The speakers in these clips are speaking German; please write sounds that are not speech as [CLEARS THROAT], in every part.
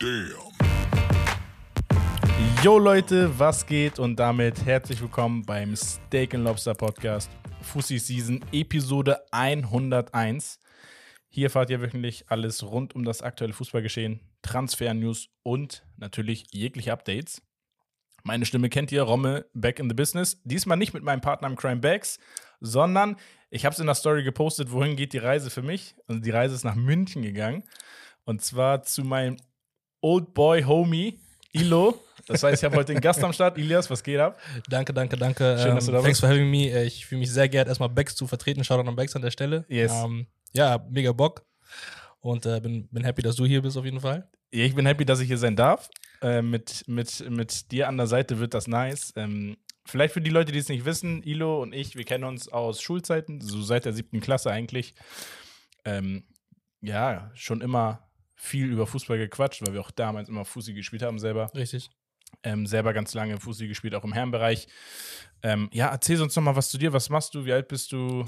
Damn. Yo Leute, was geht? Und damit herzlich willkommen beim Steak and Lobster Podcast Fussi Season Episode 101. Hier erfahrt ihr wöchentlich alles rund um das aktuelle Fußballgeschehen, Transfer-News und natürlich jegliche Updates. Meine Stimme kennt ihr, Romme, back in the business. Diesmal nicht mit meinem Partner im Crime Bags, sondern ich habe es in der Story gepostet, wohin geht die Reise für mich? Und die Reise ist nach München gegangen. Und zwar zu meinem Old Boy Homie, Ilo. Das heißt, ich habe heute den Gast am Start. Ilias, was geht ab? Danke, danke, danke. Schön, dass du da Thanks bist. for having me. Äh, Ich fühle mich sehr geehrt, erstmal Bex zu vertreten. Shoutout an Bex an der Stelle. Yes. Ähm, ja, mega Bock. Und äh, bin, bin happy, dass du hier bist auf jeden Fall. Ja, ich bin happy, dass ich hier sein darf. Äh, mit, mit, mit dir an der Seite wird das nice. Ähm, vielleicht für die Leute, die es nicht wissen, Ilo und ich, wir kennen uns aus Schulzeiten, so seit der siebten Klasse eigentlich. Ähm, ja, schon immer viel über Fußball gequatscht, weil wir auch damals immer Fußi gespielt haben selber. Richtig. Ähm, selber ganz lange Fußi gespielt, auch im Herrenbereich. Ähm, ja, erzähl uns noch mal was zu dir. Was machst du? Wie alt bist du?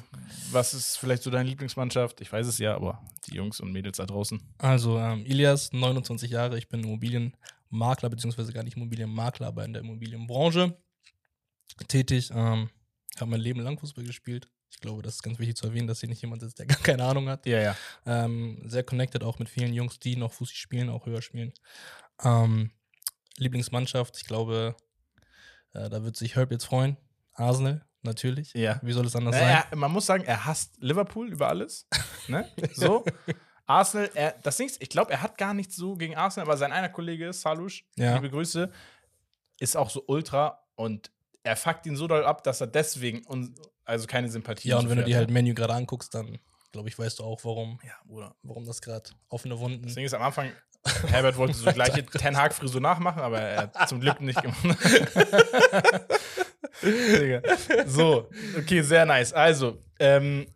Was ist vielleicht so deine Lieblingsmannschaft? Ich weiß es ja, aber die Jungs und Mädels da draußen. Also, ähm, Ilias, 29 Jahre. Ich bin Immobilienmakler, beziehungsweise gar nicht Immobilienmakler, aber in der Immobilienbranche tätig. Ähm, habe mein Leben lang Fußball gespielt. Ich glaube, das ist ganz wichtig zu erwähnen, dass hier nicht jemand ist, der [LAUGHS] gar keine Ahnung hat. Ja, ja. Ähm, sehr connected auch mit vielen Jungs, die noch Fußball spielen, auch höher spielen. Ähm, Lieblingsmannschaft, ich glaube, äh, da wird sich Herb jetzt freuen. Arsenal, natürlich. Ja. Wie soll es anders sein? Naja, man muss sagen, er hasst Liverpool über alles. Ne? [LAUGHS] So. Arsenal, er, das Ding ist, ich glaube, er hat gar nichts so gegen Arsenal, aber sein einer Kollege, Salush, Ja. liebe Grüße, ist auch so ultra und er fuckt ihn so doll ab, dass er deswegen un, also keine Sympathie Ja, und wenn du dir halt Menü gerade anguckst, dann glaube ich, weißt du auch, warum, Ja, Bruder. warum das gerade offene Wunden. Ding ist, am Anfang, Herbert wollte so gleiche [LAUGHS] Ten Hag-Frisur nachmachen, aber er hat zum Glück nicht gemacht. [LAUGHS] So, okay, sehr nice. Also, ähm,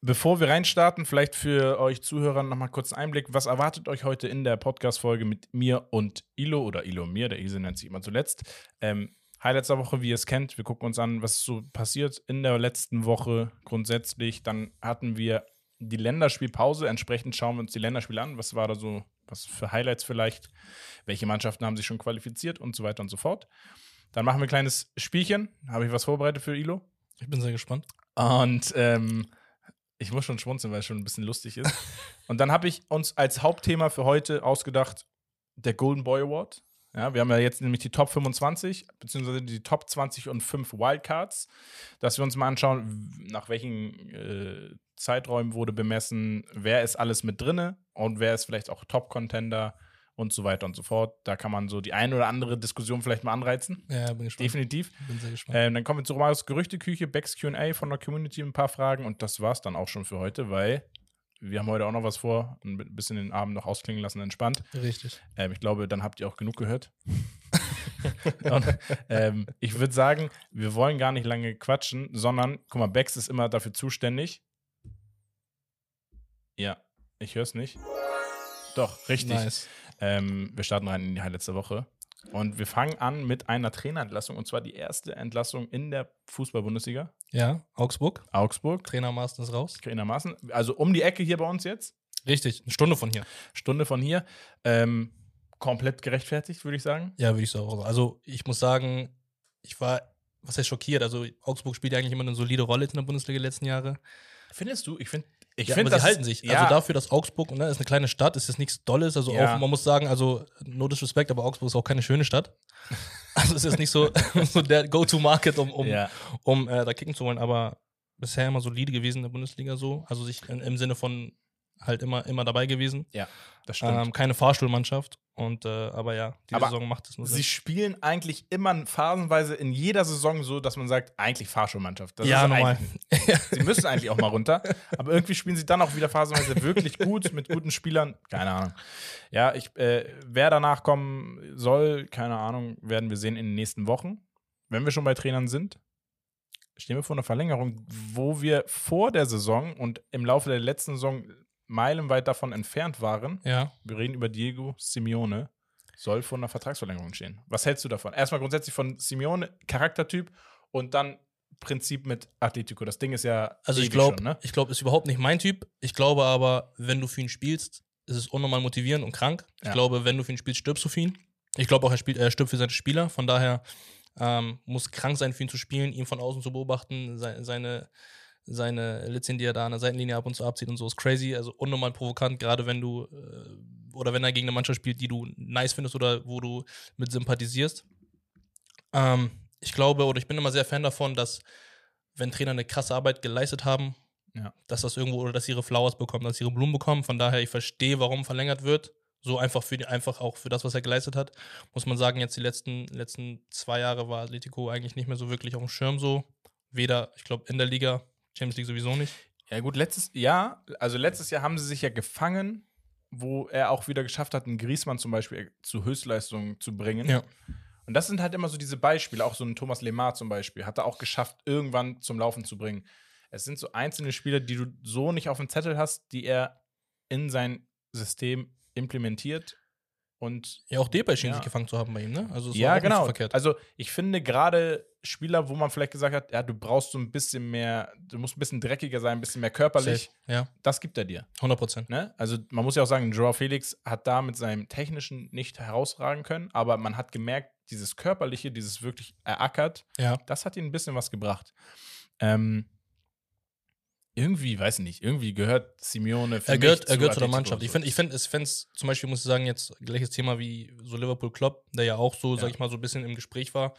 bevor wir reinstarten, vielleicht für euch Zuhörer nochmal kurz einen Einblick. Was erwartet euch heute in der Podcast-Folge mit mir und Ilo oder Ilo und mir? Der Ise nennt sich immer zuletzt. Ähm, Highlights der Woche, wie ihr es kennt. Wir gucken uns an, was so passiert in der letzten Woche grundsätzlich. Dann hatten wir die Länderspielpause. Entsprechend schauen wir uns die Länderspiele an. Was war da so, was für Highlights vielleicht? Welche Mannschaften haben sich schon qualifiziert und so weiter und so fort. Dann machen wir ein kleines Spielchen. Habe ich was vorbereitet für Ilo? Ich bin sehr gespannt. Und ähm, ich muss schon schmunzeln, weil es schon ein bisschen lustig ist. [LAUGHS] Und dann habe ich uns als Hauptthema für heute ausgedacht, der Golden Boy Award. Ja, wir haben ja jetzt nämlich die Top 25, beziehungsweise die Top 20 und 5 Wildcards, dass wir uns mal anschauen, nach welchen äh, Zeiträumen wurde bemessen, wer ist alles mit drinne und wer ist vielleicht auch Top-Contender und so weiter und so fort. Da kann man so die eine oder andere Diskussion vielleicht mal anreizen. Ja, bin gespannt. Definitiv. Bin sehr gespannt. Ähm, dann kommen wir zu Romarios Gerüchteküche, Becks QA von der Community, ein paar Fragen und das war's dann auch schon für heute, weil wir haben heute auch noch was vor, ein bisschen den Abend noch ausklingen lassen, entspannt. Richtig. Ähm, ich glaube, dann habt ihr auch genug gehört. [LAUGHS] und, ähm, ich würde sagen, wir wollen gar nicht lange quatschen, sondern, guck mal, Becks ist immer dafür zuständig. Ja, ich höre es nicht. Doch, richtig. Nice. Ähm, wir starten rein in die Highlights der Woche. Und wir fangen an mit einer Trainerentlassung und zwar die erste Entlassung in der Fußball-Bundesliga. Ja, Augsburg. Augsburg, Trainer Maaßen ist raus. Trainermaßen. Also um die Ecke hier bei uns jetzt. Richtig, eine Stunde von hier. Stunde von hier. Ähm, komplett gerechtfertigt, würde ich sagen. Ja, würde ich sagen. Also, ich muss sagen, ich war, was heißt schockiert? Also, Augsburg spielt ja eigentlich immer eine solide Rolle in der Bundesliga letzten Jahre. Findest du? Ich finde, ich ja, finde, sie halten sich. Ja, Also dafür, dass Augsburg, ne, ist eine kleine Stadt, ist jetzt nichts Dolles. Also Ja. auch, man muss sagen, also no disrespect, aber Augsburg ist auch keine schöne Stadt. [LAUGHS] Also es ist nicht so, [LAUGHS] so der Go-to-Market, um, um, um äh, da kicken zu wollen, aber bisher immer solide gewesen in der Bundesliga so. Also sich in, im Sinne von halt immer, immer dabei gewesen. ja, das stimmt. Ähm, keine Fahrstuhlmannschaft. Und äh, aber ja, die Aber Saison macht es nur Sie spielen eigentlich immer phasenweise in jeder Saison so, dass man sagt, eigentlich Fahrschulmannschaft. Das Ja, ist normal. [LAUGHS] Sie müssen eigentlich auch mal runter. Aber irgendwie spielen sie dann auch wieder phasenweise wirklich gut mit guten Spielern. Keine Ahnung. Ja, ich, äh, wer danach kommen soll, keine Ahnung, werden wir sehen in den nächsten Wochen. Wenn wir schon bei Trainern sind, stehen wir vor einer Verlängerung, wo wir vor der Saison und im Laufe der letzten Saison meilenweit davon entfernt waren. Ja. Wir reden über Diego Simeone. Soll vor einer Vertragsverlängerung stehen. Was hältst du davon? Erstmal grundsätzlich von Simeone, Charaktertyp und dann Prinzip mit Atletico. Das Ding ist ja. Also ich glaube, ne? ich glaube, ist überhaupt nicht mein Typ. Ich glaube aber, wenn du für ihn spielst, es ist unnormal motivierend und krank. Ich Ja. glaube, wenn du für ihn spielst, stirbst du für ihn. Ich glaube auch, er, spielt, er stirbt für seine Spieler. Von daher ähm, muss krank sein, für ihn zu spielen, ihn von außen zu beobachten, se seine, seine Litzchen, die er da an der Seitenlinie ab und zu abzieht und so, ist crazy. Also unnormal provokant, gerade wenn du äh, oder wenn er gegen eine Mannschaft spielt, die du nice findest oder wo du mit sympathisierst. Ähm, ich glaube oder ich bin immer sehr Fan davon, dass wenn Trainer eine krasse Arbeit geleistet haben, Ja. dass das irgendwo oder dass sie ihre Flowers bekommen, dass sie ihre Blumen bekommen. Von daher, ich verstehe, warum verlängert wird. So einfach für die, einfach auch für das, was er geleistet hat. Muss man sagen, jetzt die letzten, letzten zwei Jahre war Atletico eigentlich nicht mehr so wirklich auf dem Schirm so. Weder, ich glaube, in der Liga, Champions League sowieso nicht. Ja, gut, letztes Jahr, also letztes Jahr haben sie sich ja gefangen, wo er auch wieder geschafft hat, einen Griesmann zum Beispiel zu Höchstleistungen zu bringen. Ja. Und das sind halt immer so diese Beispiele, auch so ein Thomas Lemar zum Beispiel, hat er auch geschafft, irgendwann zum Laufen zu bringen. Es sind so einzelne Spieler, die du so nicht auf dem Zettel hast, die er in sein System implementiert und Ja, auch Depay schien Ja. sich gefangen zu haben bei ihm, ne? Also, ja, genau. verkehrt. Also ich finde gerade Spieler, wo man vielleicht gesagt hat, ja, du brauchst so ein bisschen mehr, du musst ein bisschen dreckiger sein, ein bisschen mehr körperlich, Safe. Ja, das gibt er dir. 100 Prozent. Ne? Also man muss ja auch sagen, Joao Felix hat da mit seinem Technischen nicht herausragen können, aber man hat gemerkt, dieses Körperliche, dieses wirklich erackert, Ja. das hat ihm ein bisschen was gebracht. Ähm, irgendwie, weiß nicht, irgendwie gehört Simeone für Er mich gehört, er zu gehört zu der Mannschaft. Ich finde, ich find, es fänd's, zum Beispiel muss ich sagen, jetzt gleiches Thema wie so Liverpool Klopp, der ja auch so, Ja. sag ich mal, so ein bisschen im Gespräch war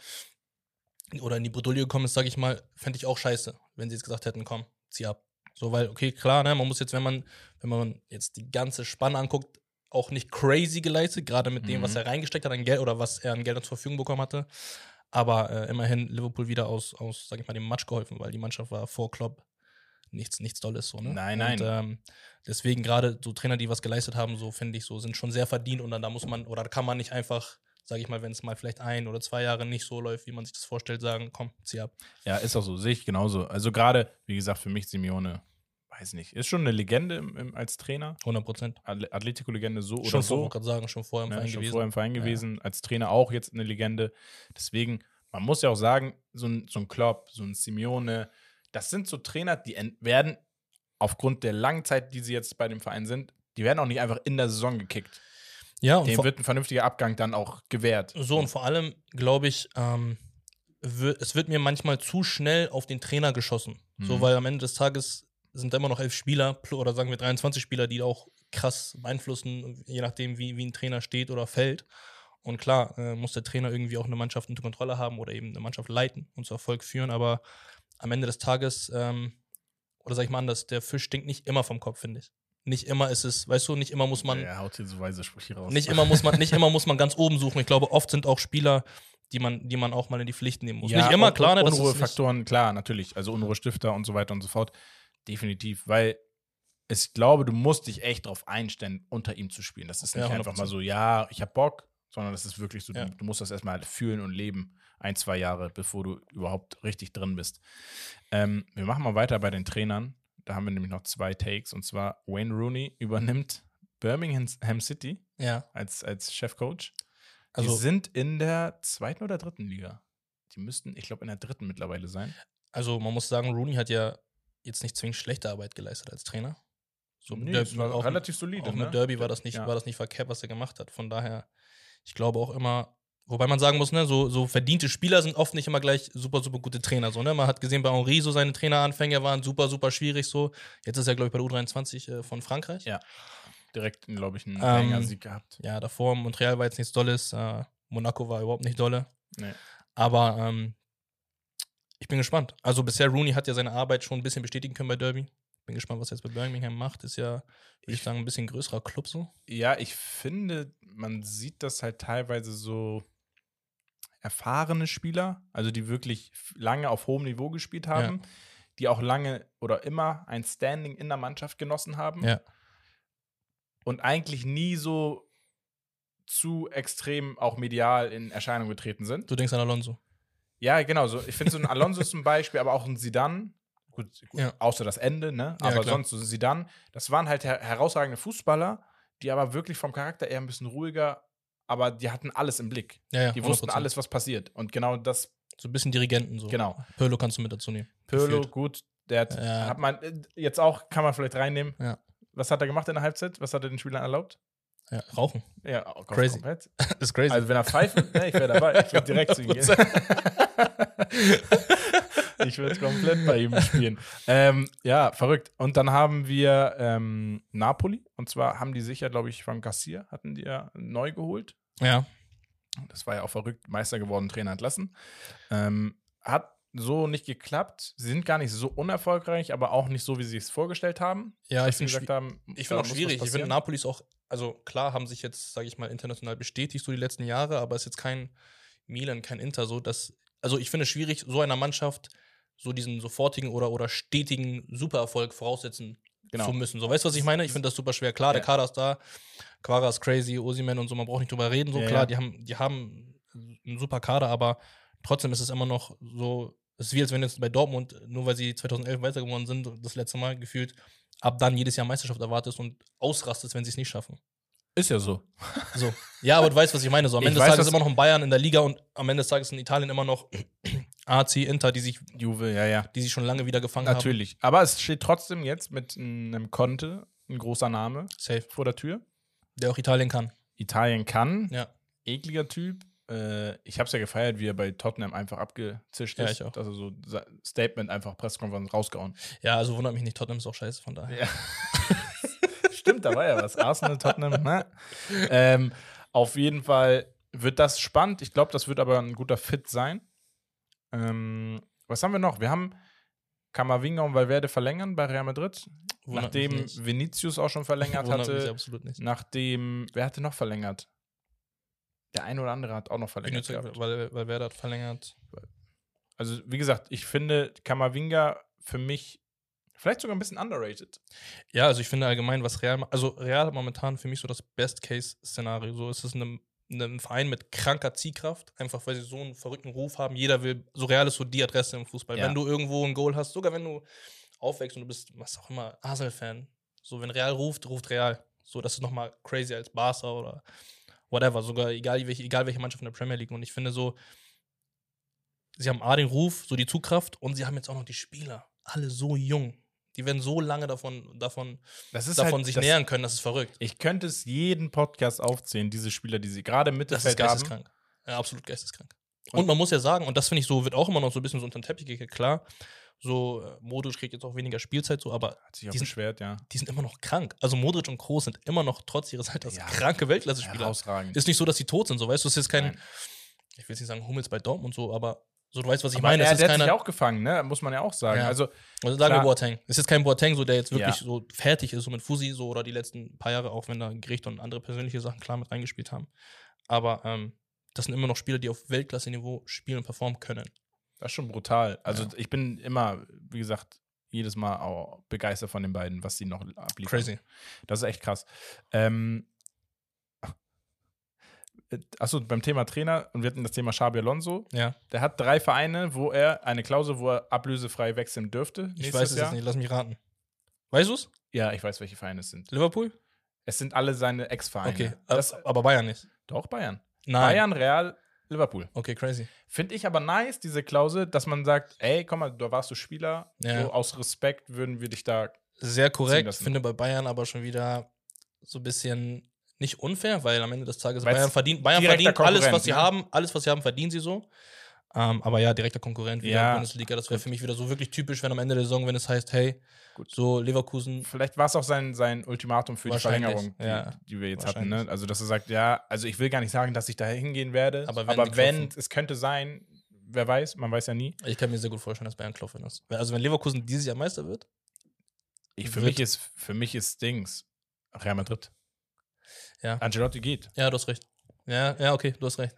oder in die Bredouille gekommen ist, sag ich mal, fände ich auch scheiße, wenn sie jetzt gesagt hätten, komm, zieh ab. So, weil, okay, klar, ne, man muss jetzt, wenn man, wenn man jetzt die ganze Spanne anguckt, auch nicht crazy geleistet, gerade mit dem, Mhm. was er reingesteckt hat an Geld oder was er an Geld zur Verfügung bekommen hatte. Aber äh, immerhin Liverpool wieder aus, aus, sag ich mal, dem Match geholfen, weil die Mannschaft war vor Klopp nichts, nichts Dolles so, ne? Nein, Und, nein. ähm, deswegen gerade so Trainer, die was geleistet haben, so finde ich so, sind schon sehr verdient und dann da muss man, oder da kann man nicht einfach, sage ich mal, wenn es mal vielleicht ein oder zwei Jahre nicht so läuft, wie man sich das vorstellt, sagen, komm, zieh ab. Ja, ist auch so, sehe ich genauso. Also gerade, wie gesagt, für mich Simeone, weiß nicht, ist schon eine Legende im, im, als Trainer, 100 Prozent. Atle- Atletico-Legende so oder Schon so. vor, gerade sagen, schon vorher im ne, Verein schon gewesen. vorher im Verein Ja. gewesen, als Trainer auch jetzt eine Legende. Deswegen, man muss ja auch sagen, so ein, so ein Klopp, so ein Simeone, das sind so Trainer, die werden aufgrund der langen Zeit, die sie jetzt bei dem Verein sind, die werden auch nicht einfach in der Saison gekickt. Ja, und Dem wird ein vernünftiger Abgang dann auch gewährt. so und vor allem, glaube ich, ähm, es wird mir manchmal zu schnell auf den Trainer geschossen. So, Mhm. weil am Ende des Tages sind immer noch elf Spieler oder sagen wir 23 Spieler, die auch krass beeinflussen, je nachdem, wie, wie ein Trainer steht oder fällt. Und klar, äh, muss der Trainer irgendwie auch eine Mannschaft unter Kontrolle haben oder eben eine Mannschaft leiten und zu Erfolg führen, aber am Ende des Tages, ähm, oder sag ich mal anders, der Fisch stinkt nicht immer vom Kopf, finde ich. Nicht immer ist es, weißt du, nicht immer muss man, er haut hier so weise Sprüche raus. nicht immer muss man, nicht immer muss man ganz oben suchen. Ich glaube, oft sind auch Spieler, die man, die man auch mal in die Pflicht nehmen muss. nicht immer, und- klar, ne, Unruhefaktoren, klar, natürlich. Also Unruhestifter und so weiter und so fort. Definitiv, weil ich glaube, du musst dich echt darauf einstellen, unter ihm zu spielen. Das ist Ja, nicht einfach 100%. mal so, ja, ich hab Bock, sondern das ist wirklich so, Ja. du, du musst das erstmal fühlen und leben, ein, zwei Jahre, bevor du überhaupt richtig drin bist. Ähm, wir machen mal weiter bei den Trainern. Da haben wir nämlich noch zwei Takes und zwar Wayne Rooney [LAUGHS] übernimmt Birmingham City ja, als, als Chefcoach. also, die sind in der zweiten oder dritten Liga. Die müssten, ich glaube, in der dritten mittlerweile sein. also man muss sagen, Rooney hat ja jetzt nicht zwingend schlechte Arbeit geleistet als Trainer. So Nee, Derby- war auch, relativ solide. auch ne? mit Derby war das nicht, Ja. war das nicht verkehrt, was er gemacht hat. Von daher, ich glaube auch immer, wobei man sagen muss, ne, so, so verdiente Spieler sind oft nicht immer gleich super, super gute Trainer. So, ne? Man hat gesehen, bei Henri, so seine Traineranfänge waren super, super schwierig. So. Jetzt ist er, glaube ich, bei der U23 äh, von Frankreich. Ja. Direkt, glaube ich, einen Ähm, Banger-Sieg gehabt. Ja, davor Montreal war jetzt nichts Dolles, äh, Monaco war überhaupt nicht dolle. Nee. Aber ähm, ich bin gespannt. Also bisher Rooney hat ja seine Arbeit schon ein bisschen bestätigen können bei Derby. Bin gespannt, was er jetzt bei Birmingham macht. Ist ja, würde ich Ich- sagen, ein bisschen größerer Club so. Ja, ich finde, man sieht das halt teilweise so erfahrene Spieler, also die wirklich lange auf hohem Niveau gespielt haben, die auch lange oder immer ein Standing in der Mannschaft genossen haben Ja. und eigentlich nie so zu extrem auch medial in Erscheinung getreten sind. Du denkst an Alonso. Ja, genau. So, ich finde so ein Alonso ein Beispiel, aber auch ein Sidan. Gut, gut Ja. außer das Ende, ne? Ja, Aber klar. sonst so Sidan, das waren halt her herausragende Fußballer, die aber wirklich vom Charakter eher ein bisschen ruhiger, aber die hatten alles im Blick. Ja, ja, Die wussten 100%. alles, was passiert. Und genau das, So ein bisschen Dirigenten so. genau. Pirlo kannst du mit dazu nehmen. Pirlo, Gefühlt. gut, der hat, Ja. hat man jetzt auch, kann man vielleicht reinnehmen. Ja. Was hat er gemacht in der Halbzeit? Was hat er den Spielern erlaubt? Ja, rauchen. Ja, oh, Crazy. komplett. [LAUGHS] Das ist crazy. Also wenn er pfeift, ne, ich wäre dabei. Ich würde direkt zu ihm gehen. ich würde komplett bei ihm spielen. Ähm, ja, verrückt. Und dann haben wir ähm, Napoli. Und zwar haben die sich ja, glaube ich, von Gassier, hatten die ja neu geholt. Ja. Das war ja auch verrückt, Meister geworden, Trainer entlassen. Ähm, hat so nicht geklappt. Sie sind gar nicht so unerfolgreich, aber auch nicht so, wie sie es vorgestellt haben. Ja, ich finde gesagt haben, Ich finde auch schwierig. Ich finde. Napoli ist auch, also klar haben sich jetzt, sage ich mal, international bestätigt, so die letzten Jahre, aber es ist jetzt kein Milan, kein Inter, so dass, also ich finde es schwierig, so einer Mannschaft so diesen sofortigen oder, oder stetigen Supererfolg voraussetzen Genau. zu müssen. So, weißt du, was ich meine? Ich finde das super schwer. Klar, der Ja. Kader ist da, Quara ist crazy, Osimen und so, man braucht nicht drüber reden, so Ja, klar, die haben, die haben einen super Kader, aber trotzdem ist es immer noch so, es ist wie als wenn jetzt bei Dortmund, nur weil sie 2011 weiter geworden sind, das letzte Mal gefühlt, ab dann jedes Jahr Meisterschaft erwartest und ausrastest, wenn sie es nicht schaffen. Ist ja so. So. Ja, aber du weißt, was ich meine. So, am Ich Ende des Tages ist immer noch ein Bayern in der Liga und am Ende des Tages in Italien immer noch AC, Inter, die sich, Juve, ja, ja. die sich schon lange wieder gefangen Natürlich. Aber es steht trotzdem jetzt mit einem Conte, ein großer Name, haben. Safe. vor der Tür. Der auch Italien kann. Italien kann, Ja. ekliger Typ. Äh, ich habe es ja gefeiert, wie er bei Tottenham einfach abgezischt Ja, ist. ich auch. Also so Statement einfach, Pressekonferenz rausgehauen. Ja, also wundert mich nicht, Tottenham ist auch scheiße, von daher. Ja. [LAUGHS] Stimmt, da war ja was. Arsenal, Tottenham, ne? Ähm, auf jeden Fall wird das spannend. Ich glaube, das wird aber ein guter Fit sein. Ähm, was haben wir noch? Wir haben Kamavinga und Valverde verlängern bei Real Madrid. Wundert nachdem. Vinicius auch schon verlängert Wundert hatte. absolut nicht. Nachdem, wer hatte noch verlängert? Der eine oder andere hat auch noch verlängert. Weil, weil wer hat verlängert. Also, wie gesagt, ich finde Kamavinga für mich vielleicht sogar ein bisschen underrated. Ja, also ich finde allgemein, was Real, also Real hat momentan für mich so das Best-Case-Szenario. So ist es einem, einem Verein mit kranker Ziehkraft, einfach weil sie so einen verrückten Ruf haben. Jeder will, so Real ist so die Adresse im Fußball. Ja. Wenn du irgendwo ein Goal hast, sogar wenn du aufwächst und du bist, was auch immer, Arsenal-Fan, so wenn Real ruft, ruft Real. So, das ist nochmal crazy als Barca oder whatever, sogar egal welche, egal welche Mannschaft in der Premier League. Und ich finde so, sie haben A den Ruf, so die Zugkraft und sie haben jetzt auch noch die Spieler. Alle so jung. Die werden so lange davon, davon, davon halt, sich das, nähern können, das ist verrückt. Ich könnte es jeden Podcast aufzählen, diese Spieler, die sie gerade im Das ist Mittelfeld haben. geisteskrank. Ja, absolut geisteskrank. Und- Und, man muss ja sagen, und das finde ich so, wird auch immer noch so ein bisschen so unter den Teppich gekehrt, klar. So, äh, Modric kriegt jetzt auch weniger Spielzeit, so, aber Hat sich auch Die sind- beschwert, ja. die sind immer noch krank. Also Modric und Kroos sind immer noch trotz ihres Alters Ja. kranke Weltklasse-Spieler. Herausragend. Ist nicht so, dass sie tot sind, so weißt du, es ist kein, Nein. ich will jetzt nicht sagen Hummels bei Dortmund so, aber so, du weißt, was ich Aber meine. er, Es der ist hat sich auch gefangen, ne? Muss man ja auch sagen. Ja. Also, also sagen wir. Boateng. Es ist jetzt kein Boateng, so, der jetzt wirklich Ja. so fertig ist, so mit Fusi, so, oder die letzten paar Jahre, auch wenn da Gericht und andere persönliche Sachen klar mit reingespielt haben. Aber ähm, das sind immer noch Spieler, die auf Weltklasse-Niveau spielen und performen können. das ist schon brutal. Also, Ja. ich bin immer, wie gesagt, jedes Mal auch begeistert von den beiden, was sie noch abliefern. Crazy. Das ist echt krass. Ähm, achso, beim Thema Trainer, und wir hatten das Thema Xabi Alonso. Ja. Der hat drei Vereine, wo er eine Klausel, wo er ablösefrei wechseln dürfte. Ich weiß es Jahr. jetzt nicht, lass mich raten. Weißt du es? Ja, ich weiß, welche Vereine es sind. Liverpool? Es sind alle seine Ex-Vereine. Okay. Das, Das, aber Bayern nicht. doch, Bayern. Nein. Bayern, Real, Liverpool. Okay, crazy. Finde ich aber nice, diese Klausel, dass man sagt, ey, komm mal, da warst du Spieler, Ja. so aus Respekt würden wir dich da. Sehr korrekt. lassen. Finde bei Bayern aber schon wieder so ein bisschen nicht unfair, weil am Ende des Tages Weil's Bayern verdient, Bayern verdient alles, was sie ne? haben, alles, was sie haben, verdienen sie so. Ähm, aber ja, direkter Konkurrent wieder Ja. Bundesliga, das wäre für mich wieder so wirklich typisch, wenn am Ende der Saison, wenn es heißt, hey, Gut. so Leverkusen, Vielleicht war es auch sein, sein Ultimatum für die Verlängerung, die, ja. die wir jetzt hatten. Ne? Also, dass er sagt, ja, also ich will gar nicht sagen, dass ich da hingehen werde, Aber aber wenn wenn, die klopfen. es könnte sein, wer weiß, man weiß ja nie. ich kann mir sehr gut vorstellen, dass Bayern klopfen ist. Also wenn Leverkusen dieses Jahr Meister wird, Ich, für, Wird- mich ist, für mich ist Dings Real Madrid. Ja. Ancelotti geht. ja, du hast recht. Ja, ja, okay, du hast recht.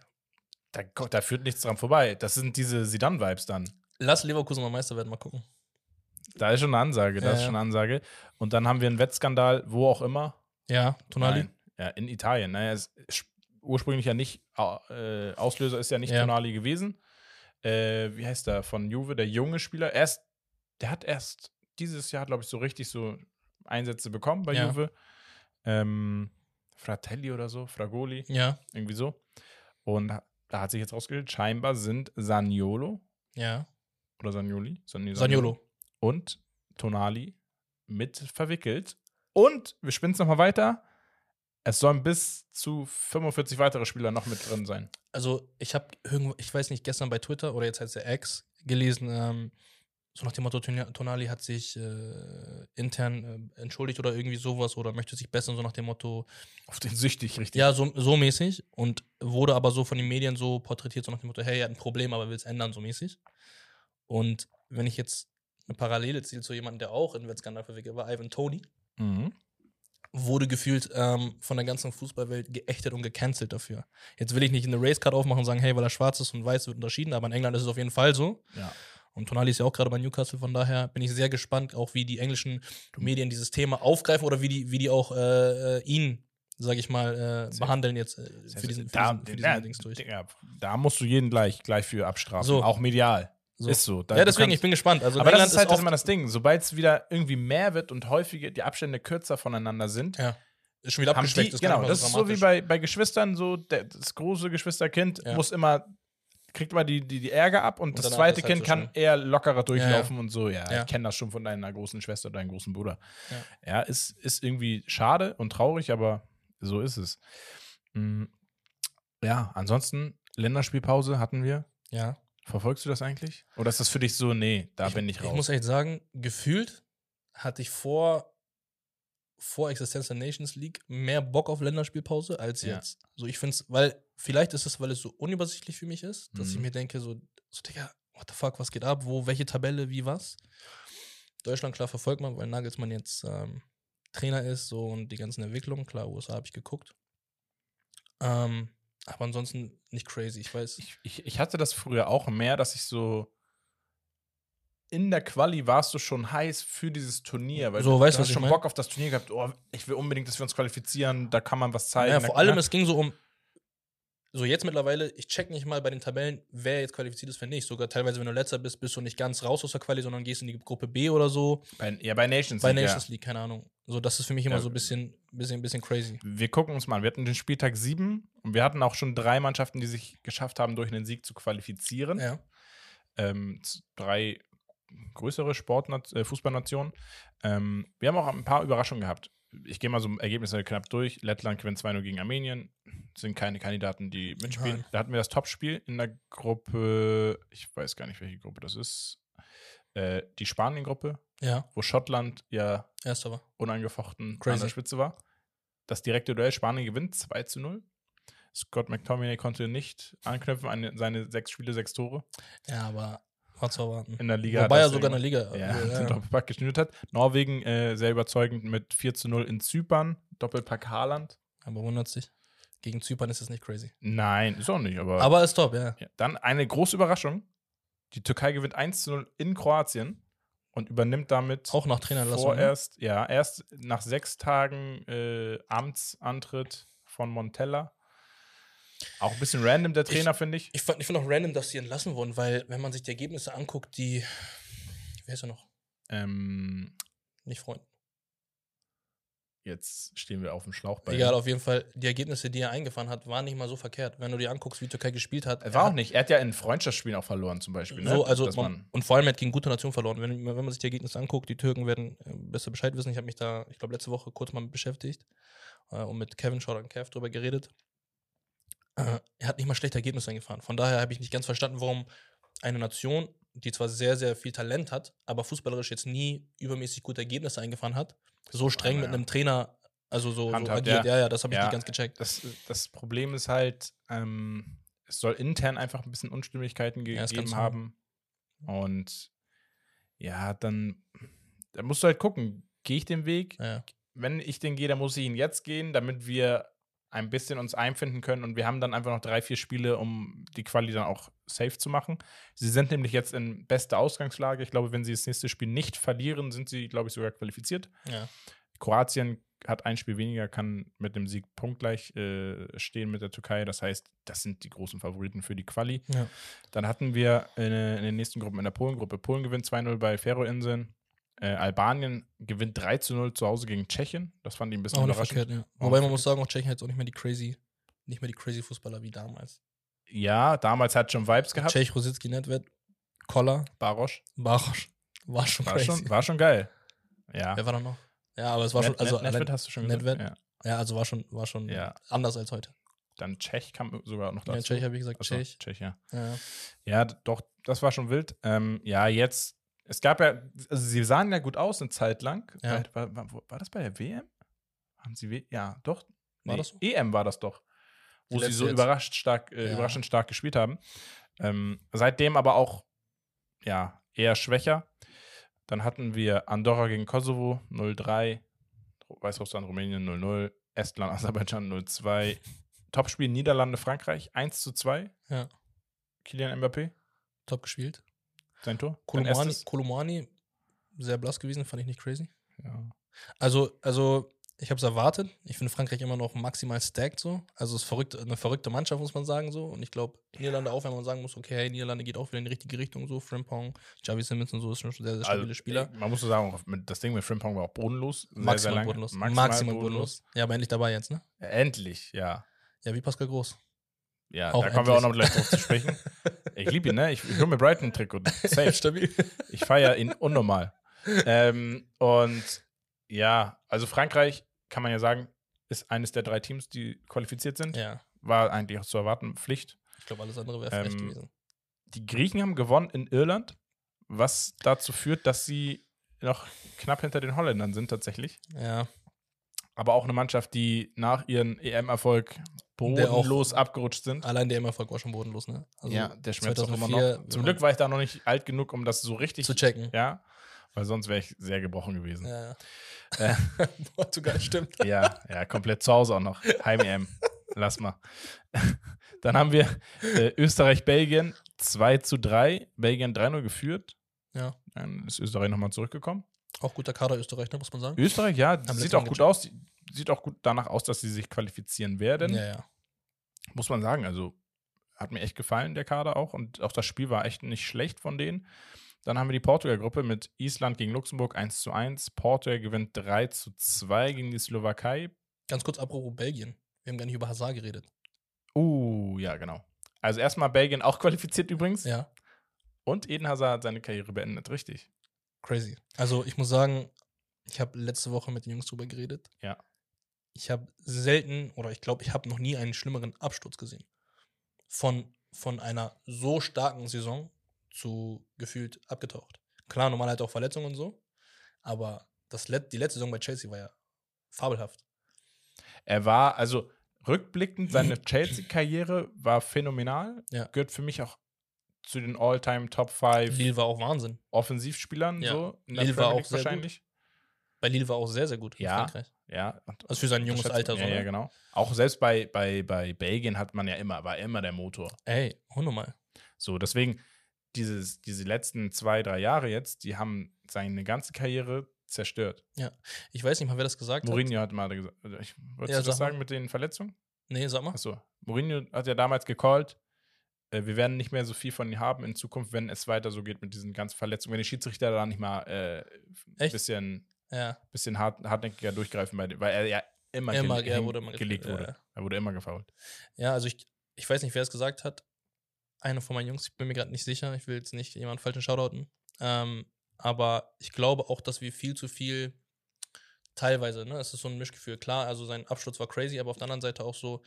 Da, da führt nichts dran vorbei. Das sind diese Sidan-Vibes dann. Lass Leverkusen mal Meister werden, mal gucken. Da ist schon eine Ansage, da Ja, ist schon eine Ansage. Und dann haben wir einen Wettskandal, wo auch immer. Ja, Tonali. Nein. Ja, in Italien. Naja, es ist ursprünglich ja nicht, äh, Auslöser ist ja nicht Ja. Tonali gewesen. Äh, wie heißt der von Juve, der junge Spieler? Erst, der hat erst dieses Jahr, glaube ich, so richtig so Einsätze bekommen bei Ja. Juve. Ähm, Fratelli oder so, Fragoli, Ja, irgendwie so. Und da hat sich jetzt rausgestellt, scheinbar sind Saniolo ja. oder Sanioli, San- nee, Saniolo. und Tonali mit verwickelt Und wir spinnen es nochmal weiter. Es sollen bis zu 45 weitere Spieler noch mit drin sein. Also, ich habe irgendwo, ich weiß nicht, gestern bei Twitter oder jetzt heißt der Ex gelesen, ähm, so nach dem Motto, Ton- Tonali hat sich äh, intern äh, entschuldigt oder irgendwie sowas oder möchte sich bessern, so nach dem Motto, Auf den süchtig, richtig. ja, so, so mäßig und wurde aber so von den Medien so porträtiert, so nach dem Motto, hey, er hat ein Problem, aber will es ändern, so mäßig. Und wenn ich jetzt eine Parallele ziehe zu jemandem, der auch in Wettskandal verwickelt war, Ivan Tony, Mhm. wurde gefühlt ähm, von der ganzen Fußballwelt geächtet und gecancelt dafür. Jetzt will ich nicht eine Racecard aufmachen und sagen, hey, weil er schwarz ist und weiß wird unterschieden, aber in England ist es auf jeden Fall so. Ja. Und Tonali ist ja auch gerade bei Newcastle, von daher bin ich sehr gespannt, auch wie die englischen Medien dieses Thema aufgreifen oder wie die, wie die auch äh, äh, ihn, sag ich mal, äh, behandeln jetzt äh, für diesen, für da, diesen, für diesen ja, Dings durch. ja, da musst du jeden gleich, gleich für abstrafen. So. Auch medial. So. Ist so. Da- ja, deswegen, kannst- ich bin gespannt. Also aber das England ist halt das oft- immer das Ding. Sobald es wieder irgendwie mehr wird und häufiger die Abstände kürzer voneinander sind, ja, ist schon wieder die, abgeschwächt. ist gar genau, das ist so wie bei, bei Geschwistern, so der, das große Geschwisterkind Ja. muss immer, kriegt immer die, die, die Ärger ab und, Und das zweite halt Kind so kann eher lockerer durchlaufen und so, ja, Ja. ich kenne das schon von deiner großen Schwester oder deinem großen Bruder. Ja. Ja, ist, ist irgendwie schade und traurig, aber so ist es. Mm, Ja, ansonsten, Länderspielpause hatten wir. Ja. Verfolgst du das eigentlich? Oder ist das für dich so, nee, da bin ich raus? Ich muss echt sagen, gefühlt hatte ich vor, vor Existenz der Nations League mehr Bock auf Länderspielpause als Ja. jetzt. So, ich finde es, weil, vielleicht ist es, weil es so unübersichtlich für mich ist, dass ich Mhm. mir denke, so, so, Digga, what the fuck, was geht ab? Wo, welche Tabelle, wie was? Deutschland, klar, verfolgt man, weil Nagelsmann jetzt ähm, Trainer ist, so und die ganzen Entwicklungen. Klar, USA habe ich geguckt. Ähm, aber ansonsten nicht crazy, ich weiß. ich, ich, ich hatte das früher auch mehr, dass ich so in der Quali warst du schon heiß für dieses Turnier, weil So, du, weißt du hast schon mein? Bock auf das Turnier gehabt. Oh, ich will unbedingt, dass wir uns qualifizieren, da kann man was zeigen. Ja, da- vor allem, es ging so um. So, jetzt mittlerweile, ich check nicht mal bei den Tabellen, wer jetzt qualifiziert ist, wer nicht. Sogar teilweise, wenn du letzter bist, bist du nicht ganz raus aus der Quali, sondern gehst in die Gruppe B oder so. bei, ja, bei Nations Bei League, Nations League, keine Ahnung. So, das ist für mich immer Ja. so ein bisschen, bisschen, bisschen crazy. Ja. Wir gucken uns mal an. Wir hatten den Spieltag 7 und wir hatten auch schon drei Mannschaften, die sich geschafft haben, durch einen Sieg zu qualifizieren. Ja. ähm, drei größere Sportnat äh, Fußballnationen. Ähm, wir haben auch ein paar Überraschungen gehabt. Ich gehe mal so Ergebnisse knapp durch. Lettland gewinnt 2-0 gegen Armenien. Sind keine Kandidaten, die mitspielen. Nein. Da hatten wir das Topspiel in der Gruppe, ich weiß gar nicht, welche Gruppe das ist. Äh, die Spanien-Gruppe, Ja, wo Schottland ja erster war. unangefochten an Crazy. der Spitze war. Das direkte Duell Spanien gewinnt 2 zu 0. Scott McTominay konnte nicht anknüpfen an seine sechs Spiele, sechs Tore Ja, aber war zu erwarten. in der Liga. Wobei er sogar eine irgendwann- Liga. ja, äh, [LAUGHS] den Doppelpack geschnürt hat. Norwegen äh, sehr überzeugend mit 4 zu 0 in Zypern. Doppelpack Haaland. aber wundert sich. Gegen Zypern ist das nicht crazy. Nein, ist auch nicht, aber. Aber ist top, ja. ja. Dann eine große Überraschung. Die Türkei gewinnt 1 zu 0 in Kroatien und übernimmt damit Auch nach Trainerlassung. ne? vorerst, ja, erst nach sechs Tagen äh, Amtsantritt von Montella. Auch ein bisschen random, der Trainer, finde ich. Ich, fand- ich finde auch random, dass sie entlassen wurden, weil, wenn man sich die Ergebnisse anguckt, die. Wer ist er noch? Ähm, Nicht Freund. jetzt stehen wir auf dem Schlauch bei Egal, auf jeden Fall, die Ergebnisse, die er eingefahren hat, waren nicht mal so verkehrt. Wenn du dir anguckst, wie Türkei gespielt hat. Er war er auch hat nicht. Er hat ja in Freundschaftsspielen auch verloren, zum Beispiel. Ne? So, also Dass man, und vor allem er hat gegen gute Nation verloren. Wenn, wenn man sich die Ergebnisse anguckt, die Türken werden äh, besser Bescheid wissen. Ich habe mich da, ich glaube, letzte Woche kurz mal mit beschäftigt äh, und mit Kevin Schott und Kev drüber geredet. Äh, er hat nicht mal schlechte Ergebnisse eingefahren. Von daher habe ich nicht ganz verstanden, warum eine Nation, die zwar sehr, sehr viel Talent hat, aber fußballerisch jetzt nie übermäßig gute Ergebnisse eingefahren hat, so streng mit ja. einem Trainer, also so, so Handhabt, agiert. ja. Ja, ja, das habe ich nicht ganz gecheckt. das, das Problem ist halt, ähm, es soll intern einfach ein bisschen Unstimmigkeiten gegeben haben. Und ja, dann, dann musst du halt gucken, gehe ich den Weg? Wenn ich den gehe, dann muss ich ihn jetzt gehen, damit wir ein bisschen uns einfinden können und wir haben dann einfach noch drei, vier Spiele, um die Quali dann auch safe zu machen. Sie sind nämlich jetzt in bester Ausgangslage. Ich glaube, wenn sie das nächste Spiel nicht verlieren, sind sie, glaube ich, sogar qualifiziert. Ja. Kroatien hat ein Spiel weniger, kann mit dem Sieg punktgleich äh, stehen mit der Türkei. Das heißt, das sind die großen Favoriten für die Quali. Ja. Dann hatten wir in, in den nächsten Gruppen in der Polengruppe. Polen gewinnt 2-0 bei Färöerinseln. Äh, Albanien gewinnt 3 0 zu Hause gegen Tschechien. Das fand ich ein bisschen Auch überraschend. verkehrt, ja. Wobei man muss sagen, auch Tschechien hat jetzt auch nicht mehr die crazy, nicht mehr die crazy Fußballer wie damals. Ja, damals hat schon Vibes gehabt. Tschech, Rosicki, Nedved, Koller, Barosch. Barosch. War schon War crazy. schon, war schon geil. Ja. Wer war da noch? Ja, aber es war schon, also Net, Nedved hast du schon Nedved? gesagt. ja, also war schon, war schon Ja. anders als heute. Ja. Dann Tschech kam sogar noch dazu. Ja, Tschech habe ich gesagt, Achso, Tschech. Tschech, ja. Ja. Ja, doch, das war schon wild. Ähm, ja, jetzt, es gab ja, also sie sahen ja gut aus eine Zeit lang. Ja. Bei, war, war, war das bei der WM? Haben sie, w ja, doch. War das so? EM war das doch. Wo sie so überrascht stark, äh, Ja. überraschend stark gespielt haben. Ähm, seitdem aber auch, ja, eher schwächer. Dann hatten wir Andorra gegen Kosovo 0-3, Weißrussland, Rumänien 0-0, Estland, [LAUGHS] Aserbaidschan 0-2. Topspiel Niederlande, Frankreich 1-2. Ja. Kilian Mbappé, Top gespielt. Sein Tor. Erstes. Kolomani, sehr blass gewesen, fand ich nicht crazy. Ja. Also, also ich habe es erwartet. Ich finde Frankreich immer noch maximal stacked so. Also es ist verrückt, eine verrückte Mannschaft, muss man sagen so. Und ich glaube, Niederlande auch, wenn man sagen muss, okay, hey, Niederlande geht auch wieder in die richtige Richtung so. Frimpong, Javi Simmons und so ist schon sehr, sehr stabile Also, Spieler. Man muss so sagen, das Ding mit Frimpong war auch bodenlos. Sehr, sehr Maximal lange. bodenlos. Maximal, Maximal, bodenlos. Ja, aber endlich dabei jetzt, ne? Endlich, ja. Ja, wie Pascal Groß. Ja, Auch da kommen wir auch noch endlich. gleich drauf zu sprechen. Ich liebe ihn, ne? Ich, ich hole mir Brighton ein Trikot. Safe. [LAUGHS] Stabil. Ich feiere ihn unnormal. ähm, und ja, also Frankreich, kann man ja sagen, ist eines der drei Teams, die qualifiziert sind. Ja, War eigentlich auch zu erwarten, Pflicht. ich glaube, alles andere wäre Ähm, gewesen. Die Griechen haben gewonnen in Irland, was dazu führt, dass sie noch knapp hinter den Holländern sind tatsächlich. Ja, aber auch eine Mannschaft, die nach ihrem EM-Erfolg bodenlos abgerutscht sind. allein der EM-Erfolg war schon bodenlos, ne? Also ja, der schmerzt auch immer 2004, noch. Zum Glück war ich da noch nicht alt genug, um das so richtig zu checken. Ja, weil sonst wäre ich sehr gebrochen gewesen. Ja, ja. Äh, [LAUGHS] Portugal stimmt. ja, ja, komplett zu Hause auch noch. Heim-EM. Lass mal. [LAUGHS] Dann haben wir äh, Österreich-Belgien 2 zu 3. Belgien 3-0 geführt. Ja. Dann ist Österreich nochmal zurückgekommen. Auch guter Kader Österreich, ne, muss man sagen. Österreich, ja, sieht auch gut aus. Sieht auch gut danach aus, dass sie sich qualifizieren werden. Ja, ja. muss man sagen. Also hat mir echt gefallen, der Kader auch. Und auch das Spiel war echt nicht schlecht von denen. Dann haben wir die Portugal-Gruppe mit Island gegen Luxemburg 1 zu 1. Portugal gewinnt 3 zu 2 gegen die Slowakei. Ganz kurz apropos Belgien. Wir haben gar nicht über Hazard geredet. Uh, ja, genau. Also erstmal Belgien auch qualifiziert übrigens. Ja, Und Eden Hazard hat seine Karriere beendet, richtig. Crazy. Also ich muss sagen, ich habe letzte Woche mit den Jungs drüber geredet. Ja. Ich habe selten oder ich glaube, ich habe noch nie einen schlimmeren Absturz gesehen. Von, von einer so starken Saison zu gefühlt abgetaucht. Klar, normal halt auch Verletzungen und so. Aber das Let die letzte Saison bei Chelsea war ja fabelhaft. Er war, also rückblickend, seine [CLEARS THROAT] Chelsea-Karriere war phänomenal. Ja. Gehört für mich auch zu den All-Time Top 5 Lille war auch Wahnsinn. Offensivspielern. Ja. So, in der Lille war auch sehr gut. wahrscheinlich. Bei Lille war auch sehr, sehr gut in Ja. Ja, Also für sein junges Alter so. Ja, ja, ne? genau. Auch selbst bei, bei, bei Belgien hat man ja immer, war immer der Motor. Ey, hundertmal. So, deswegen, dieses, diese letzten zwei, drei Jahre jetzt, die haben seine ganze Karriere zerstört. Ich weiß nicht mal, wer das gesagt hat. Mourinho hat mal gesagt, wolltest Ja, du das mal. sagen mit den Verletzungen? Nee, sag mal. Achso, Mourinho hat ja damals gecallt, äh, wir werden nicht mehr so viel von ihm haben in Zukunft, wenn es weiter so geht mit diesen ganzen Verletzungen. Wenn die Schiedsrichter da nicht mal äh, ein bisschen, Ja. bisschen hart, hartnäckiger durchgreifen, dem- weil er ja immer, Immer, er wurde immer gelegt wurde. ja. Er wurde immer gefault. Ja, also ich, ich weiß nicht, wer es gesagt hat. Einer von meinen Jungs, ich bin mir gerade nicht sicher. Ich will jetzt nicht jemanden falschen Shoutouten. Ähm, aber ich glaube auch, dass wir viel zu viel teilweise, ne, es ist so ein Mischgefühl. Klar, also sein Absturz war crazy, aber auf der anderen Seite auch so,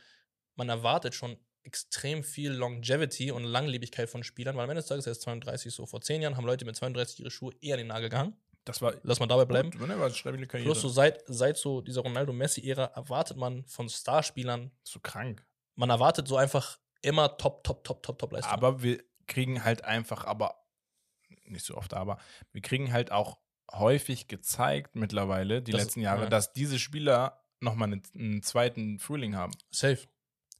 man erwartet schon extrem viel Longevity und Langlebigkeit von Spielern, weil am Ende des Tages er ist 32, so vor zehn Jahren haben Leute mit 32 ihre Schuhe eher an den Nagel gehangen. Das war Lass mal dabei bleiben. Gut, ne, war eine stabile Karriere. Plus so seit, seit so dieser Ronaldo-Messi-Ära erwartet man von Starspielern so krank. man erwartet so einfach immer top, top, top, top, top Leistung. Aber wir kriegen halt einfach, aber nicht so oft, aber wir kriegen halt auch häufig gezeigt mittlerweile, die Das- letzten Jahre, ja. dass diese Spieler nochmal einen, einen zweiten Frühling haben. Safe.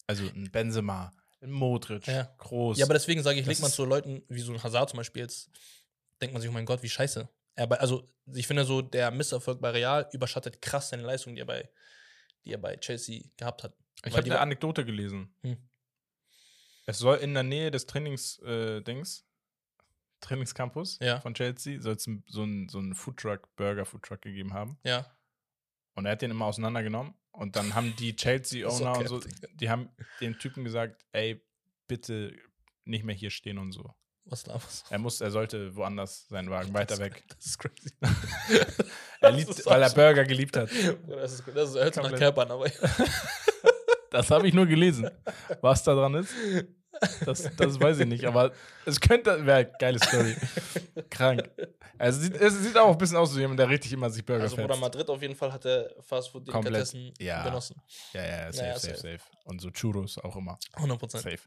Also ein Benzema, ein Modric, Ja. Groß. Ja, aber deswegen sage ich, Das legt man zu Leuten wie so ein Hazard zum Beispiel jetzt, denkt man sich, oh mein Gott, wie scheiße. Er bei, also, ich finde so, der Misserfolg bei Real überschattet krass seine Leistung, die er bei, die er bei Chelsea gehabt hat. ich habe die eine Anekdote gelesen. Hm. Es soll in der Nähe des Trainings, äh, Trainingscampus Ja. von Chelsea, soll es so einen so Foodtruck, Burger-Foodtruck gegeben haben. Ja. Und er hat den immer auseinandergenommen. Und dann haben die Chelsea-Owner und so, die haben dem Typen gesagt, ey, bitte nicht mehr hier stehen und so. Was laberst? Er muss, er sollte woanders seinen Wagen, weiter weg. [LAUGHS] Das ist crazy. [LAUGHS] [LAUGHS] Er liebt, weil er Burger geliebt hat. Das ist, das ist, hört sich nach. Körpern, aber Das habe ich nur gelesen. Was da dran ist, das, das weiß ich nicht. Aber es könnte, wäre geile Story. Krank. Also sieht, es sieht auch ein bisschen aus wie jemand, der richtig immer sich Burger Also Bruder fetzt. Madrid auf jeden Fall hat der Fastfood Komplett. Delikatessen Ja. genossen. Ja, ja, safe, Naja, safe, safe. safe. Und so Churros auch immer. 100 Prozent. Safe.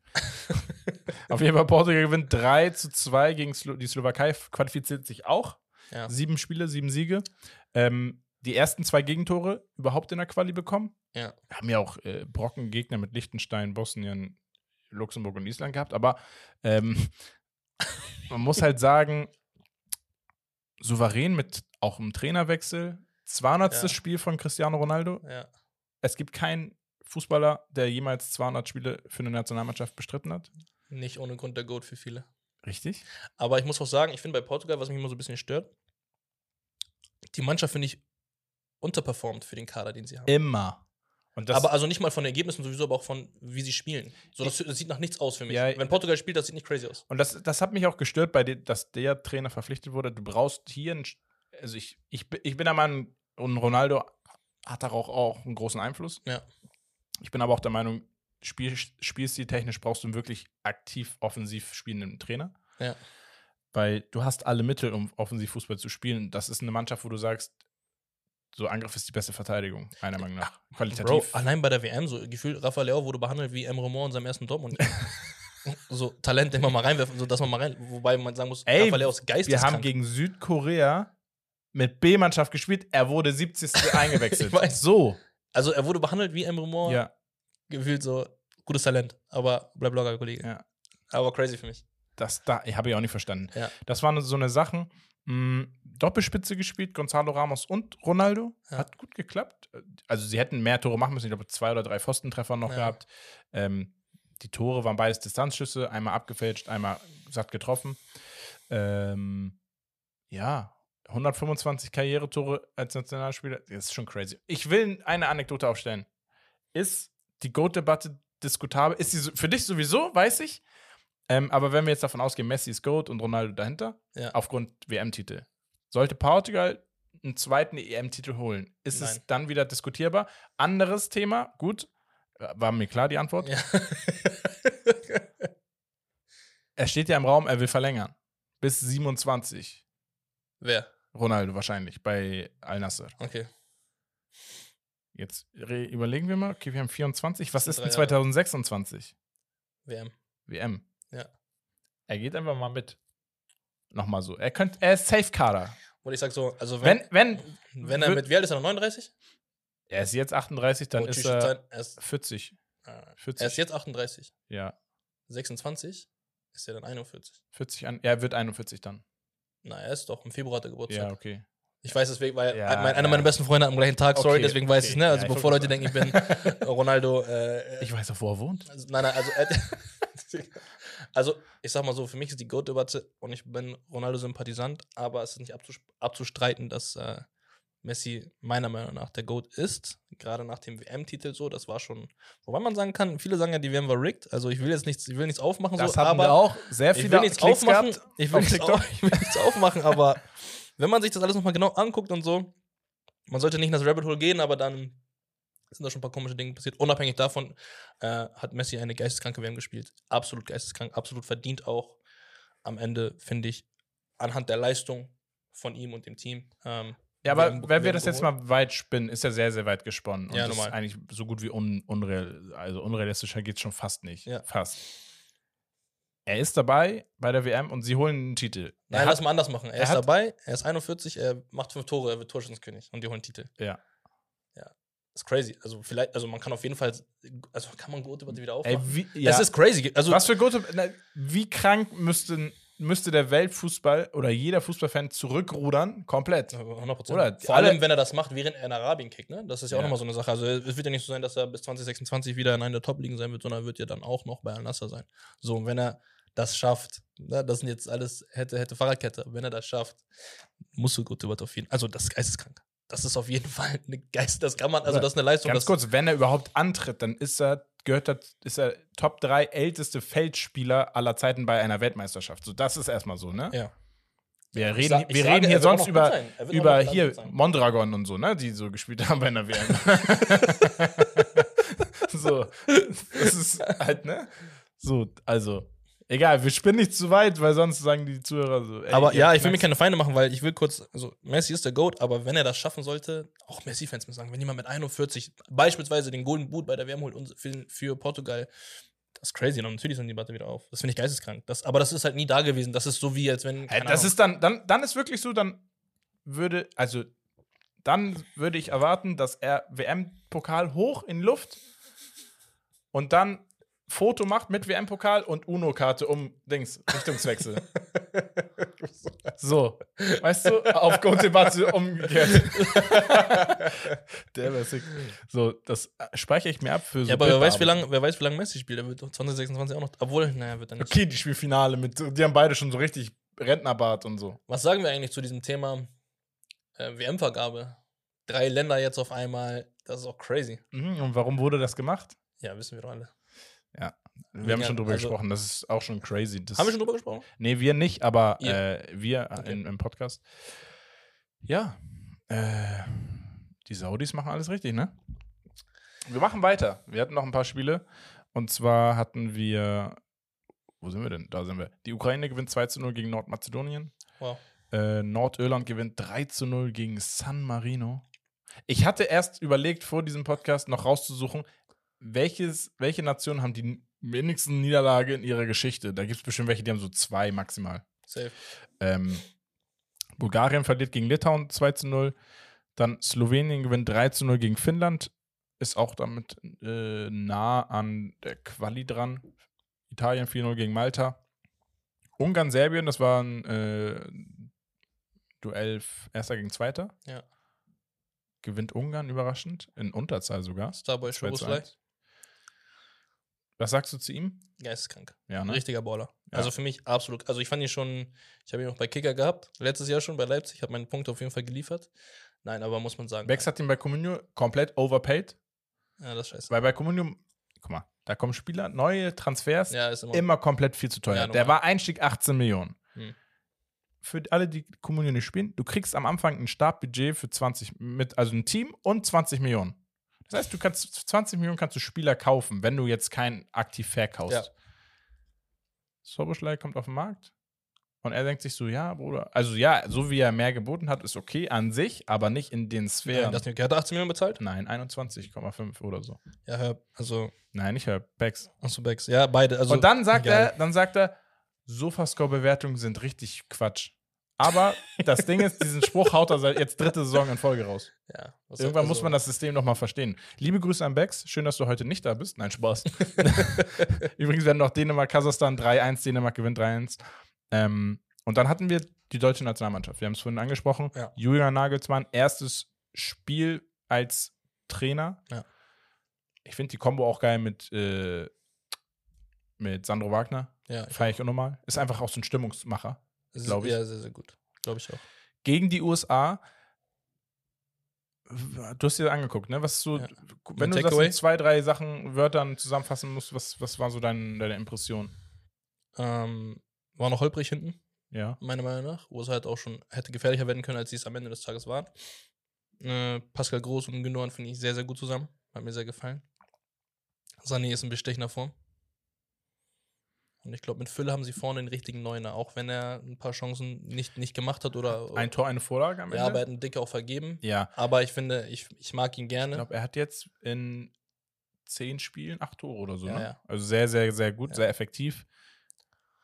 [LAUGHS] Auf jeden Fall, Portugal gewinnt 3 zu 2 gegen Slo die Slowakei, qualifiziert sich auch. Ja. Sieben Spiele, sieben Siege. Ähm, die ersten zwei Gegentore überhaupt in der Quali bekommen. Ja. Haben ja auch äh, Brocken Gegner mit Liechtenstein, Bosnien, Luxemburg und Island gehabt. Aber ähm, [LAUGHS] man muss halt sagen, souverän mit auch einem Trainerwechsel. 200. Ja. Spiel von Cristiano Ronaldo. Ja. Es gibt keinen Fußballer, der jemals 200 Spiele für eine Nationalmannschaft bestritten hat. Nicht ohne Grund der Goat für viele. Richtig? Aber ich muss auch sagen, ich finde bei Portugal, was mich immer so ein bisschen stört, die Mannschaft finde ich unterperformt für den Kader, den sie haben. Immer. Aber also nicht mal von den Ergebnissen sowieso, aber auch von wie sie spielen. So, das, das sieht nach nichts aus für mich. Ja, Wenn Portugal spielt, das sieht nicht crazy aus. und das, das hat mich auch gestört, bei dem, dass der Trainer verpflichtet wurde. Du brauchst hier, einen, also ich, ich, bin- ich bin der Meinung, und Ronaldo hat darauf auch einen großen Einfluss. Ja. Ich bin aber auch der Meinung, Spiel, spielstiltechnisch brauchst du einen wirklich aktiv offensiv spielenden Trainer. Ja. Weil du hast alle Mittel, um offensiv Fußball zu spielen. Das ist eine Mannschaft, wo du sagst, so Angriff ist die beste Verteidigung, meiner Meinung nach. Bro, Qualitativ. allein bei der WM, so gefühlt, Rafael Leao wurde behandelt wie Emre Mor in seinem ersten Dortmund. [LAUGHS] so Talent, den man mal reinwerfen, so dass man mal rein. Wobei man sagen muss, Ey, Rafael Leao ist Wir geisteskrank. haben gegen Südkorea mit B-Mannschaft gespielt. Er wurde 70. [LAUGHS] eingewechselt. Ich weiß. So. also er wurde behandelt wie Emre Mor. Ja. Gefühlt so gutes Talent, aber bleib locker, Kollege. Ja. Aber crazy für mich. Das da, habe ich auch nicht verstanden. Ja. Das waren so eine Sachen. Mh, Doppelspitze gespielt, Gonzalo Ramos und Ronaldo. Ja. Hat gut geklappt. Also sie hätten mehr Tore machen müssen. Ich glaube, zwei oder drei Pfostentreffer noch Ja. gehabt. Ähm, die Tore waren beides Distanzschüsse, einmal abgefälscht, einmal satt getroffen. Ähm, ja, 125 Karrieretore als Nationalspieler, das ist schon crazy. Ich will eine Anekdote aufstellen. Ist die GOAT-Debatte diskutabel? Ist sie für dich sowieso, weiß ich. Ähm, aber wenn wir jetzt davon ausgehen, Messi ist GOAT und Ronaldo dahinter, Ja. aufgrund WM-Titel, sollte Portugal einen zweiten EM-Titel holen, ist es Nein. dann wieder diskutierbar? Anderes Thema, gut, äh, war mir klar die Antwort. Ja. [LAUGHS] Er steht ja im Raum, er will verlängern. Bis 27. Wer? Ronaldo wahrscheinlich bei Al Nasser. Okay. Jetzt überlegen wir mal, okay, wir haben 24. Was ist denn drei Jahre. 2026? WM. WM. Er geht einfach mal mit. Nochmal so. Er könnte, er ist Safe-Kader. Und ich sag so, also wenn, Wenn, wenn, wenn er mit, wie alt ist er noch? 39? er ist jetzt 38, dann Oh, ist er sein- er, ist, 40. ah, 40. er ist jetzt 38. ja, 26 ist er dann 41. 40 an. Er wird 41 dann. Na, er ist doch im Februar hat er Geburtstag. Ja, okay. Ich weiß deswegen, weil Ja, ein- einer ja. meiner besten Freunde hat am gleichen Tag, sorry, Okay, deswegen weiß okay. ich ne? Also Ja, bevor Leute denken, ich bin Ronaldo. Äh, [LAUGHS] Ich weiß auch, wo er wohnt. also, nein, nein, also, äh, [LAUGHS] [LAUGHS] also ich sag mal so, für mich ist die Goat-Debatte und ich bin Ronaldo-Sympathisant, aber es ist nicht abzus abzustreiten, dass äh, Messi meiner Meinung nach der Goat ist. Gerade nach dem WM-Titel so, das war schon, wobei man sagen kann, viele sagen ja, die WM war rigged. Also ich will jetzt nichts, ich will nichts aufmachen, Das so, aber wir auch sehr ich viele will nichts Klicks aufmachen. Ich will auf nichts, auf, [LAUGHS] ich will nichts aufmachen, aber wenn man sich das alles nochmal genau anguckt und so, man sollte nicht in das Rabbit Hole gehen, aber dann sind da schon ein paar komische Dinge passiert. Unabhängig davon äh, hat Messi eine geisteskranke WM gespielt. Absolut geisteskrank, absolut verdient auch. Am Ende, finde ich, anhand der Leistung von ihm und dem Team. Ähm, Ja, aber WM wenn wir das jetzt geholt. mal weit spinnen, ist er sehr, sehr weit gesponnen. Und Ja, das ist eigentlich so gut wie un unreal, also unrealistischer geht es schon fast nicht. Ja. Fast. Er ist dabei bei der WM und sie holen einen Titel. Nein, er lass hat, mal anders machen. Er, er ist hat- dabei, er ist 41, er macht fünf Tore, er wird Torschützenkönig und die holen einen Titel. ja. Ist crazy. Also vielleicht, also man kann auf jeden Fall, also kann man Debatte wieder Ey, aufmachen. wie, ja. Es ist crazy. Also Was für na, wie krank müsste, müsste der Weltfußball oder jeder Fußballfan zurückrudern? Komplett. 100%. Oder Vor alle- allem, wenn er das macht, während er in Arabien kickt, ne? Das ist ja, auch Ja. nochmal so eine Sache. Also es wird ja nicht so sein, dass er bis 2026 wieder in einer der Top-Ligen sein wird, sondern er wird ja dann auch noch bei Al-Nassr sein. So, und wenn er das schafft, ne, das sind jetzt alles hätte, hätte Fahrradkette, wenn er das schafft, musst du gut über auf jeden Also das ist geisteskrank. Das ist auf jeden [LAUGHS] Fall eine Geist, das kann man, also das ist eine Leistung. Ganz kurz, wenn er überhaupt antritt, dann ist er, gehört er, ist er Top 3 älteste Feldspieler aller Zeiten bei einer Weltmeisterschaft. So, das ist erstmal so, ne? Ja. Wir reden, sag- wir reden er hier sonst über. Er über hier sein. Mondragon und so, ne, die so gespielt [LAUGHS] haben bei einer WM. [LAUGHS] so, das ist halt, ne? So, also, egal, wir spinnen nicht zu weit, weil sonst sagen die Zuhörer so. ey, Aber ja, ich will mir knackst- keine Feinde machen, weil ich will kurz, also Messi ist der GOAT, aber wenn er das schaffen sollte, auch Messi-Fans müssen sagen, wenn jemand mit 41 beispielsweise den Golden Boot bei der WM holt für, für Portugal, das ist crazy. Und natürlich sind die Debatte wieder auf. Das finde ich geisteskrank. Das, aber das ist halt nie da gewesen. Das ist so wie, als wenn. Keine das Ahnung. ist dann, dann, dann ist wirklich so, dann würde, also, dann würde ich erwarten, dass er WM-Pokal hoch in Luft und dann Foto macht mit WM-Pokal und UNO-Karte um Dings, Richtungswechsel. [LAUGHS] so, weißt du, auf Gotebatze umgekehrt. [LAUGHS] Der wäre sick. So, das speichere ich mir ab für so ja, aber wer weiß, wie lange, wer weiß, wie lange Messi spielt. Er wird doch 2026 auch noch. Obwohl, naja, wird er nicht. Okay, die Spielfinale mit, die haben beide schon so richtig Rentnerbart und so. Was sagen wir eigentlich zu diesem Thema äh, WM-Vergabe? Drei Länder jetzt auf einmal. Das ist auch crazy. Mhm, und warum wurde das gemacht? Ja, wissen wir doch alle. Wir haben Ja, schon drüber also- gesprochen, das ist auch schon crazy. Das, Haben wir schon drüber gesprochen? Nee, wir nicht, aber äh, wir Okay. in, im Podcast. Ja, äh, die Saudis machen alles richtig, ne? Wir machen weiter. Wir hatten noch ein paar Spiele. Und zwar hatten wir. Wo sind wir denn? Da sind wir. Die Ukraine gewinnt 2 zu 0 gegen Nordmazedonien. Wow. Äh, Nordirland gewinnt 3 zu 0 gegen San Marino. Ich hatte erst überlegt, vor diesem Podcast noch rauszusuchen, welches, welche Nationen haben die wenigsten Niederlage in ihrer Geschichte. Da gibt es bestimmt welche, die haben so zwei maximal. Safe. Ähm, Bulgarien verliert gegen Litauen 2 zu 0. Dann Slowenien gewinnt 3 zu 0 gegen Finnland. Ist auch damit äh, nah an der Quali dran. Italien 4-0 gegen Malta. Ungarn, Serbien, das war ein äh, Duell Erster gegen Zweiter. Ja. Gewinnt Ungarn überraschend, in Unterzahl sogar. Starboy 2 zu Schuboslai. 1. Was sagst du zu ihm? Geisteskrank. Ja, ne? Richtiger Baller. Ja. Also für mich absolut. Also ich fand ihn schon, ich habe ihn auch bei Kicker gehabt, letztes Jahr schon bei Leipzig, habe meine Punkte auf jeden Fall geliefert. Nein, aber muss man sagen. Bex hat ihn bei Comunio komplett overpaid. Ja, das ist scheiße. Weil bei Comunio, guck mal, da kommen Spieler, neue Transfers, Ja, ist immer. immer komplett viel zu teuer. Ja, Der war Einstieg 18 Millionen. Hm. Für alle, die Comunio nicht spielen, du kriegst am Anfang ein Startbudget für 20, mit, also ein Team und 20 Millionen. Das heißt, du kannst 20 Millionen kannst du Spieler kaufen, wenn du jetzt keinen aktiv verkaufst. Ja. Soboschlei kommt auf den Markt und er denkt sich so, ja, Bruder, also ja, so wie er mehr geboten hat, ist okay an sich, aber nicht in den Sphären. Nein, das nicht. Er hat 18 Millionen bezahlt? Nein, 21,5 oder so. Ja, hör, also, Nein, nicht Herr Bex. achso, Becks. Ja, beide. Also, und dann sagt egal. er, dann sagt er, Sofascore-Bewertungen sind richtig Quatsch. Aber das Ding ist, diesen Spruch haut er seit jetzt dritte Saison in Folge raus. Ja, Irgendwann also, muss man das System noch mal verstehen. Liebe Grüße an Bex. Schön, dass du heute nicht da bist. Nein, Spaß. [LAUGHS] Übrigens werden noch Dänemark, Kasachstan 3-1. Dänemark gewinnt 3-1. Ähm, und dann hatten wir die deutsche Nationalmannschaft. Wir haben es vorhin angesprochen. Ja. Julian Nagelsmann, erstes Spiel als Trainer. Ja. Ich finde die Kombo auch geil mit, äh, mit Sandro Wagner. Ja, Feier ich unnormal. Ist einfach auch so ein Stimmungsmacher. Es ist- glaub ich. Ja, sehr, sehr gut. Glaube ich auch. Gegen die USA. Du hast dir angeguckt, ne? Was so, Ja. wenn Mit du das in zwei, drei Sachen, Wörtern zusammenfassen musst, was, was war so dein, deine Impression? Ähm, war noch holprig hinten, Ja. meiner Meinung nach, wo es halt auch schon hätte gefährlicher werden können, als sie es am Ende des Tages waren. Äh, Pascal Groß und Gündogan finde ich sehr, sehr gut zusammen. Hat mir sehr gefallen. Sané ist in bestechender Form. Und ich glaube, mit Fülle haben sie vorne den richtigen Neuner, auch wenn er ein paar Chancen nicht, nicht gemacht hat oder. Ein Tor, eine Vorlage am Ende? ja, aber er hat einen Dicke auch vergeben. ja. Aber ich finde, ich, ich mag ihn Ich gerne. glaube, er hat jetzt in zehn Spielen acht Tore oder so. Ja, ne? ja. Also sehr, sehr, sehr gut, Ja. sehr effektiv.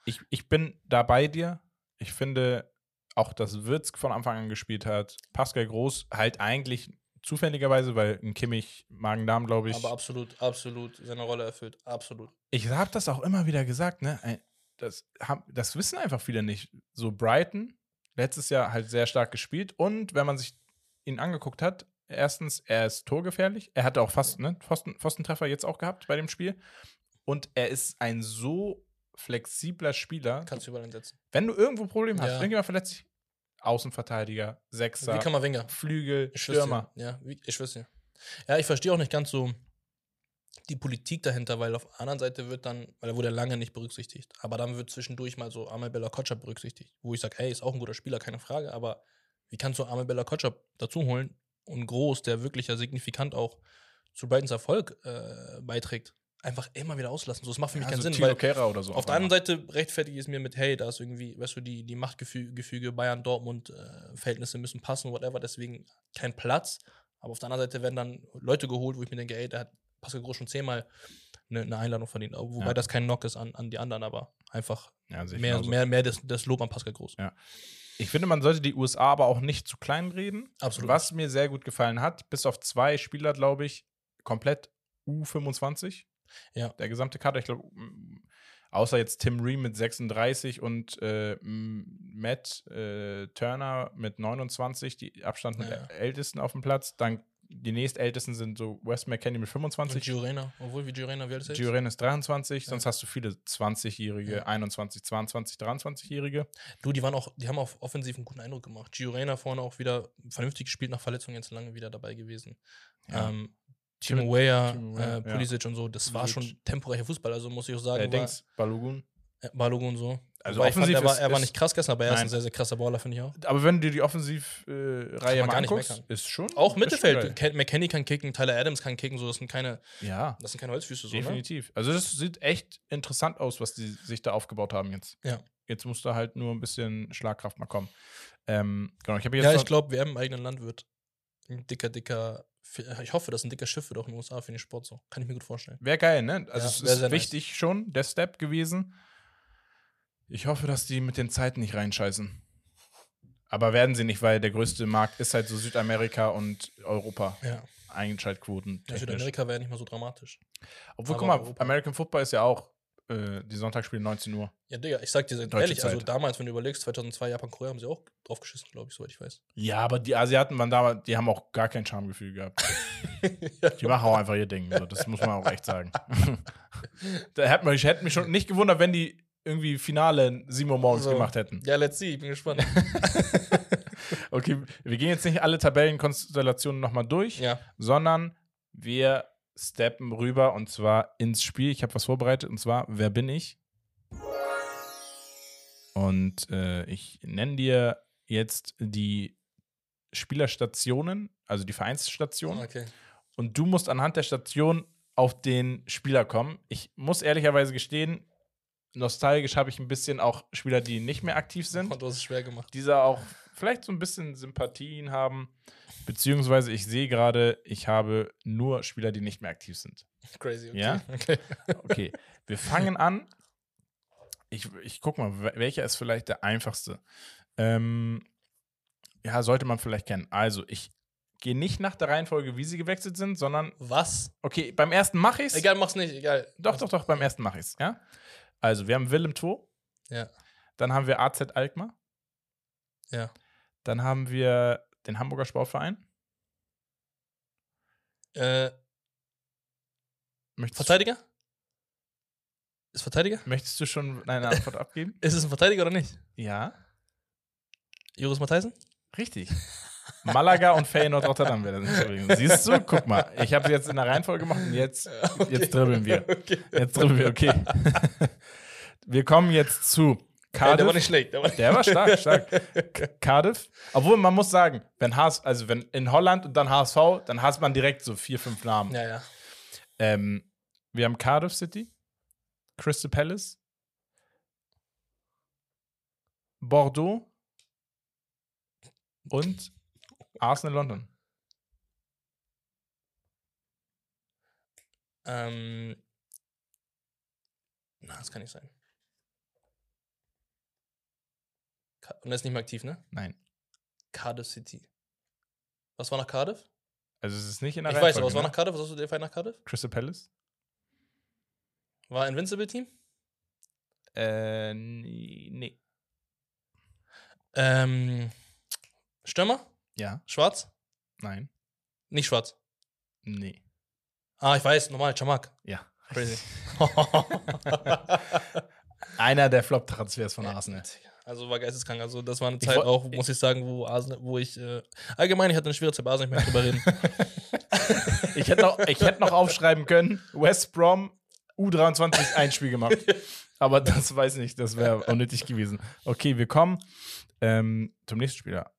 Ich, ich bin da bei dir. Ich finde auch, dass Wirtz von Anfang an gespielt hat. Pascal Groß halt eigentlich zufälligerweise, weil ein Kimmich Magen-Darm, glaube ich. aber absolut, absolut seine Rolle erfüllt. Absolut. ich habe das auch immer wieder gesagt, ne? Das, das wissen einfach viele nicht. So Brighton, letztes Jahr halt sehr stark gespielt und wenn man sich ihn angeguckt hat, erstens, er ist torgefährlich. Er hatte auch fast ne, Pfosten, Pfostentreffer jetzt auch gehabt bei dem Spiel. Und er ist ein so flexibler Spieler. Kannst du überall einsetzen. Wenn du irgendwo Probleme hast, Ja. irgendjemand verletzt sich, Außenverteidiger, Sechser, Wie kann man Wenger? Flügel, Ich Stürmer. Ja, ich schwör's dir. Ja, ich verstehe auch nicht ganz so. die Politik dahinter, weil auf der anderen Seite wird dann, weil er wurde ja lange nicht berücksichtigt, aber dann wird zwischendurch mal so Amel Bella Kotschap berücksichtigt, wo ich sage, hey, ist auch ein guter Spieler, keine Frage, aber wie kannst du Amel Bella Kotschap dazu holen und Groß, der wirklich ja signifikant auch zu Brightons Erfolg äh, beiträgt, einfach immer wieder auslassen. So, das macht für mich Ja, keinen so Sinn, weil Kehrer oder so. auf der anderen Seite rechtfertige ich es mir mit, hey, da ist irgendwie, weißt du, die, die Machtgefüge Bayern, Dortmund, äh, Verhältnisse müssen passen, whatever, deswegen kein Platz. Aber auf der anderen Seite werden dann Leute geholt, wo ich mir denke, ey, da hat Pascal Groß schon zehnmal eine, eine Einladung verdient. Wobei Ja. das kein Knock ist an, an die anderen, aber einfach ja, ich mehr, genauso. mehr, mehr das, das Lob an Pascal Groß. Ja. Ich finde, man sollte die USA aber auch nicht zu klein reden. Absolut. Was mir sehr gut gefallen hat, bis auf zwei Spieler, glaube ich, komplett U25. Ja. Der gesamte Kader, ich glaube, außer jetzt Tim Ream mit 36 und äh, Matt äh, Turner mit 29, die Abstand mit Ja. Ältesten auf dem Platz. Dann die nächstältesten sind so Wes McKenney mit Und 25. Giorena, obwohl wie Giorena, wie alt ist? Gioren ist 23, Ja. sonst hast du viele 20-Jährige, Ja. 21, 22, 23-Jährige. Du, die waren auch, die haben auch offensiv einen guten Eindruck gemacht. Giorena vorne auch wieder vernünftig gespielt, nach Verletzung jetzt lange wieder dabei gewesen. Ja. Ähm, Timo Weah, äh, Pulisic und so, das war schon temporärer Fußball, also muss ich auch sagen. Äh, Dings, Balogun. äh, Balogun so. Also Wobei ich fand, offensiv er war, er war nicht krass gestern, aber er ist ein sehr, sehr krasser Baller, finde ich auch. Aber wenn du dir die Offensivreihe äh, mal anguckst, ist schon. Auch schon Mittelfeld. McKenny kann kicken, Tyler Adams kann kicken, so das sind keine, Ja, das sind keine Holzfüße so, ne? definitiv. Also das sieht echt interessant aus, was die sich da aufgebaut haben jetzt. Ja. Jetzt muss da halt nur ein bisschen Schlagkraft mal kommen. Ähm, genau, ich jetzt Ja, ich glaube, WM im eigenen Land wird ein dicker, dicker, ich hoffe, dass ein dicker Schiff wird auch in den USA für den Sport so. Kann ich mir gut vorstellen. Wäre geil, ne? Also Ja, es ist sehr nice. wichtig schon, der Step gewesen. Ich hoffe, dass die mit den Zeiten nicht reinscheißen. Aber werden sie nicht, weil der größte Markt ist halt so Südamerika und Europa. Ja. Einschaltquoten. ja. Südamerika wäre nicht mal so dramatisch. Obwohl, aber guck mal, Europa. American Football ist ja auch äh, die Sonntagsspiele 19 Uhr. Ja, Digga, ich sag dir ehrlich, also Zeit. damals, wenn du überlegst, 2002 Japan-Korea haben sie auch drauf geschissen, glaube ich, soweit ich weiß. Ja, aber die Asiaten waren damals, die haben auch gar kein Charmegefühl gehabt. [LAUGHS] Die machen auch einfach ihr Ding. So, das muss man auch echt sagen. [LAUGHS] da hätte mich, ich hätte mich schon nicht gewundert, wenn die irgendwie Finale 7 Uhr morgens So. gemacht hätten. Ja, let's see, ich bin gespannt. [LAUGHS] Okay, wir gehen jetzt nicht alle Tabellenkonstellationen nochmal durch, ja. sondern wir steppen rüber und zwar ins Spiel. Ich habe was vorbereitet und zwar, wer bin ich? Und äh, ich nenne dir jetzt die Spielerstationen, also die Vereinsstationen. Okay. Und du musst anhand der Station auf den Spieler kommen. Ich muss ehrlicherweise gestehen, nostalgisch habe ich ein bisschen auch Spieler, die nicht mehr aktiv sind Und du hast es schwer gemacht. dieser auch vielleicht so ein bisschen Sympathien haben. Beziehungsweise ich sehe gerade, ich habe nur Spieler, die nicht mehr aktiv sind. Crazy, okay. Ja? [LAUGHS] Okay. Okay, wir fangen an. Ich, ich guck mal, wel- welcher ist vielleicht der einfachste? Ähm, ja, sollte man vielleicht kennen. Also, ich gehe nicht nach der Reihenfolge, wie sie gewechselt sind, sondern, Was? okay, beim ersten mache ich es. Egal, mach's nicht, egal. Doch, doch, doch, beim ersten mache ich es. Ja? Also, wir haben Willem Tvo, Ja. dann haben wir AZ Alkmaar, Ja. Dann haben wir den Hamburger Sportverein. Äh, Möchtest, Verteidiger? Ist Verteidiger? möchtest du schon eine Antwort abgeben? [LAUGHS] Ist es ein Verteidiger oder nicht? Ja, Joris Matheisen? richtig. Malaga und Feyenoord Rotterdam wäre das übrigens. Siehst du? Guck mal, ich habe jetzt in der Reihenfolge gemacht und jetzt, [LAUGHS] jetzt dribbeln wir. Okay. Jetzt dribbeln wir, okay. [LAUGHS] Wir kommen jetzt zu Cardiff. der war nicht schlecht. Der war, Der war stark, stark. [LAUGHS] Cardiff. Obwohl, man muss sagen, wenn HS, also wenn in Holland und dann HSV, dann hasst man direkt so vier, fünf Namen. Ja, ja. Ähm, wir haben Cardiff City, Crystal Palace, Bordeaux und Arsenal London. Ähm. Na, das kann nicht sein. Und er ist nicht mehr aktiv, ne? Nein. Cardiff City. Was war nach Cardiff? Also es ist nicht in der Ich weiß, aber was war ne? nach Cardiff? Was hast du der Verein nach Cardiff? Crystal Palace? War Invincible Team? Äh, nee. Ähm. Stürmer? Ja. Schwarz? Nein. Nicht schwarz. Nee. Ah, ich weiß, normal, Chamak. Ja. Crazy. [LAUGHS] [LAUGHS] Einer der Flop-Transfers von Arsenal. Also war geisteskrank. Also das war eine Zeit woll- auch, muss ich sagen, wo Arsenal, wo ich äh, allgemein, ich hatte eine schwere Zeit bei Arsenal, ich möchte drüber reden. [LAUGHS] Ich hätte noch, ich hätte noch aufschreiben können, West Brom U23 ein Spiel gemacht. Aber das weiß ich nicht, das wäre unnötig gewesen. Okay, wir kommen ähm, zum nächsten Spieler.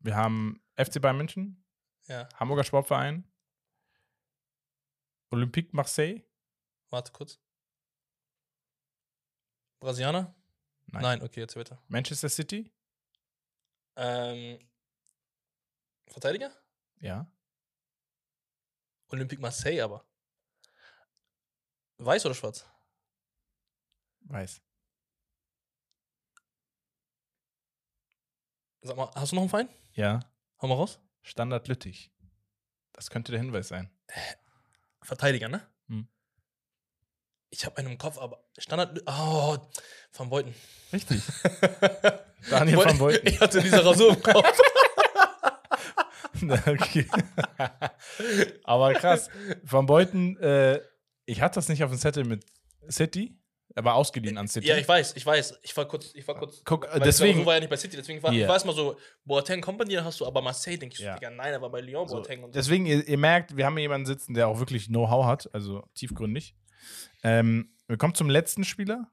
Wir haben FC Bayern München, ja, Hamburger Sportverein, Olympique Marseille. warte kurz. Brasilianer? Nein. Nein, okay, jetzt weiter. Manchester City. Ähm, Verteidiger? Ja. Olympique Marseille aber. Weiß oder schwarz? Weiß. Sag mal, hast du noch einen Verein? Ja. Hau mal raus. Standard Lüttich. Das könnte der Hinweis sein. Verteidiger, ne? Ich habe einen im Kopf, aber Standard. Oh, Van Beuten. Richtig. [LAUGHS] Daniel Ich wollte- van Beuten. Ich hatte diese Rasur im Kopf. [LAUGHS] okay. Aber krass. Van Beuten, äh, ich hatte das nicht auf dem Zettel mit City. Er war ausgeliehen an City. ja, ich weiß, ich weiß. Ich war kurz, ich war kurz. Guck, deswegen- war ja nicht bei City, deswegen war Ja. ich war erstmal so, Boateng dir, dann hast du aber Marseille, denke ich, Ja. so, Digga, nein, er war bei Lyon, So, Boateng und so. deswegen, ihr, ihr merkt, wir haben hier jemanden sitzen, der auch wirklich Know-how hat, also tiefgründig. Ähm, wir kommen zum letzten Spieler.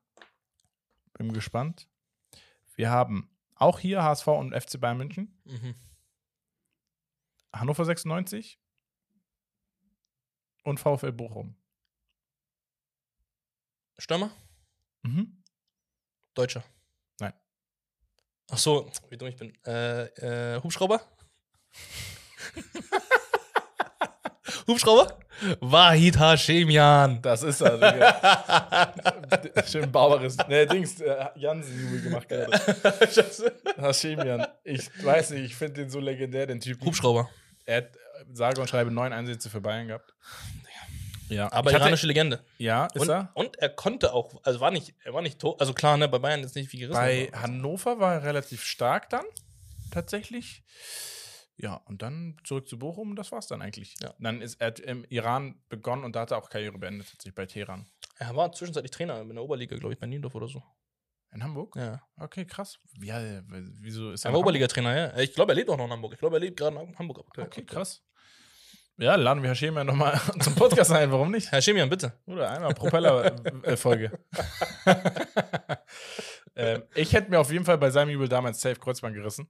Bin gespannt. Wir haben auch hier HSV und FC Bayern München, Mhm. Hannover 96 und VfL Bochum. Stürmer? Mhm. Deutscher. Nein. Ach so, wie dumm ich bin. Äh, äh, Hubschrauber? [LAUGHS] Hubschrauber? Wahid Hashemian. Das ist er, Digga. [LAUGHS] Schön baueres. Ne, Dings, äh, Jansen-Jubel gemacht gerade. [LAUGHS] Hashemian. Ich weiß nicht, ich finde den so legendär, den Typen. Hubschrauber. Er hat, sage und schreibe, neun Einsätze für Bayern gehabt. Ja, Aber hatte, iranische Legende. ja, ist Und, er. und er konnte auch, also war nicht, er war nicht tot. Also klar, ne, bei Bayern ist nicht viel gerissen. Bei Hannover war er relativ stark dann, tatsächlich. Ja, und dann zurück zu Bochum, das war's dann eigentlich. Ja. Dann ist er im Iran begonnen und da hat er auch Karriere beendet, tatsächlich bei Teheran. er war zwischenzeitlich Trainer in der Oberliga, glaube ich, bei Niendorf oder so. In Hamburg? Ja. Okay, krass. Ja, äh, wieso ist Er er war in Oberliga-Trainer, ja. Ich glaube, er lebt auch noch in Hamburg. Ich glaube, er lebt gerade in Hamburg. aktuell. Okay, krass. Ja, laden wir Herr Schema nochmal [LAUGHS] zum Podcast ein, warum nicht? Herr Schemian, bitte. Oder einmal Propeller-Folge. [LAUGHS] [LAUGHS] ähm, ich hätte mir auf jeden Fall bei seinem Jubel damals safe Kreuzband gerissen.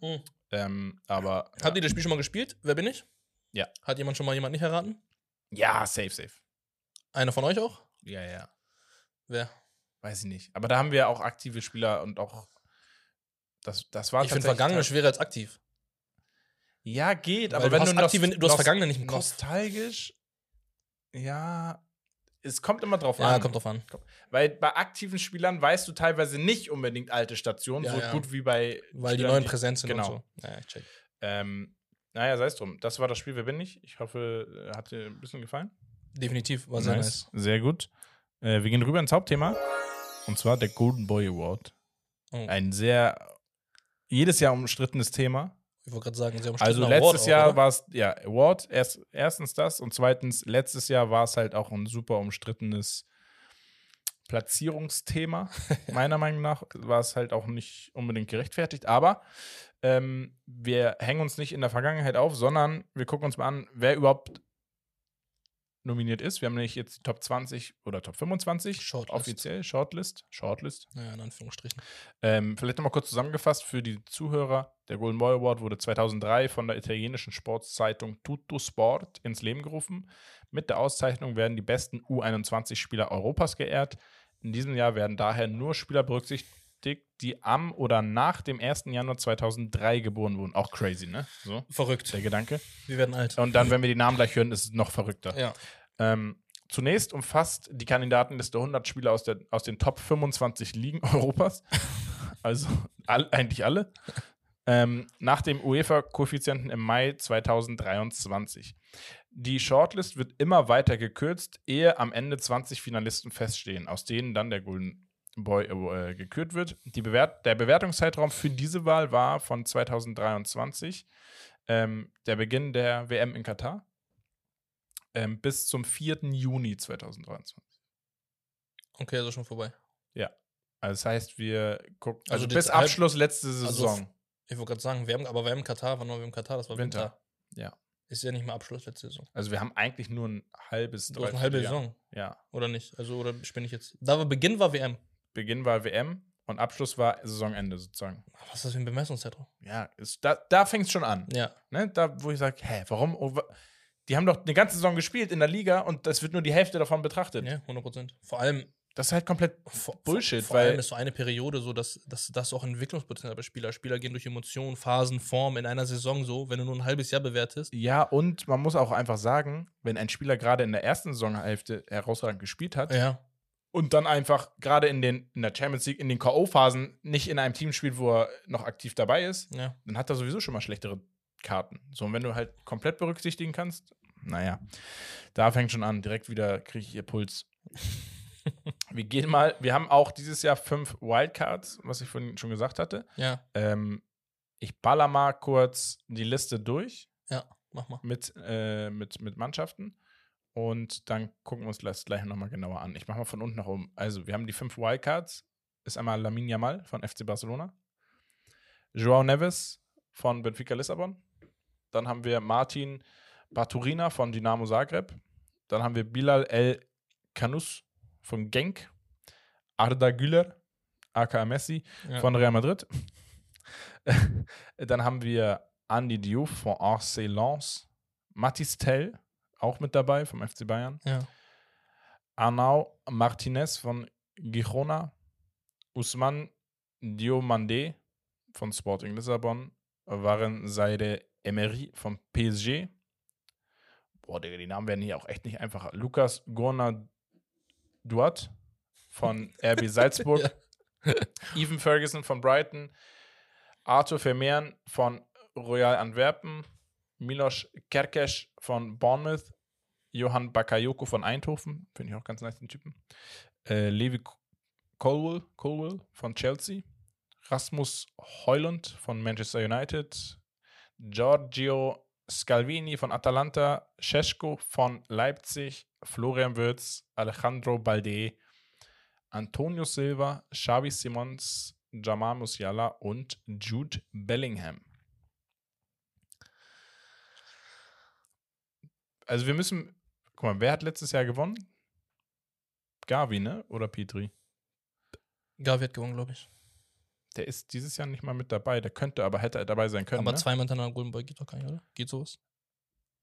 Mhm. Ähm, aber. Habt ihr das Spiel schon mal gespielt? Wer bin ich? Ja. Hat jemand schon mal jemand nicht erraten? Ja, safe, safe. Einer von euch auch? Ja, ja. Wer? Weiß ich nicht. Aber da haben wir auch aktive Spieler und auch. Das, das war ich finde Vergangene schwerer als aktiv. Ja, geht, Weil aber du wenn hast du aktive- du hast Vergangene nicht im Kopf. Nostalgisch. Ja. Es kommt immer drauf Ja, an. kommt drauf an. Weil bei aktiven Spielern weißt du teilweise nicht unbedingt alte Stationen, Ja, so ja. gut wie bei. Weil die Spielern, neuen präsent sind genau. und so. Ja, ich check. Ähm, naja, sei es drum. Das war das Spiel Wer bin ich? Ich hoffe, äh, hat dir ein bisschen gefallen. Definitiv, war sehr nice. Sehr gut. Äh, wir gehen rüber ins Hauptthema. Und zwar der Golden Boy Award. Oh, Ein sehr jedes Jahr umstrittenes Thema. Ich wollte gerade sagen, sie haben Also letztes Award Jahr war es, ja, Award, erst, erstens das und zweitens, letztes Jahr war es halt auch ein super umstrittenes Platzierungsthema. [LAUGHS] Meiner Meinung nach war es halt auch nicht unbedingt gerechtfertigt, aber ähm, wir hängen uns nicht in der Vergangenheit auf, sondern wir gucken uns mal an, wer überhaupt nominiert ist. Wir haben nämlich jetzt die Top 20 oder Top 25 Shortlist. offiziell, Shortlist, Shortlist. Ja, in Anführungsstrichen. Ähm, vielleicht nochmal kurz zusammengefasst für die Zuhörer. Der Golden Boy Award wurde 2003 von der italienischen Sportzeitung Tutto Sport ins Leben gerufen. Mit der Auszeichnung werden die besten U21-Spieler Europas geehrt. In diesem Jahr werden daher nur Spieler berücksichtigt, die am oder nach dem 1. Januar 2003 geboren wurden. Auch crazy, ne? So, Verrückt. der Gedanke. Wir werden alt. Und dann, wenn wir die Namen gleich hören, ist es noch verrückter. Ja. Ähm, zunächst umfasst die Kandidatenliste 100 Spieler aus, der, aus den Top 25 Ligen Europas. [LAUGHS] Also all, eigentlich alle. Ähm, nach dem UEFA-Koeffizienten im Mai 2023. Die Shortlist wird immer weiter gekürzt, ehe am Ende 20 Finalisten feststehen, aus denen dann der Golden Boy äh, gekürt wird. Bewert der Bewertungszeitraum für diese Wahl war von 2023, ähm, der Beginn der WM in Katar, ähm, bis zum 4. Juni 2023. Okay, also schon vorbei. Also das heißt, wir gucken, also, Also bis Abschluss letzte Also Saison. Ich wollte gerade sagen, WM, aber WM Katar, wann war WM Katar? Das war Winter. Winter. Ja. Ist ja nicht mehr Abschluss letzte Saison. Also wir haben eigentlich nur ein halbes, Du hast eine halbe Dreivierteljahr. Saison, Ja. oder nicht? Also, oder bin ich jetzt. Da war Beginn war WM. Beginn war WM und Abschluss war Saisonende sozusagen. Was ist das für ein Bemessungszeitraum? Ja, ist, da, da fängt es schon an. Ja. Ne? Da, wo ich sage, hä, warum? Oh, wa- Die haben doch eine ganze Saison gespielt in der Liga und das wird nur die Hälfte davon betrachtet. Ja, 100 Prozent. Vor allem, Das ist halt komplett vor, Bullshit, vor, vor allem weil- ist so eine Periode so, dass, dass das auch Entwicklungspotenzial bei Spieler. Spieler gehen durch Emotionen, Phasen, Form in einer Saison so, wenn du nur ein halbes Jahr bewertest. Ja, und man muss auch einfach sagen, wenn ein Spieler gerade in der ersten Saisonhälfte herausragend gespielt hat Ja. Und dann einfach gerade in, den, in der Champions League, in den K.O.-Phasen nicht in einem Team spielt, wo er noch aktiv dabei ist, Ja. dann hat er sowieso schon mal schlechtere Karten. So, und wenn du halt komplett berücksichtigen kannst, naja, da fängt schon an, direkt wieder kriege ich ihr Puls. [LAUGHS] wir gehen mal, wir haben auch dieses Jahr fünf Wildcards, was ich vorhin schon gesagt hatte. Ja. Ähm, ich baller mal kurz die Liste durch Ja. Mach mal. mit, äh, mit, mit Mannschaften. Und dann gucken wir uns das gleich nochmal genauer an. Ich mache mal von unten nach oben. Also, wir haben die fünf Wildcards. Ist einmal Lamin Yamal von FC Barcelona. Joao Neves von Benfica Lissabon. Dann haben wir Martin Baturina von Dinamo Zagreb. Dann haben wir Bilal El Canus von Genk. Arda Güler, aka Messi, Ja. von Real Madrid. [LAUGHS] Dann haben wir Andy Diouf von RC Lens. Mathis Tell, auch mit dabei vom FC Bayern. ja. Arnau Martinez von Girona. Usman Diomande von Sporting Lissabon. Waren Seide Emery von PSG. Boah, Digga, die Namen werden hier auch echt nicht einfacher. Lukas Gorna Duat von [LAUGHS] RB Salzburg. Ja. Ethan Ferguson von Brighton, Arthur Vermeeren von Royal Antwerpen, Milos Kerkesch von Bournemouth, Johann Bakayoko von Eindhoven, finde ich auch ganz nice, den Typen, äh, Levi Colwell, Colwell von Chelsea, Rasmus Heulund von Manchester United, Giorgio Scalvini von Atalanta, Scheschko von Leipzig, Florian Wirtz, Alejandro Balde, Antonio Silva, Xavi Simons, Jamal Musiala und Jude Bellingham. Also wir müssen, guck mal, wer hat letztes Jahr gewonnen? Gavi, ne? Oder Petri? Gavi hat gewonnen, glaube ich. Der ist dieses Jahr nicht mal mit dabei. Der könnte, aber hätte er dabei sein können. aber ne? zweimal hintereinander Golden Boy geht doch gar nicht, oder? Geht sowas?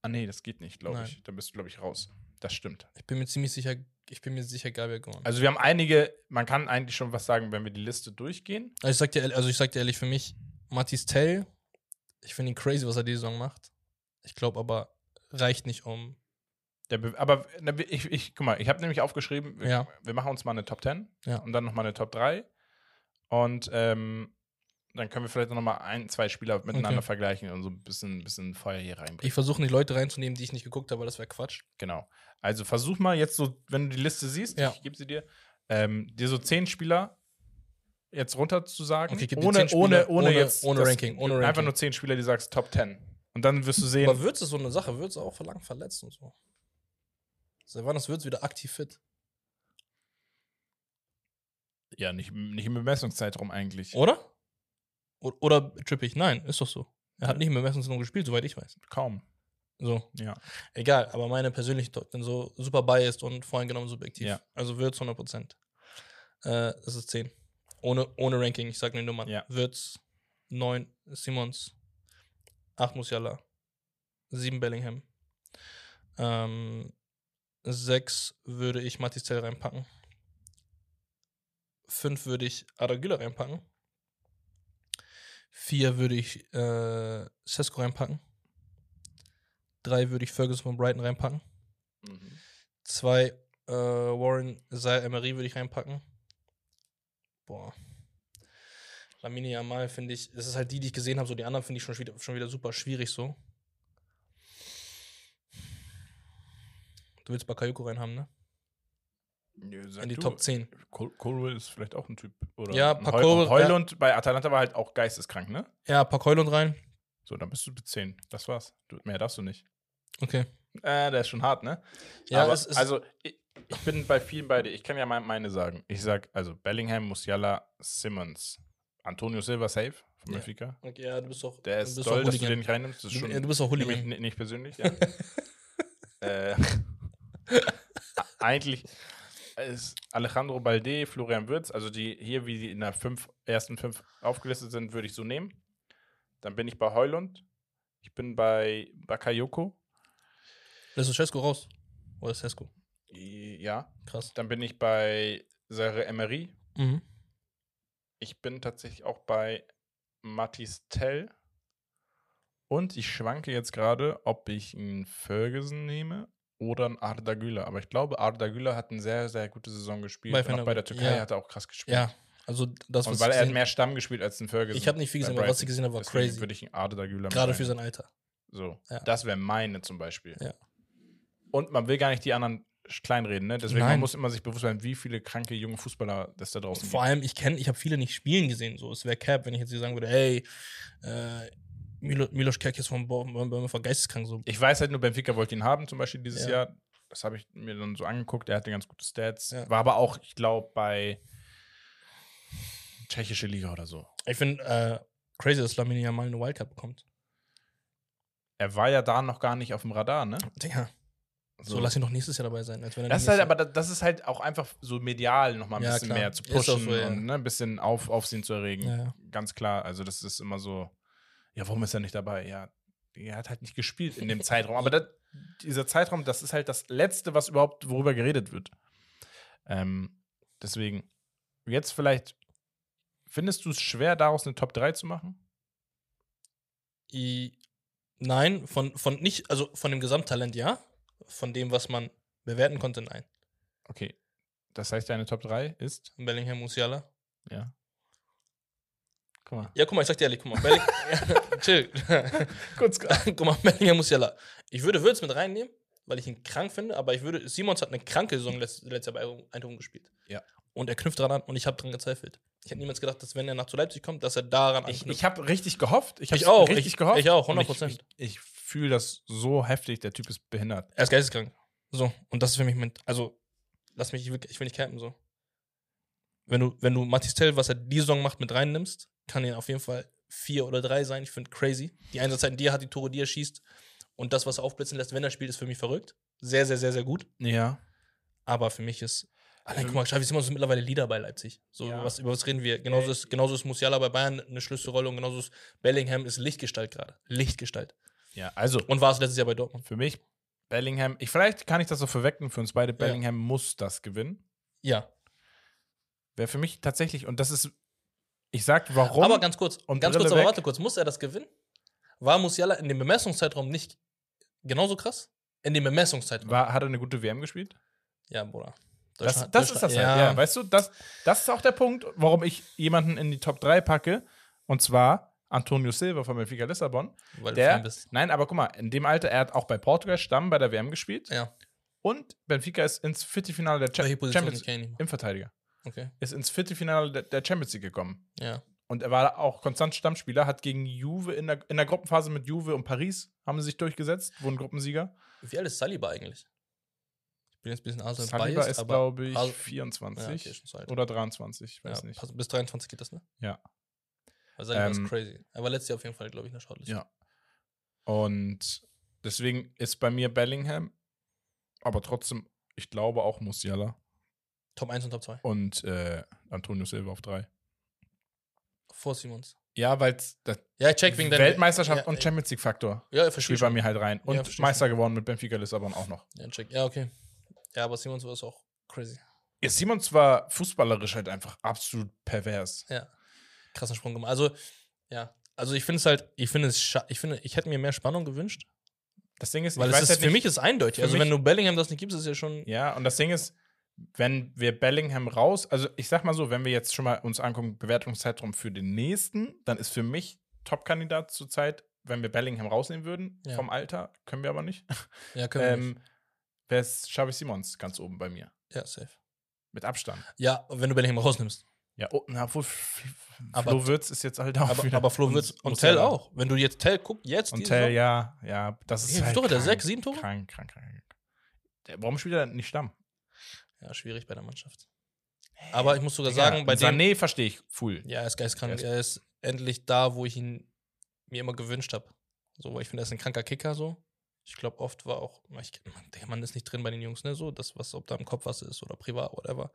Ah, nee, das geht nicht, glaube ich. Da bist du, glaube ich, raus. Das stimmt. Ich bin mir ziemlich sicher, ich bin mir sicher, Gavi hat gewonnen. Also wir haben einige, man kann eigentlich schon was sagen, wenn wir die Liste durchgehen. Also ich sag dir, ehrlich- also ich sag dir ehrlich, für mich, Matis Tell, ich finde ihn crazy, was er die Saison macht. Ich glaube aber, reicht nicht um. Der Be aber ich, ich, guck mal, ich habe nämlich aufgeschrieben, wir, Ja. wir machen uns mal eine Top 10 Ja. und dann nochmal eine Top 3. Und ähm, dann können wir vielleicht noch mal ein, zwei Spieler miteinander Okay. vergleichen und so ein bisschen, bisschen Feuer hier reinbringen. Ich versuche nicht Leute reinzunehmen, die ich nicht geguckt habe, weil das wäre Quatsch. Genau. Also versuch mal jetzt so, wenn du die Liste siehst, Ja. ich gebe sie dir, ähm, dir so zehn Spieler jetzt runter zu sagen. Okay, ohne, Spieler, ohne, ohne, ohne- jetzt. ohne Ranking, ohne Einfach Ranking. nur zehn Spieler, die sagst Top 10. Und dann wirst du sehen. Aber Würz ist so eine Sache, Würz auch verlangt verletzt und so. Seit wann ist Würz wieder aktiv fit? ja, nicht, nicht im Bemessungszeitraum eigentlich. Oder? O- Oder trippig? Nein, ist doch so. Er hat nicht im Bemessungssaison gespielt, soweit ich weiß. Kaum. So. Ja. Egal, aber meine persönliche bin so super biased und voreingenommen subjektiv. Ja. Also Würz 100%. Äh, das ist 10. Ohne, ohne Ranking, ich sag nur Nummern. Ja. Würz 9 Simons, 8 Musiala, 7 Bellingham, ähm, 6 würde ich Matistel reinpacken, 5 würde ich Aragüler reinpacken, 4 würde ich äh, Sesko reinpacken, 3 würde ich Ferguson von Brighton reinpacken, Mhm. 2 äh, Warren Zaire Emery würde ich reinpacken. Boah. Lamine Yamal finde ich, das ist halt die, die ich gesehen habe, so die anderen finde ich schon wieder, schon wieder super schwierig so. Du willst Bakayoko reinhaben, ne? Ja, In die du. Top 10. Col Colwell ist vielleicht auch ein Typ. Oder Ja, ein Paul Heu- Colwell, Heulund bei Atalanta war halt auch geisteskrank, ne? Ja, pack Heulund rein. So, dann bist du mit 10. Das war's. Du, mehr darfst du nicht. Okay. Äh, der ist schon hart, ne? Ja, Aber, es ist, also, ich, ich bin bei vielen beide. Ich kann ja mein- meine sagen. Ich sag, also Bellingham, Musiala, Simmons. Antonio Silva safe von Ja. Benfica. Okay, ja, du bist doch. Der du ist bist toll, dass du den nicht reinnimmst. Das ist Du, schon ja, du bist doch Nehme Hooligan. ich n- nicht persönlich, ja. [LAUGHS] äh, eigentlich ist Alejandro Balde, Florian Wirtz, also die hier, wie die in der fünf, ersten fünf aufgelistet sind, würde ich so nehmen. Dann bin ich bei Heulund. Ich bin bei Bakayoko. Lässt du Cesco raus? Oder Cesco? Ja. Krass. Dann bin ich bei Sarre Emery. Mhm. Ich bin tatsächlich auch bei Matis Tell. Und ich schwanke jetzt gerade, ob ich einen Ferguson nehme oder einen Arda Güler. Aber ich glaube, Arda Güler hat eine sehr, sehr gute Saison gespielt. Bei und auch bei der Türkei ja. hat er auch krass gespielt. Ja, also das, was Und weil er hat mehr Stamm gespielt als ein Ferguson. Ich habe nicht viel gesehen, aber was ich gesehen habe, war Deswegen crazy. würde ich einen Arda Güler Gerade für sein Alter. So, Ja. das wäre meine zum Beispiel. Ja. Und man will gar nicht die anderen kleinreden, ne? Deswegen man muss immer sich bewusst sein, wie viele kranke junge Fußballer das da draußen Vor allem, ich kenne, ich habe viele nicht spielen gesehen. So, es wäre Cap, wenn ich jetzt hier sagen würde, hey, äh, Milo, Milos Kerk ist vom Bäume von geisteskrank. So. Ich weiß halt nur, Benfica wollte ihn haben, zum Beispiel dieses Ja. Jahr. Das habe ich mir dann so angeguckt. Er hatte ganz gute Stats. Ja. War aber auch, ich glaube, bei tschechische Liga oder so. Ich finde äh, crazy, dass Lamine ja mal eine Wildcard bekommt. Er war ja da noch gar nicht auf dem Radar, ne? Digga, so, lass ihn doch nächstes Jahr dabei sein. Das ist halt, aber das- ist halt auch einfach so medial nochmal ein Ja, bisschen klar. mehr zu pushen so, ja. und ne, ein bisschen auf, Aufsehen zu erregen. Ja. Ganz klar. Also, das ist immer so, ja, warum ist er nicht dabei? Ja, er hat halt nicht gespielt in dem [LAUGHS] Zeitraum. Aber das, dieser Zeitraum, das ist halt das Letzte, was überhaupt, worüber geredet wird. Ähm, deswegen, jetzt vielleicht, findest du es schwer, daraus eine Top 3 zu machen? I, nein, von, von nicht, also von dem Gesamttalent ja. Von dem, was man bewerten konnte, nein. Okay. Das heißt, deine Top 3 ist? Bellingham, Musiala. Ja. Guck mal. Ja, guck mal, ich sag dir ehrlich, guck mal. Belling Chill. Kurz. guck mal, Bellingham, Musiala. Ich würde Würz mit reinnehmen, weil ich ihn krank finde, aber ich würde, Simons hat eine kranke Saison letzt, letztes Jahr bei Eindhoven gespielt. Ja. Und er knüpft daran an und ich habe dran gezweifelt. Ich hätte niemals gedacht, dass wenn er nach zu Leipzig kommt, dass er daran Ich, anknüpft. ich habe richtig gehofft. Ich, Ich auch, Richtig ich- gehofft. ich auch, Und 100%. Ich, ich, ich fühle das so heftig. Der Typ ist behindert. Er ist geisteskrank. So, und das ist für mich mit, also, lass mich, wirklich- ich will nicht campen, so. Wenn du, wenn du Matis Tell, was er die Saison macht, mit reinnimmst, kann er auf jeden Fall vier oder drei sein. Ich finde crazy. Die Einsatzzeiten, die er hat, die Tore, die er schießt und das, was er aufblitzen lässt, wenn er spielt, ist für mich verrückt. Sehr, sehr, sehr, sehr gut. Ja. Aber für mich ist, allein guck mal, Xavi Simons ist mittlerweile Leader bei Leipzig. So, Ja. über, was, über was reden wir? Genauso ist, genauso ist Musiala bei Bayern eine Schlüsselrolle und genauso ist Bellingham ist Lichtgestalt gerade. Lichtgestalt. Ja, also Und war es letztes Jahr bei Dortmund. für mich, Bellingham, ich, vielleicht kann ich das so verwecken für uns beide. Bellingham muss das gewinnen. Ja. Wäre für mich tatsächlich, und das ist, ich sag, warum. Aber ganz kurz, Und ganz Brille kurz, aber weg. warte kurz, muss er das gewinnen? War Musiala in dem Bemessungszeitraum nicht genauso krass? In dem Bemessungszeitraum. war, hat er eine gute WM gespielt? ja, Bruder. Das, das ist das halt, ja. Weißt du, das, das ist auch der Punkt, warum ich jemanden in die Top 3 packe. Und zwar Antonio Silva von Benfica Lissabon. weil du Der, Fan bist. nein, aber guck mal, in dem Alter, er hat auch bei Portugal Stamm bei der WM gespielt. Ja. Und Benfica ist ins Viertelfinale der Cha Champions mehr. im Verteidiger. Okay. Ist ins Viertelfinale der, Champions League gekommen. Ja. Und er war auch konstant Stammspieler, hat gegen Juve in der, in der Gruppenphase mit Juve und Paris haben sie sich durchgesetzt, wurden Gruppensieger. Wie alt ist Saliba eigentlich? Ich bin jetzt ein bisschen Arsenal Saliba biased, ist, glaube ich, Ars- 24 Ja, okay, so oder 23, ich ja, weiß nicht. pass- bis 23 geht das, ne? Ja. Weil Saliba Ähm, ist crazy. Er war letztes Jahr auf jeden Fall, glaube ich, in der Shortlist. Ja. Und deswegen ist bei mir Bellingham, aber trotzdem, ich glaube auch Musiala Top 1 und Top 2. und äh, Antonio Silva auf 3. Vor Simons. Ja, weil Ja, ich check wegen Weltmeisterschaft ja, und Champions League Faktor Ja, verstehe spielt bei schon. mir halt rein. Und Ja, Meister geworden mit Benfica Lissabon auch noch. Ja, check. Ja, okay. Ja, aber Simons war es auch crazy. Ja, Simons war fußballerisch halt einfach absolut pervers. Ja. Krassen Sprung gemacht. Also, ja. Also ich finde es halt, ich finde es, ich finde, ich hätte mir mehr Spannung gewünscht. Das Ding ist, Weil ich es weiß ist, halt für nicht- mich ist eindeutig. Also wenn du Bellingham das nicht gibst, ist es ja schon. Ja, und das Ding ist, wenn wir Bellingham raus, also ich sag mal so, wenn wir jetzt schon mal uns angucken, Bewertungszeitraum für den nächsten, dann ist für mich Top-Kandidat zurzeit, wenn wir Bellingham rausnehmen würden, Ja. vom Alter, können wir aber nicht, [LAUGHS] Ja, können wir nicht. ähm, wäre es Xavi Simons ganz oben bei mir. Ja, safe. Mit Abstand. Ja, wenn du Bellingham rausnimmst. Ja, oh, na, obwohl Aber- Flo Würz ist jetzt halt auch Aber, wieder. aber Flo Wirtz und Musiala. Tell auch. Wenn du jetzt Tell guckst, jetzt Und Tell, ja, ja, das ist Wie viele halt Tore der? Sechs, sieben Tore? Krank, krank, krank. Der, warum spielt er nicht Stamm? Ja, schwierig bei der Mannschaft. Aber ich muss sogar sagen, bei dem. Sané verstehe ich full. Ja, er ist geistkrank. Er ist endlich da, wo ich ihn mir immer gewünscht habe. So, weil ich finde, er ist ein kranker Kicker so. Ich glaube, oft war auch, ich, der Mann ist nicht drin bei den Jungs, ne? So, das, was, ob da im Kopf was ist oder privat, whatever.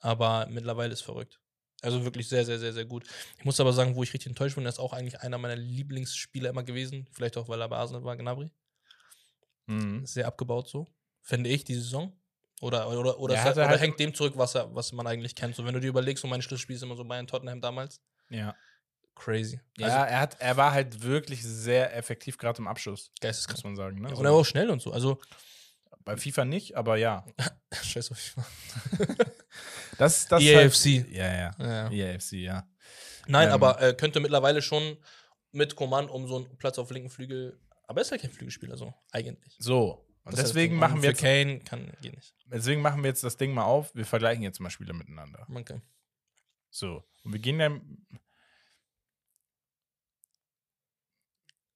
Aber mittlerweile ist verrückt. Also wirklich sehr, sehr, sehr, sehr gut. Ich muss aber sagen, wo ich richtig enttäuscht bin, er ist auch eigentlich einer meiner Lieblingsspieler immer gewesen. Vielleicht auch, weil er bei Arsenal war, Gnabry. Mhm. Sehr abgebaut so. Finde ich, die Saison. Oder, oder, oder, Ja, er oder halt- hängt dem zurück, was, er, was man eigentlich kennt. So, wenn du dir überlegst, so mein Schlüsselspiel ist immer so Bayern Tottenham damals. Ja. Crazy. Ja, Also, er, hat, er war halt wirklich sehr effektiv, gerade im Abschluss, geisteskrank. muss man sagen. Ne? Ja, So, und er war auch schnell und so. Also, bei FIFA nicht, aber ja. [LAUGHS] scheiß auf FIFA. [LAUGHS] Das, das ist halt, EAFC. ja, ja. Ja. EAFC, ja. Nein, Ähm. aber äh, könnte mittlerweile schon mit Command um so einen Platz auf linken Flügel. Aber er ist ja kein Flügelspieler, so, eigentlich. So. Und Das deswegen machen wir Kane kann, geht nicht. deswegen machen wir jetzt das Ding mal auf. Wir vergleichen jetzt mal Spiele miteinander. Man kann. So. Und wir gehen dann.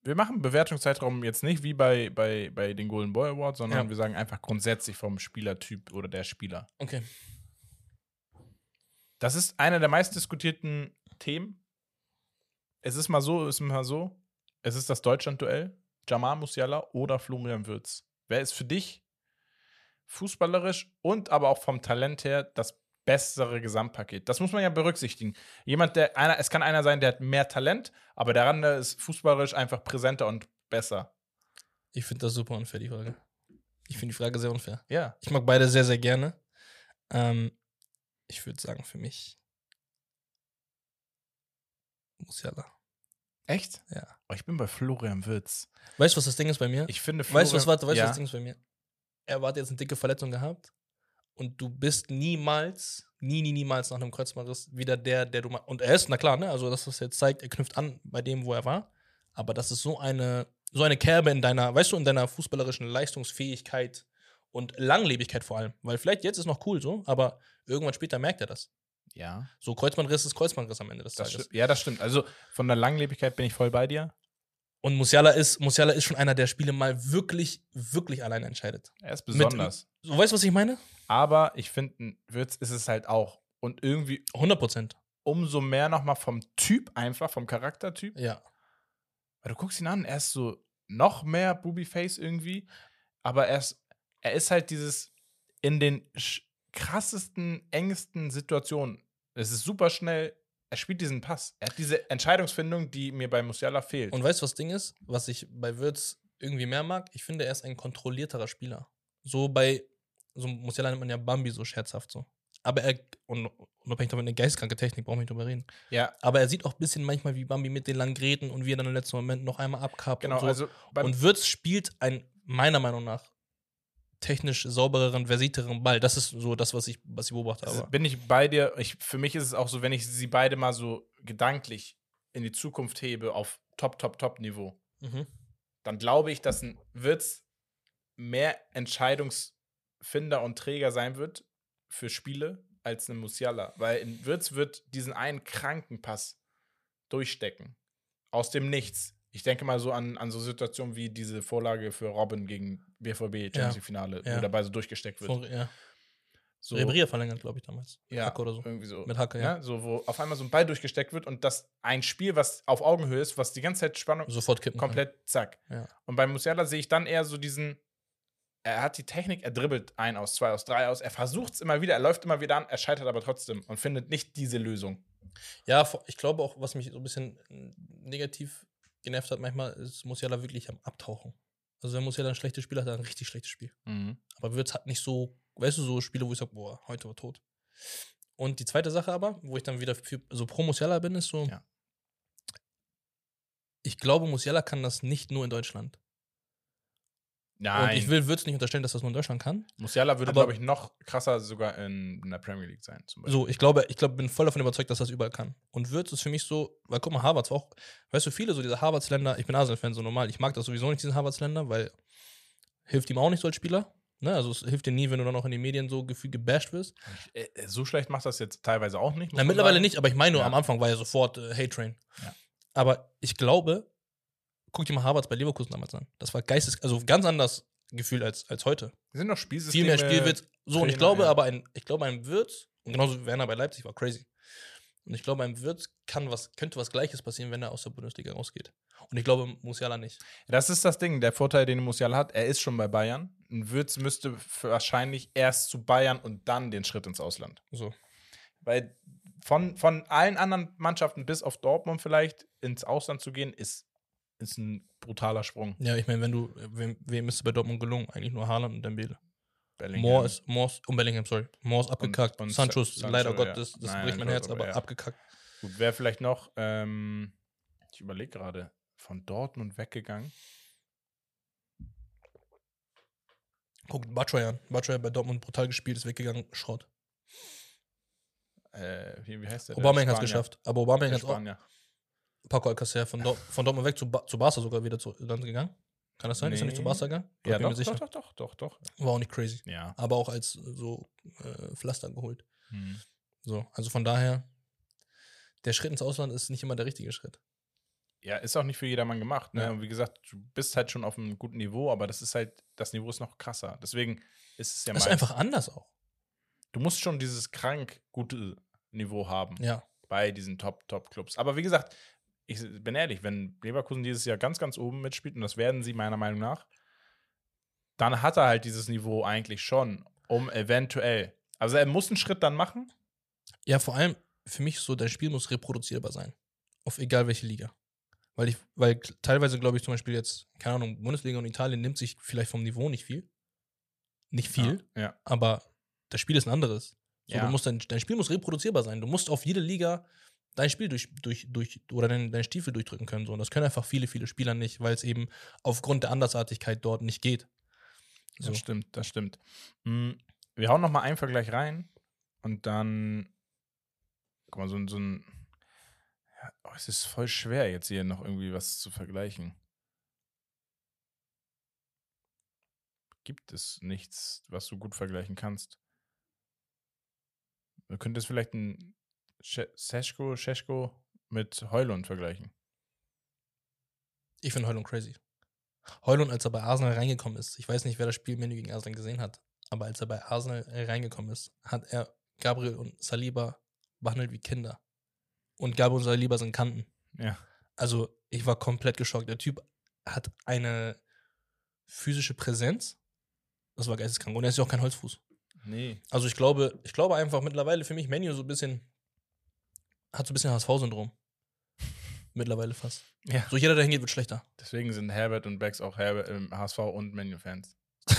Wir machen Bewertungszeitraum jetzt nicht wie bei, bei, bei den Golden Boy Awards, sondern Ja. wir sagen einfach grundsätzlich vom Spielertyp oder der Spieler. Okay. Das ist einer der meistdiskutierten Themen. Es ist mal so, es ist mal so. Es ist das Deutschland-Duell. Jamal Musiala oder Florian Würz. Wer ist für dich fußballerisch und aber auch vom Talent her das bessere Gesamtpaket? Das muss man ja berücksichtigen. Jemand, der einer, es kann einer sein, der hat mehr Talent, aber der andere ist fußballerisch einfach präsenter und besser. Ich finde das super unfair, die Frage. Ich finde die Frage sehr unfair. Ja. Ich mag beide sehr, sehr gerne. Ähm, ich würde sagen, für mich Musiala. Echt? Ja. Oh, ich bin bei Florian Würz. Weißt du, was das Ding ist bei mir? Ich finde Weißt du, was, warte, weißt du, ja. was das Ding ist bei mir? Er hat jetzt eine dicke Verletzung gehabt und du bist niemals, nie, nie, niemals nach einem Kreuzbandriss wieder der, der du mal. Und er ist, na klar, ne? Also, dass das jetzt zeigt, er knüpft an bei dem, wo er war. Aber das ist so eine, so eine Kerbe in deiner, weißt du, in deiner fußballerischen Leistungsfähigkeit und Langlebigkeit vor allem. Weil vielleicht jetzt ist noch cool so, aber irgendwann später merkt er das. Ja. So Kreuzbandriss ist Kreuzbandriss am Ende des Das Tages. Ja, das stimmt. Also von der Langlebigkeit bin ich voll bei dir. Und Musiala ist, Musiala ist schon einer, der Spiele mal wirklich, wirklich alleine entscheidet. Er ist besonders. So, weißt du, was ich meine? Aber ich finde, Würz ist es halt auch. Und irgendwie 100 Prozent. umso mehr nochmal vom Typ einfach, vom Charaktertyp. Ja. Weil du guckst ihn an, er ist so noch mehr Booby-Face irgendwie. Aber er ist, er ist halt dieses in den krassesten, engsten Situationen. Es ist super schnell. Er spielt diesen Pass. Er hat diese Entscheidungsfindung, die mir bei Musiala fehlt. Und weißt du, was das Ding ist? Was ich bei Würz irgendwie mehr mag? Ich finde, er ist ein kontrollierterer Spieler. So bei, so Musiala nennt man ja Bambi so scherzhaft so. Aber er, und unabhängig davon, eine geistkranke Technik, brauchen wir nicht drüber reden. ja, Aber er sieht auch ein bisschen manchmal wie Bambi mit den langen Gräten und wie er dann im letzten Moment noch einmal abkappt. genau. und so. Also Und Würz spielt ein, meiner Meinung nach, technisch saubereren, versierteren Ball. Das ist so das, was ich, was ich beobachte. Also Aber bin ich bei dir. Ich, für mich ist es auch so, wenn ich sie beide mal so gedanklich in die Zukunft hebe auf Top, Top, Top-Niveau, mhm. dann glaube ich, dass ein Wirtz mehr Entscheidungsfinder und Träger sein wird für Spiele als ein Musiala. Weil ein Wirtz wird diesen einen kranken Pass durchstecken. Aus dem Nichts. Ich denke mal so an, an so Situationen wie diese Vorlage für Robin gegen BVB Champions League Finale, Ja. wo dabei so durchgesteckt wird. Von, ja. So, hat verlängert, glaube ich, damals. ja, Hacke oder so. irgendwie so. Mit Hacke, ja. Ne? So, wo auf einmal so ein Ball durchgesteckt wird und das ein Spiel, was auf Augenhöhe ist, was die ganze Zeit Spannung Sofort kippen. kann. komplett zack. Ja. Und bei Musiala sehe ich dann eher so diesen, er hat die Technik, er dribbelt ein aus, zwei aus, drei aus, er versucht es immer wieder, er läuft immer wieder an, er scheitert aber trotzdem und findet nicht diese Lösung. Ja, vor- ich glaube auch, was mich so ein bisschen negativ genervt hat manchmal, ist Musiala wirklich am Abtauchen. Also wenn Musiala ein schlechtes Spiel hat, er ein richtig schlechtes Spiel. Aber Würz hat nicht so, weißt du, so Spiele, wo ich sage, boah, heute war tot. Und die zweite Sache aber, wo ich dann wieder für, so pro Musiala bin, ist so, Ja. ich glaube, Musiala kann das nicht nur in Deutschland. Nein, Und ich will Würz nicht unterstellen, dass das nur in Deutschland kann. Musiala würde, glaube ich, noch krasser sogar in, in der Premier League sein. So, ich glaube, ich glaube, bin voll davon überzeugt, dass das überall kann. Und Würz ist für mich so, weil guck mal, Harvards war auch, weißt du, viele so diese Harvards-Länder, ich bin Arsenal-Fan so normal, ich mag das sowieso nicht, diesen Harvards-Länder, weil hilft ihm auch nicht so als Spieler. Ne? Also es hilft dir nie, wenn du dann auch in den Medien so gefühlt gebasht wirst. Äh, äh, so schlecht macht das jetzt teilweise auch nicht. Na, mittlerweile sagen. nicht, aber ich meine nur, Ja. am Anfang war er sofort äh, Hate Train. Ja. Aber ich glaube, guck dir mal Harvards bei Leverkusen damals an. Das war geistes, also ganz anders gefühlt als, als heute. Wir sind noch Spielsysteme. Viel mehr Spielwitz. So, und ich Trainer, glaube ja. aber, ein, ich glaube, ein Wirtz, und genauso wie Werner bei Leipzig war crazy. Und ich glaube, ein Wirtz kann was, könnte was Gleiches passieren, wenn er aus der Bundesliga rausgeht. Und ich glaube, Musiala nicht. Das ist das Ding, der Vorteil, den Musiala hat, er ist schon bei Bayern. Ein Würz müsste wahrscheinlich erst zu Bayern und dann den Schritt ins Ausland. So. Weil von, von allen anderen Mannschaften bis auf Dortmund vielleicht ins Ausland zu gehen, ist, ist ein brutaler Sprung. Ja, ich meine, wenn du, wem, wem ist es bei Dortmund gelungen? Eigentlich nur Haaland und Dembele. Bellingham. Moore ist, Moore ist, und Bellingham, sorry. Moore ist abgekackt. und Sancho, Sa- Sancho, leider Gott, ja. das, das Nein, bricht mein Herz, aber aber ja. abgekackt. Gut, wer vielleicht noch, ähm, ich überlege gerade, von Dortmund weggegangen. Guckt Batshuayi an. Batshuayi hat bei Dortmund brutal gespielt, ist weggegangen, Schrott. Äh, wie, wie heißt der? Aubameyang hat es geschafft. Aber Der hat auch Spanier. Paco Alcacer von, Dort, von Dortmund weg zu, ba zu Barca sogar wieder zu, dann gegangen. Kann das sein? Ist er nicht zu Nee. Barca gegangen? Ja, bin doch, doch, doch, doch, doch, doch. War auch nicht crazy. Ja. Aber auch als so äh, Pflaster geholt. Hm. So, also von daher, der Schritt ins Ausland ist nicht immer der richtige Schritt. Ja, ist auch nicht für jedermann gemacht. Ne? Ja. Wie gesagt, du bist halt schon auf einem guten Niveau, aber das ist halt, das Niveau ist noch krasser. Deswegen ist es ja Das ist einfach anders auch. Du musst schon dieses krank gute Niveau haben Ja. bei diesen Top-Top-Clubs. Aber wie gesagt, ich bin ehrlich, wenn Leverkusen dieses Jahr ganz, ganz oben mitspielt, und das werden sie meiner Meinung nach, dann hat er halt dieses Niveau eigentlich schon, um eventuell. Also er muss einen Schritt dann machen. Ja, vor allem für mich so, dein Spiel muss reproduzierbar sein. Auf egal welche Liga. Weil ich, weil teilweise glaube ich zum Beispiel jetzt, keine Ahnung, Bundesliga und Italien nimmt sich vielleicht vom Niveau nicht viel. Nicht viel, Ja. aber das Spiel ist ein anderes. So, Ja. du musst dein, dein Spiel muss reproduzierbar sein. Du musst auf jede Liga dein Spiel durch, durch, durch oder dein, dein Stiefel durchdrücken können. So. Und das können einfach viele, viele Spieler nicht, weil es eben aufgrund der Andersartigkeit dort nicht geht. So. Das stimmt, das stimmt. Hm, Wir hauen noch mal einen Vergleich rein und dann, guck mal, so, ein- so ein, oh, es ist voll schwer jetzt hier noch irgendwie was zu vergleichen. Gibt es nichts, was du gut vergleichen kannst? Du könntest vielleicht ein Sche- Seschko, mit Heulund vergleichen. Ich finde Heulund crazy. Heulund, als er bei Arsenal reingekommen ist, ich weiß nicht, wer das Spielmenü gegen Arsenal gesehen hat, aber als er bei Arsenal reingekommen ist, hat er Gabriel und Saliba behandelt wie Kinder. Und Gabriel und Saliba sind Kanten. Ja. Also, ich war komplett geschockt. Der Typ hat eine physische Präsenz. Das war geisteskrank. Und er ist ja auch kein Holzfuß. Nee. Also, ich glaube, ich glaube einfach mittlerweile für mich, Menu so ein bisschen, hat so ein bisschen HSV-Syndrom. [LAUGHS] mittlerweile fast. Ja. So, jeder, der hingeht, wird schlechter. Deswegen sind Herbert und Bex auch Herbert, ähm, HSV und Menu-Fans. [LAUGHS]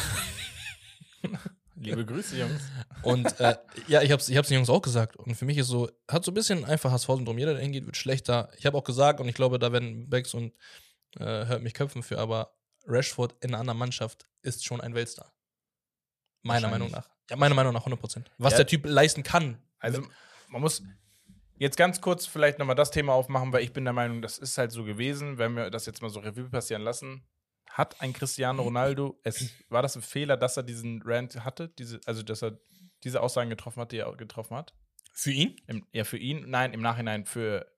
Liebe Grüße, Jungs. Und äh, ja, ich hab's, ich hab's den Jungs auch gesagt. Und für mich ist so, hat so ein bisschen einfach HSV-Syndrom. Jeder, der hingeht, wird schlechter. Ich habe auch gesagt, und ich glaube, da werden Becks und äh, hört mich köpfen für, aber Rashford in einer anderen Mannschaft ist schon ein Weltstar. Meiner. Meinung nach. Ja, meiner Meinung nach 100%. Was Ja. der Typ leisten kann. Also, man muss jetzt ganz kurz vielleicht nochmal das Thema aufmachen, weil ich bin der Meinung, das ist halt so gewesen, wenn wir das jetzt mal so Revue passieren lassen. Hat ein Cristiano Ronaldo, es, war das ein Fehler, dass er diesen Rant hatte? Diese, also, dass er diese Aussagen getroffen hat, die er getroffen hat? Für ihn? Im, ja, für ihn, nein, im Nachhinein für,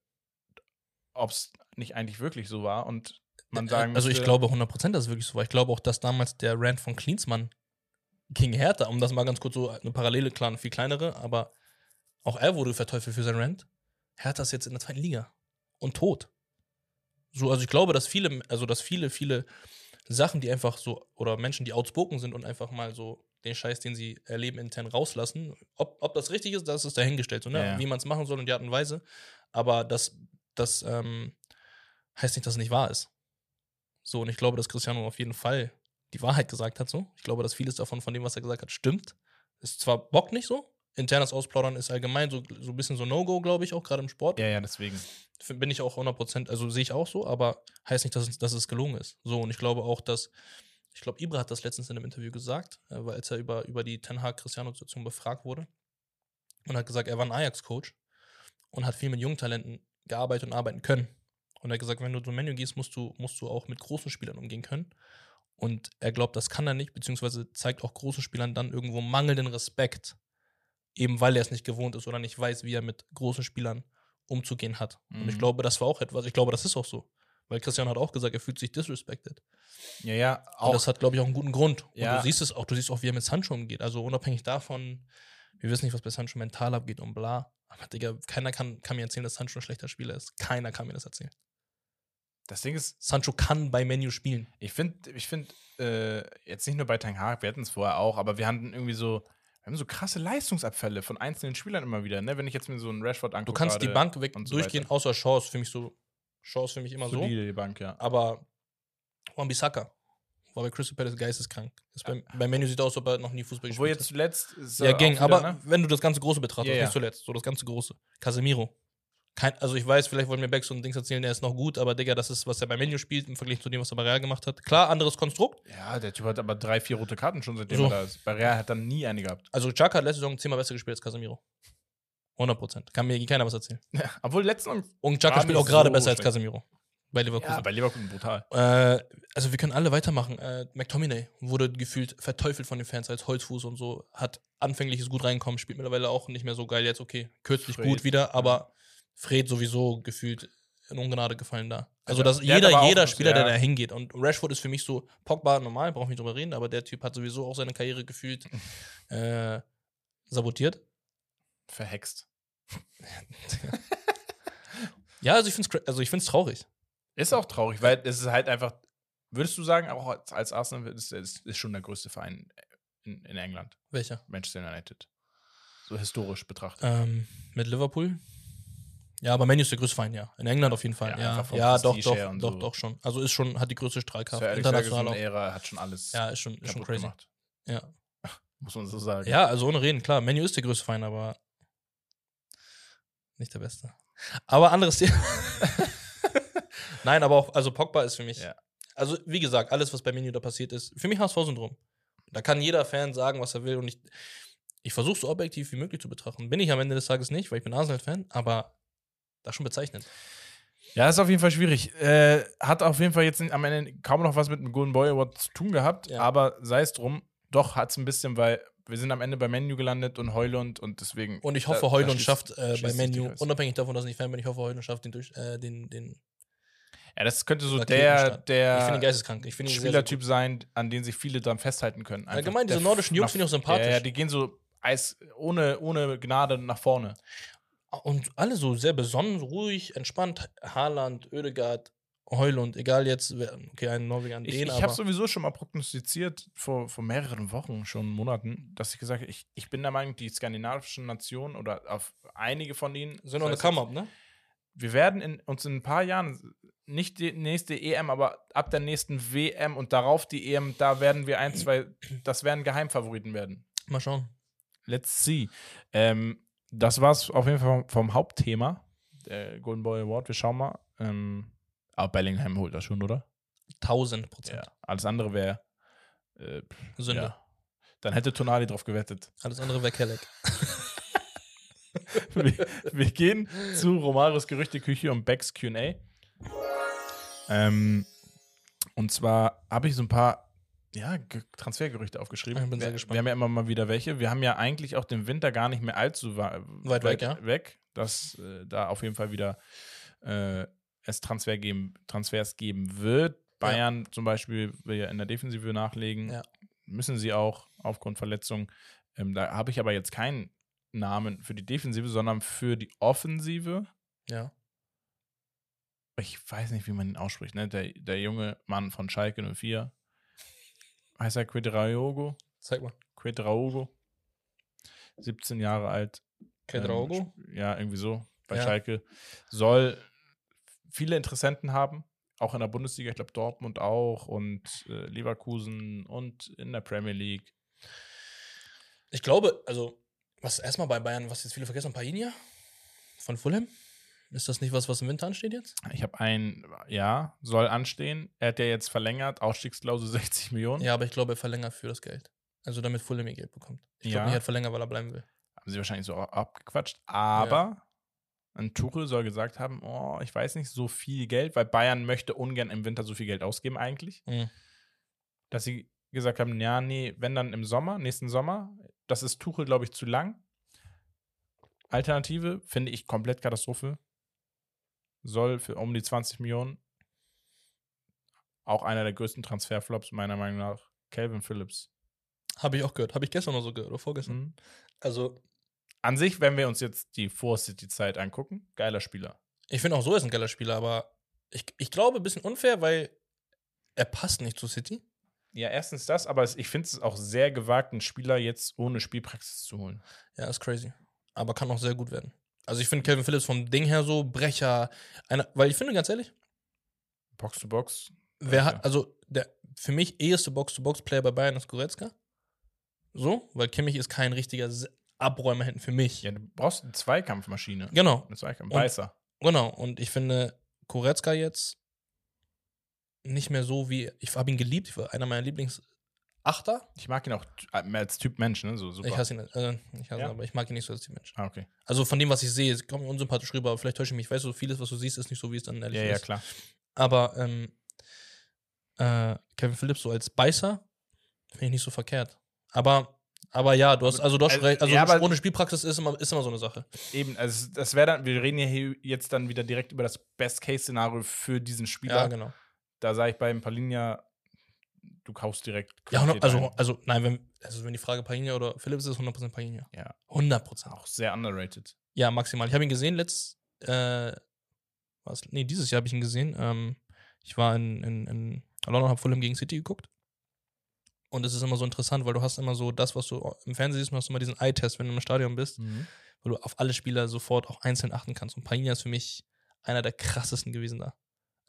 ob es nicht eigentlich wirklich so war und man sagen also ich glaube 100%, dass es wirklich so war. Ich glaube auch, dass damals der Rant von Klinsmann gegen Hertha, um das mal ganz kurz so eine Parallele, klar, eine viel kleinere, aber auch er wurde verteufelt für seinen Rant. Hertha ist jetzt in der zweiten Liga und tot. So, also ich glaube, dass viele, also dass viele, viele Sachen, die einfach so, oder Menschen, die outspoken sind und einfach mal so den Scheiß, den sie erleben, intern rauslassen. Ob, ob das richtig ist, das ist dahingestellt, so, ne? Ja, ja. wie man es machen soll und die Art und Weise. Aber das, das ähm, heißt nicht, dass es nicht wahr ist. So, und ich glaube, dass Cristiano auf jeden Fall die Wahrheit gesagt hat, so. Ich glaube, dass vieles davon, von dem, was er gesagt hat, stimmt. Ist zwar Bock nicht so. Internes Ausplaudern ist allgemein so, so ein bisschen so No-Go, glaube ich, auch gerade im Sport. Ja, ja, deswegen. Bin ich auch 100%, also sehe ich auch so, aber heißt nicht, dass es, dass es gelungen ist. So, und ich glaube auch, dass, ich glaube, Ibra hat das letztens in einem Interview gesagt, äh, weil als er über, über die Ten Hag-Cristiano-Situation befragt wurde und hat gesagt, er war ein Ajax-Coach und hat viel mit jungen Talenten gearbeitet und arbeiten können. Und er hat gesagt, wenn du ein Menü gehst, musst du, musst du auch mit großen Spielern umgehen können. Und er glaubt, das kann er nicht, beziehungsweise zeigt auch großen Spielern dann irgendwo mangelnden Respekt, eben weil er es nicht gewohnt ist oder nicht weiß, wie er mit großen Spielern umzugehen hat. Und ich Mhm. glaube, das war auch etwas, ich glaube, das ist auch so. Weil Christian hat auch gesagt, er fühlt sich disrespected. Ja, ja, Und auch. das hat, glaube ich, auch einen guten Grund. Und Ja. du siehst es auch, du siehst auch, wie er mit Sancho umgeht. Also unabhängig davon, wir wissen nicht, was bei Sancho mental abgeht und bla. Aber Digga, keiner kann, kann mir erzählen, dass Sancho ein schlechter Spieler ist. Keiner kann mir das erzählen. das Ding ist, Sancho kann bei Menu spielen. ich finde, ich finde, äh, jetzt nicht nur bei Ten Hag, wir hatten es vorher auch, aber wir hatten irgendwie so, wir haben so krasse Leistungsabfälle von einzelnen Spielern immer wieder, ne? Wenn ich jetzt mir so einen Rashford angucke. Du kannst die Bank weg und so durchgehen, außer Chance für mich so. Chance für mich immer so. Solide, die Bank, ja. Aber Wan-Bissaka war bei Crystal Palace geisteskrank. Ist bei, bei Menu sieht aus, als ob er noch nie Fußball gespielt jetzt hat. zuletzt ist Ja, er ging. Aber ne? wenn du das ganze Große betrachtest, Ja, ja. nicht zuletzt, so das ganze Große. Casemiro. Kein, also ich weiß, vielleicht wollen mir Becks und Dings erzählen, der ist noch gut, aber Digga, das ist, was er bei Menu spielt im Vergleich zu dem, was er bei Real gemacht hat. Klar, anderes Konstrukt. Ja, der Typ hat aber drei, vier rote Karten schon, seitdem So. er da ist. Bei Real hat er nie eine gehabt. Also Chaka hat letzte Saison zehnmal besser gespielt als Casemiro. 100 Prozent. Kann mir keiner was erzählen. Ja, obwohl letzten Und Chaka spielt auch gerade so besser als schlecht. Casemiro. Bei Leverkusen. Ja, bei Leverkusen brutal. Äh, also wir können alle weitermachen. Äh, McTominay wurde gefühlt verteufelt von den Fans als Holzfuß und so. Hat anfänglich ist gut reinkommen, spielt mittlerweile auch nicht mehr so geil jetzt. Okay, kürzlich Fred, gut wieder, aber Fred sowieso gefühlt in Ungnade gefallen da. Also dass der jeder, jeder Spieler, der da hingeht. Und Rashford ist für mich so, Pogba normal, braucht nicht drüber reden, aber der Typ hat sowieso auch seine Karriere gefühlt [LAUGHS] äh, sabotiert. Verhext. [LAUGHS] Ja, also ich finde es also ich traurig. Ist auch traurig, weil es ist halt einfach, würdest du sagen, auch als, als Arsenal ist, ist, ist schon der größte Verein in, in England, Welcher? Manchester United. So historisch betrachtet. Ähm, mit Liverpool? Ja, aber Manu ist der größte Verein, ja. In England auf jeden Fall. Ja, Ja, ja, doch, doch, doch, so. doch schon. Also ist schon, hat die größte Strahlkraft. Sir Alex International auch. Ferguson-Ära hat schon alles Ja, ist schon, ist schon crazy. gemacht, Ja. [LAUGHS] muss man so sagen. ja, also ohne Reden, klar. Menu ist der größte Verein, aber nicht der beste. Aber anderes Thema. [LAUGHS] Nein, aber auch, also Pogba ist für mich. Ja. Also, wie gesagt, alles, was bei Menu da passiert ist, für mich HSV-Syndrom. Da kann jeder Fan sagen, was er will und ich, ich versuche so objektiv wie möglich zu betrachten. Bin ich am Ende des Tages nicht, weil ich bin Arsenal-Fan, aber das schon bezeichnend. Ja, ist auf jeden Fall schwierig. Äh, hat auf jeden Fall jetzt am Ende kaum noch was mit dem Golden Boy Award zu tun gehabt, Ja. aber sei es drum, doch hat es ein bisschen, weil wir sind am Ende bei Menu gelandet und Heulund und deswegen. Und ich hoffe, da Heulund schafft äh, bei Menu, unabhängig davon, dass ich nicht Fan bin, ich hoffe, Heulund schafft den, durch, äh, den, den Ja, das könnte so Raketenstart. der, ich finde der geisteskrank. Ich finde Spielertyp sein, an den sich viele dann festhalten können. Einfach Allgemein, diese der nordischen Jungs finde ich auch sympathisch. Ja, ja, die gehen so Eis, ohne, ohne Gnade nach vorne. Und alle so sehr besonnen, ruhig, entspannt. Haaland, Oedegaard, Heulund, egal jetzt, wer, okay, ein Norweger an Ich, den, ich aber habe sowieso schon mal prognostiziert, vor, vor mehreren Wochen, schon Monaten, dass ich gesagt habe, ich, ich bin der Meinung, die skandinavischen Nationen oder auf einige von ihnen sind noch eine ich weiß Come-Up, ne? Wir werden in, uns in ein paar Jahren, nicht die nächste EM, aber ab der nächsten WM und darauf die EM, da werden wir ein, zwei, das werden Geheimfavoriten werden. Mal schauen. Let's see. Ähm, das war's auf jeden Fall vom, vom Hauptthema, der Golden Boy Award. Wir schauen mal. Ähm, aber Bellingham holt das schon, oder? 1000 Prozent. Ja. Alles andere wäre. Äh, Sünde. ja. Dann hätte Tonali drauf gewettet. Alles andere wäre Kelleck. [LAUGHS] wir, wir gehen zu Romarios Gerüchteküche und Becks QA. Ähm, und zwar habe ich so ein paar ja, Ge- Transfergerüchte aufgeschrieben. Ich bin sehr wir, gespannt. wir haben ja immer mal wieder welche. Wir haben ja eigentlich auch den Winter gar nicht mehr allzu wa- Weit weg, ja. weg dass äh, da auf jeden Fall wieder äh, es Transfer geben, Transfers geben wird. Bayern zum Beispiel will ja in der Defensive nachlegen. Ja. Müssen sie auch aufgrund Verletzung. Ähm, da habe ich aber jetzt keinen Namen für die Defensive, sondern für die Offensive. Ja. Ich weiß nicht, wie man ihn ausspricht. Ne? Der, der junge Mann von Schalke 04. Heißt er Quedraogo? Zeig mal. Quedraogo. 17 Jahre alt. Kedraogo? Ähm, ja, irgendwie so. Bei Ja. Schalke. Soll viele Interessenten haben. Auch in der Bundesliga. Ich glaube, Dortmund auch. Und äh, Leverkusen und in der Premier League. Ich glaube, also, was erstmal bei Bayern, was jetzt viele vergessen, Painia von Fulham. Ist das nicht was, was im Winter ansteht jetzt? Ich habe ein, ja, soll anstehen. Er hat ja jetzt verlängert. Ausstiegsklausel [LAUGHS] 60 Millionen. Ja, aber ich glaube, er verlängert für das Geld. Also damit Fulham ihr Geld bekommt. Ich Ja. glaube er hat verlängert, weil er bleiben will. haben sie wahrscheinlich so abgequatscht. Aber ein Tuchel soll gesagt haben, oh, ich weiß nicht, so viel Geld, weil Bayern möchte ungern im Winter so viel Geld ausgeben eigentlich. Mhm. Dass sie gesagt haben, ja, nee, wenn dann im Sommer, nächsten Sommer, das ist Tuchel, glaube ich, zu lang. Alternative finde ich komplett Katastrophe. Soll für um die 20 Millionen auch einer der größten Transferflops, meiner Meinung nach, Calvin Phillips. Habe ich auch gehört. Habe ich gestern noch so gehört oder vorgestern. Mhm. Also, An sich, wenn wir uns jetzt die Vor-City-Zeit angucken, geiler Spieler. ich finde auch so ist ein geiler Spieler, aber ich, ich glaube, ein bisschen unfair, weil er passt nicht zu City. Ja, erstens das, aber ich finde es auch sehr gewagt, einen Spieler jetzt ohne Spielpraxis zu holen. Ja, ist crazy. Aber kann auch sehr gut werden. Also ich finde Calvin Phillips vom Ding her so, Brecher, einer, weil ich finde, ganz ehrlich, Box to Box. wer hat, also der für mich eheste Box-to-Box-Player bei Bayern ist Goretzka. So, weil Kimmich ist kein richtiger Abräumer hinten für mich. Ja, du brauchst eine Zweikampfmaschine. Genau, Eine Zweikampf. Weißer. genau. Und ich finde Goretzka jetzt nicht mehr so wie, ich habe ihn geliebt, ich war einer meiner Lieblingsachter. Ich mag ihn auch mehr als Typ Mensch, ne? So super. Ich hasse ihn, äh, ich hasse ihn, Ja? aber ich mag ihn nicht so als die Mensch. Ah, okay. Also von dem, was ich sehe, kommt mir unsympathisch rüber, aber vielleicht täusche ich mich. Ich weiß, so vieles, was du siehst, ist nicht so, wie es dann ehrlich Ja, ja, ist. klar. Aber ähm, äh, Kevin Phillips so als Beißer finde ich nicht so verkehrt. Aber, aber ja, du hast, also du hast Also, recht. Also ja, ohne Spielpraxis ist immer, ist immer so eine Sache. Eben, also das wäre dann, wir reden ja hier jetzt dann wieder direkt über das Best-Case-Szenario für diesen Spieler. Ja, genau. Da sage ich beim Palinja, du kaufst direkt. Ja, Qualität also, ein. also, nein, wenn, also wenn die Frage Pagina oder Phillips ist, 100% Pagina. Ja. 100%. auch sehr underrated. Ja, maximal. Ich habe ihn gesehen letzt, äh, was, nee, dieses Jahr habe ich ihn gesehen. Ähm, ich war in, in, in London und habe Fulham gegen City geguckt. Und es ist immer so interessant, weil du hast immer so das, was du im Fernsehen siehst, du hast immer diesen Eye-Test, wenn du im Stadion bist, wo du auf alle Spieler sofort auch einzeln achten kannst. Und Pagina ist für mich einer der krassesten gewesen da.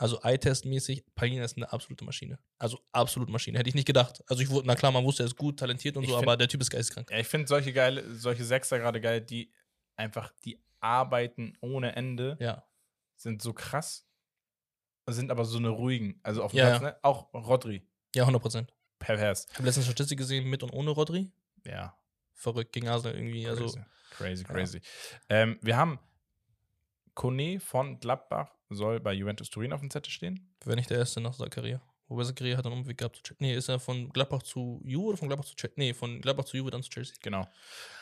Also Eye-Test-mäßig, Pagina ist eine absolute Maschine. Also absolut Maschine. Hätte ich nicht gedacht. Also ich wurde, na klar, man wusste, er ist gut, talentiert und Ich so, find- aber der Typ ist geisteskrank. Ja, ich finde solche geile, solche Sechser gerade geil, die einfach, die arbeiten ohne Ende, Ja. sind so krass, sind aber so eine ruhigen. Also auf dem Ja, Platz, ja. ne? Auch Rodri, Ja, 100 Prozent. pervers. Ich habe letztens Statistik gesehen mit und ohne Rodri. Ja, Verrückt gegen Arsenal irgendwie. Also, crazy, crazy. ja. crazy. Ähm, wir haben Kone von Gladbach soll bei Juventus Turin auf dem Zettel stehen. wäre nicht der erste nach Zakaria. Wobei Zakaria hat einen Umweg gehabt zu Chelsea. Nee, ist er von Gladbach zu Juve oder von Gladbach zu Chelsea? Nee, von Gladbach zu Juve dann zu Chelsea. Genau.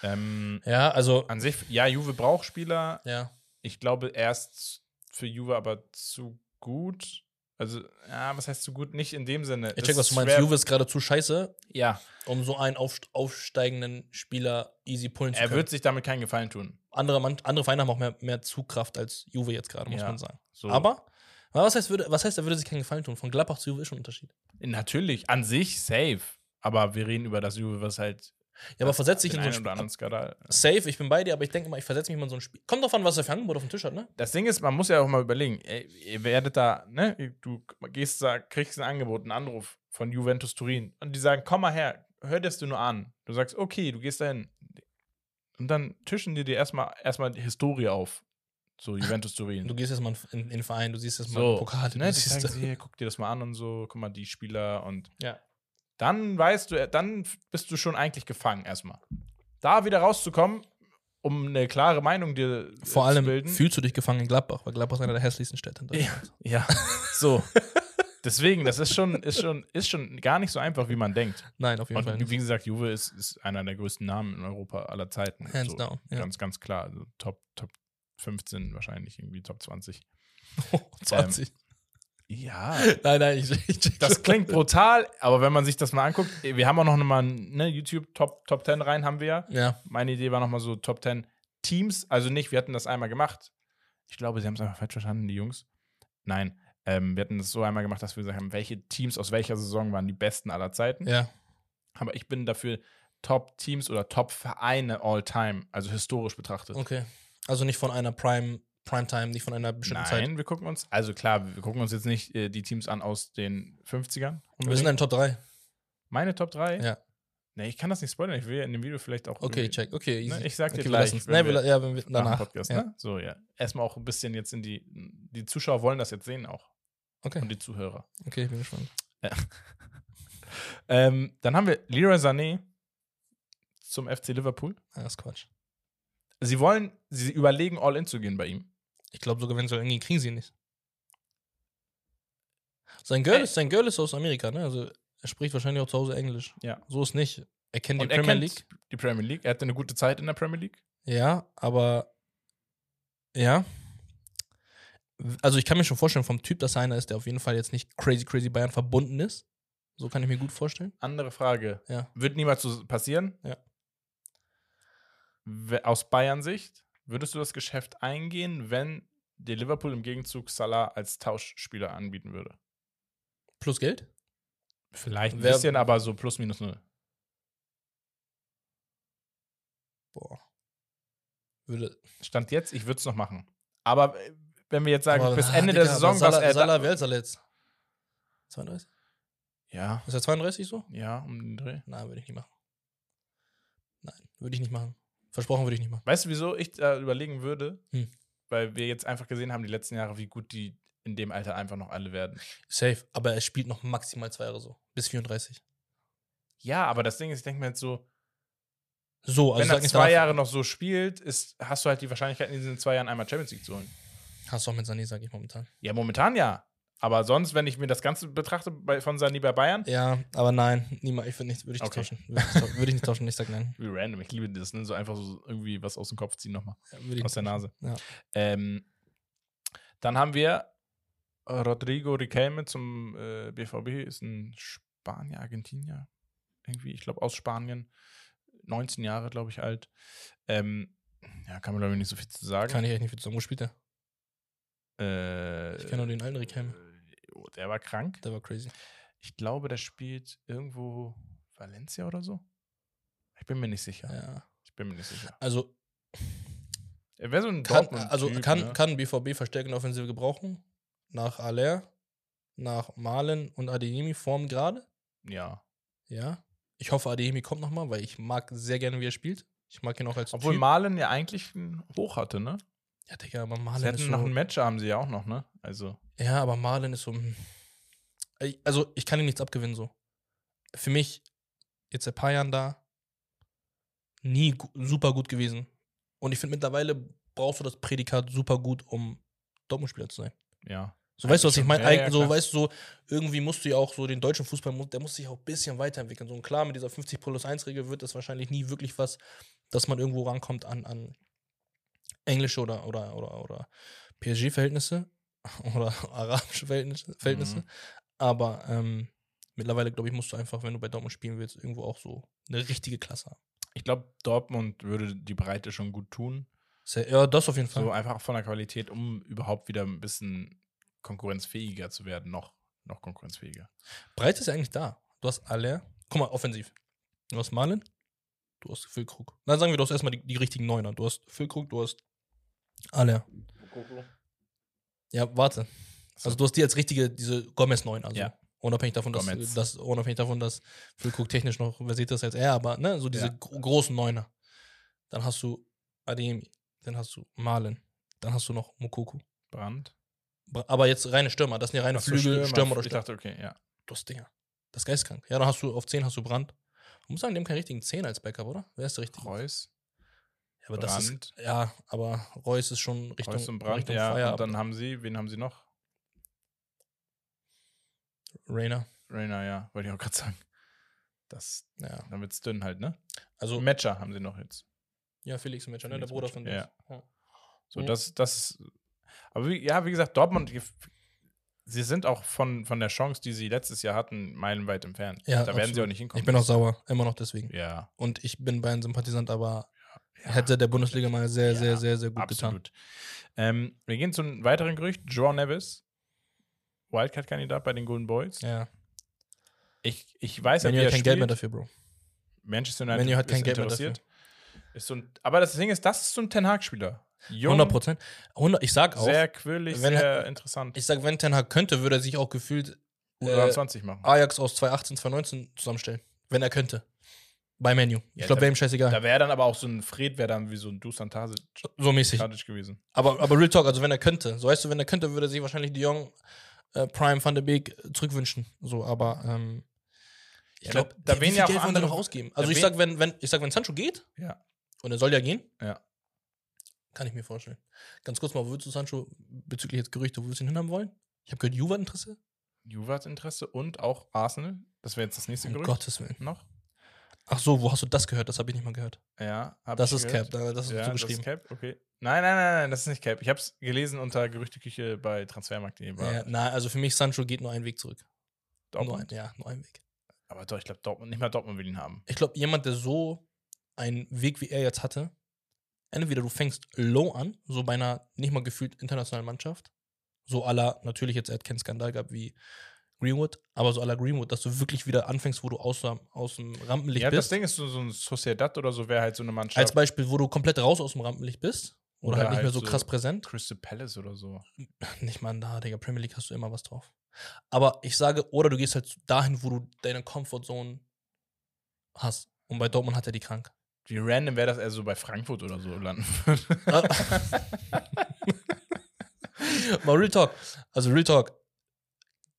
Ähm, Ja, also, an sich, ja, Juve braucht Spieler. ja. Ich glaube, erst für Juve aber zu gut. Also, ja, was heißt zu gut? Nicht in dem Sinne. Ich check, was ist du meinst. Juve ist gerade zu scheiße, Ja, um so einen auf, aufsteigenden Spieler easy pullen zu er können. wird sich damit keinen Gefallen tun. Andere, Mann- andere Vereine haben auch mehr, mehr Zugkraft als Juve jetzt gerade, muss Ja. man sagen. So. Aber, was, heißt, würde, was heißt, er würde sich keinen Gefallen tun? Von Gladbach zu Juve ist schon ein Unterschied. Natürlich, an sich safe. Aber wir reden über das Juve, was halt. Ja, aber versetzt sich den in so ein einen oder anderen Spiel. Skandal. Safe, ich bin bei dir, aber ich denke mal, ich versetze mich mal in so ein Spiel. Kommt drauf an, was er für Angebot auf dem Tisch hat, ne? Das Ding ist, man muss ja auch mal überlegen, ey, ihr werdet da, ne, du gehst da, kriegst ein Angebot, einen Anruf von Juventus Turin und die sagen, komm mal her, hör dir das du nur an. Du sagst, okay, du gehst dahin. Und dann tischen die dir erstmal erstmal die Historie auf. So, Juventus Turin. Du gehst jetzt mal in, in den Verein, du siehst jetzt mal so, Pokal. ne, du die siehst, sagen, hier, guck dir das mal an und so, guck mal, die Spieler und ja. dann weißt du, dann bist du schon eigentlich gefangen erstmal. Da wieder rauszukommen, um eine klare Meinung dir Vor zu allem bilden. fühlst du dich gefangen in Gladbach, weil Gladbach ist einer der hässlichsten Städte in Deutschland. Ja, so. [LAUGHS] Deswegen, das ist schon, ist, schon, ist schon gar nicht so einfach, wie man denkt. Nein, auf jeden Fall Und wie gesagt, Juve ist, ist einer der größten Namen in Europa aller Zeiten. Hands so, down, ja. Ganz, ganz klar. Also Top, Top 15 wahrscheinlich, irgendwie Top 20. 20. [LAUGHS] Ja. [LAUGHS] nein, nein, ich, ich Das klingt brutal, aber wenn man sich das mal anguckt, wir haben auch noch mal ne, YouTube Top, Top 10 rein, haben wir ja. Ja, Meine Idee war nochmal so Top 10 Teams. Also nicht, wir hatten das einmal gemacht. Ich glaube, sie haben es einfach falsch verstanden, die Jungs. Nein, ähm, wir hatten das so einmal gemacht, dass wir gesagt haben, welche Teams aus welcher Saison waren die besten aller Zeiten. ja. Aber ich bin dafür Top Teams oder Top Vereine all time, also historisch betrachtet. Okay. Also nicht von einer Prime, Primetime, nicht von einer bestimmten Nein, Zeit. wir gucken uns, also klar, wir gucken uns jetzt nicht äh, die Teams an aus den 50ern. Wir sind in Top 3. Meine Top 3? Ja. Nee, ich kann das nicht spoilern, ich will ja in dem Video vielleicht auch. Okay, check. Okay, easy. Ne, ich sag dir okay, wir gleich, Nee, wir, ja, wenn wir danach. Podcast, ja. ne? So, ja. Erstmal auch ein bisschen jetzt in die, die Zuschauer wollen das jetzt sehen auch. Okay, Und die Zuhörer. okay, ich bin gespannt. [LAUGHS] Ähm, dann haben wir Leroy Sané zum FC Liverpool. Ja, das ist Quatsch. Sie wollen, sie überlegen, all in zu gehen bei ihm. Ich glaube sogar, wenn sie irgendwie kriegen sie ihn nicht. Sein Girl, Ey. ist, sein Girl ist aus Amerika, ne? Also er spricht wahrscheinlich auch zu Hause Englisch. Ja. So ist nicht. Er kennt die Und er Premier kennt League. die Premier League. Er hatte eine gute Zeit in der Premier League. Ja, aber ja. Also ich kann mir schon vorstellen, vom Typ, dass er einer ist, der auf jeden Fall jetzt nicht crazy, crazy Bayern verbunden ist. So kann ich mir gut vorstellen. Andere Frage. Ja. Wird niemals so passieren? Ja. Aus Bayern-Sicht, würdest du das Geschäft eingehen, wenn dir Liverpool im Gegenzug Salah als Tauschspieler anbieten würde? Plus Geld? Vielleicht ein Wer- bisschen, aber so plus minus null. Boah. Würde. Stand jetzt, ich würde es noch machen. Aber äh, wenn wir jetzt sagen, Aber, bis ah, Ende Digga, der aber Saison, Salah, was er Salah, wie alt ist er jetzt? 32? Ja, Ist er 32 so? ja, um den Dreh. Nein, würde ich nicht machen. Nein, würde ich nicht machen. Versprochen würde ich nicht machen. Weißt du, wieso ich da überlegen würde? Hm. Weil wir jetzt einfach gesehen haben, die letzten Jahre, wie gut die in dem Alter einfach noch alle werden. Safe. Aber er spielt noch maximal zwei Jahre so. Bis 34. Ja, aber das Ding ist, ich denke mir jetzt so, So, also wenn er nicht zwei Jahre noch so spielt, ist, hast du halt die Wahrscheinlichkeit, in diesen zwei Jahren einmal Champions League zu holen. Hast du auch mit Sané, sage ich momentan. Ja, momentan ja. Aber sonst, wenn ich mir das Ganze betrachte bei, von Sani bei Bayern, Ja, aber nein, niemand. Ich würde nicht, würde ich nicht Okay. tauschen. Würde ich, nicht tau- würde ich nicht tauschen. Ich sag nein. [LAUGHS] wie random, ich liebe das, ne? So einfach so irgendwie was aus dem Kopf ziehen nochmal. Ja, Aus der nicht Nase. Ja. Ähm, dann haben wir Rodrigo Riquelme zum äh, BVB, ist ein Spanier, Argentinier. Irgendwie, ich glaube aus Spanien. 19 Jahre, glaube ich, alt. Ähm, ja, kann man, glaube ich, nicht so viel zu sagen. Kann ich echt nicht viel sagen. Wo spielt der? Äh, Ich kenne nur den alten Riquelme. äh, oh, Der war krank. Der war crazy. Ich glaube, der spielt irgendwo Valencia oder so. Ich bin mir nicht sicher. Ja. Ich bin mir nicht sicher. Also, Er wäre so ein kann, Dortmund also kann, ne? kann BVB verstärkende Offensive gebrauchen? Nach Aller, nach Malen und Adeyemi Form gerade? Ja. Ja. Ich hoffe, Adeyemi kommt nochmal, weil ich mag sehr gerne, wie er spielt. Ich mag ihn auch als Obwohl Typ. Malen ja eigentlich Hoch hatte, ne? Ja, Digga, aber Sie Malen ist hätten so, noch ein Match, haben sie ja auch noch, ne? Also, Ja, aber Marlon ist so. Also, ich kann ihm nichts abgewinnen, so. Für mich, jetzt seit ein paar Jahren da, nie super gut gewesen. Und ich finde, mittlerweile brauchst du das Prädikat super gut, um Dortmund-Spieler zu sein. ja. So, weißt du, was ich meine? Ja, ja, so, klar. weißt du, so, irgendwie musst du ja auch so den deutschen Fußball, der muss sich auch ein bisschen weiterentwickeln. So, und klar, mit dieser 50 plus 1 Regel wird das wahrscheinlich nie wirklich was, dass man irgendwo rankommt an, an englische oder, oder, oder, oder PSG-Verhältnisse [LAUGHS] oder arabische Verhältnisse. Verhältnisse. Mhm. Aber ähm, mittlerweile, glaube ich, musst du einfach, wenn du bei Dortmund spielen willst, irgendwo auch so eine richtige Klasse haben. Ich glaube, Dortmund würde die Breite schon gut tun. Ja, das auf jeden Fall. So einfach von der Qualität, um überhaupt wieder ein bisschen konkurrenzfähiger zu werden. Noch, noch konkurrenzfähiger. Breite ist ja eigentlich da. Du hast alle. Guck mal, offensiv. Du hast Malen, du hast Füllkrug. Na, sagen wir, du hast erstmal die, die richtigen Neuner. Du hast Füllkrug, du hast alle. Ja, warte. Also du hast die als richtige, diese Gomez-9, also Ja. unabhängig davon, dass, Gomez. dass, unabhängig davon, dass Füllkrug technisch noch versiert ist als er, aber ne, so diese Ja. gro großen Neuner. Dann hast du Ademi, dann hast du Malen, dann hast du noch Mokoku. Brand. Aber jetzt reine Stürmer, das sind ja reine Ach so, Flügel, Stürmer oder Ich Stürmer. dachte, okay, ja. Du hast Dinger. Das ist geistkrank. Ja, dann hast du auf 10 hast du Brand. Ich muss sagen, die haben keinen richtigen 10 als Backup, oder? Wer ist der richtige? Reus, Ja, aber das Brandt. ist, ja, aber Reus ist schon Richtung, Reus und Brand, Richtung ja. Feier. Und dann haben sie, wen haben sie noch? Rainer. Rainer, ja, wollte ich auch gerade sagen. Das, Ja. dann wird's dünn halt, ne? Also, Matcher haben sie noch jetzt. ja, Felix Metscher, ne? Der Bruder von dem. ja. ja. So, Mhm. das, das. Aber wie, ja, wie gesagt, Dortmund, sie sind auch von, von der Chance, die sie letztes Jahr hatten, meilenweit entfernt. Ja, da werden sie absolut. auch nicht hinkommen. Ich bin auch sauer, immer noch deswegen. Ja, Und ich bin Bayern-Sympathisant, aber ja. hätte der Bundesliga mal sehr, Ja, sehr, sehr, sehr gut getan. absolut. Ähm, wir gehen zu einem weiteren Gerücht. Joao Neves, Wildcard-Kandidat bei den Golden Boys. Ja. Ich, ich weiß ja, Wenn wie ihr er kein Geld mehr spielt. dafür, Bro. Manchester United Wenn ihr halt kein Geld mehr interessiert. Ist so ein, aber das Ding ist, das ist so ein Ten Hag-Spieler. Jung, 100 Prozent. 100, ich sag auch, sehr quirlig, wenn sehr interessant. ich sag, wenn Ten Hag könnte, würde er sich auch gefühlt äh, U23 machen. Ajax aus 2018, 2019 zusammenstellen. Wenn er könnte. Bei Menu. Ja, ich glaube, wäre ihm scheißegal. Da wäre dann aber auch so ein Fred, wäre dann wie so ein Dusan Tasic so mäßig. Tadic gewesen. Aber, aber Real Talk, also wenn er könnte. So weißt du, wenn er könnte, würde er sich wahrscheinlich die Jong äh, Prime Van de Beek äh, zurückwünschen. So, aber ähm, ich Ja, glaube, da- viel ja auch andere- noch ausgeben? Also ich sag, wenn, wenn, ich sag, wenn Sancho geht, Ja. und er soll ja gehen, Ja. Kann ich mir vorstellen. Ganz kurz mal, wo würdest du Sancho bezüglich jetzt Gerüchte, wo würdest du ihn hinhaben wollen? Ich habe gehört, Juve hat Interesse. Juve hat Interesse und auch Arsenal. Das wäre jetzt das nächste Um Gerücht. Gottes Willen. Noch? Ach so, wo hast du das gehört? Das habe ich nicht mal gehört. Ja. Das ist gehört. Cap, da- das ist ja, zugeschrieben. Das ist Cap, okay. Nein, nein, nein, nein, das ist nicht Cap. Ich habe es gelesen unter Gerüchteküche bei Transfermarkt.de. Ja, na, also für mich Sancho geht nur einen Weg zurück. Nur ein, Dortmund. ja, nur einen Weg. Aber doch, ich glaube, Dortmund, nicht mal Dortmund will ihn haben. Ich glaube, jemand, der so einen Weg wie er jetzt hatte, entweder du fängst low an, so bei einer nicht mal gefühlt internationalen Mannschaft, so aller, natürlich jetzt, er hat keinen Skandal gehabt wie Greenwood, aber so aller Greenwood, dass du wirklich wieder anfängst, wo du aus, aus dem Rampenlicht Ja, das bist. Ding ist, so, so ein Sociedad oder so wäre halt so eine Mannschaft. Als Beispiel, wo du komplett raus aus dem Rampenlicht bist oder, Oder halt nicht mehr halt so so- krass präsent. Crystal Palace oder so. [LAUGHS] Nicht mal da, Digga. Premier League hast du immer was drauf. Aber ich sage, oder du gehst halt dahin, wo du deine Comfortzone hast. Und bei Dortmund hat er die krank. Wie random wäre das eher so bei Frankfurt oder so landen würde. [LAUGHS] Mal Real Talk. Also Real Talk.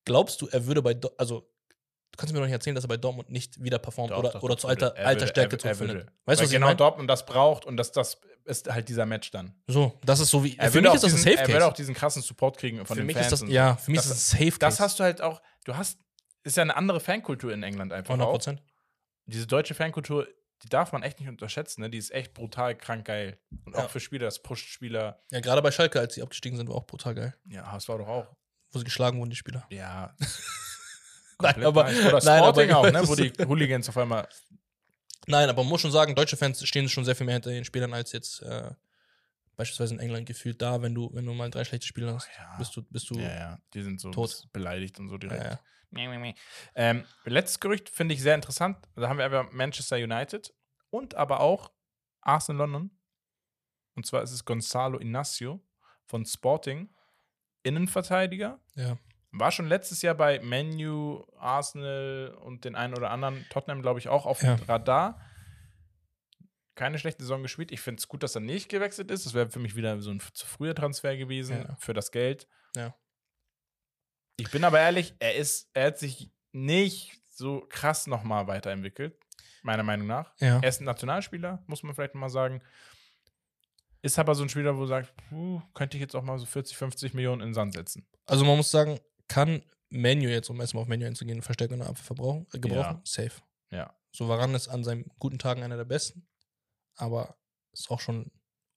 Glaubst du, er würde bei, Do also du kannst mir doch nicht erzählen, dass er bei Dortmund nicht wieder performt Doch, oder, doch, oder doch, zu würde. alter, Er alter würde, Stärke zurückfindet. würde. Weißt du, was ich genau meine? Dortmund das braucht und das, das ist halt dieser Match dann. So, das ist so wie. Er für würde mich ist das ein Safe Er würde auch Case. diesen krassen Support kriegen von Für den mich Fans. ist das, ja, für mich Das- ist das ein Safe Case. Das hast du halt auch, du hast, ist ja eine andere Fankultur in England einfach 100 auch. Prozent. Diese deutsche Fankultur, die darf man echt nicht unterschätzen, ne? Die ist echt brutal krank geil. Und auch Ja. für Spieler, das pusht Spieler. Ja, gerade bei Schalke, als sie abgestiegen sind, war auch brutal geil. Ja, das war doch auch. Wo sie geschlagen wurden, die Spieler. Ja. [LAUGHS] Nein, aber- nice. Oder nein, aber Sporting auch, ne? Wo die Hooligans auf einmal. Nein, aber man muss schon sagen, deutsche Fans stehen schon sehr viel mehr hinter den Spielern als jetzt äh, beispielsweise in England gefühlt da, wenn du, wenn du mal drei schlechte Spiele hast, Ja. bist du, bist du. Ja, ja. Die sind so tot. beleidigt und so direkt. Ja, Ähm, letztes Gerücht finde ich sehr interessant. Da haben wir einfach Manchester United und aber auch Arsenal London. Und zwar ist es Gonzalo Inacio von Sporting, Innenverteidiger. Ja. War schon letztes Jahr bei Menu, Arsenal und den einen oder anderen, Tottenham, glaube ich, auch auf Ja. dem Radar. Keine schlechte Saison gespielt. Ich finde es gut, dass er nicht gewechselt ist. Das wäre für mich wieder so ein zu früher Transfer gewesen Ja. für das Geld. Ja. Ich bin aber ehrlich, er ist, er hat sich nicht so krass nochmal weiterentwickelt, meiner Meinung nach. Ja. Er ist ein Nationalspieler, muss man vielleicht mal sagen. Ist aber so ein Spieler, wo du sagst, puh, könnte ich jetzt auch mal so 40, 50 Millionen in den Sand setzen. Also man muss sagen, kann Menu jetzt, um erstmal auf Menu einzugehen, Verstärkung in der Abwehr verbrauchen, äh, gebrauchen? Safe. Ja. So Varan ist an seinen guten Tagen einer der besten, aber ist auch schon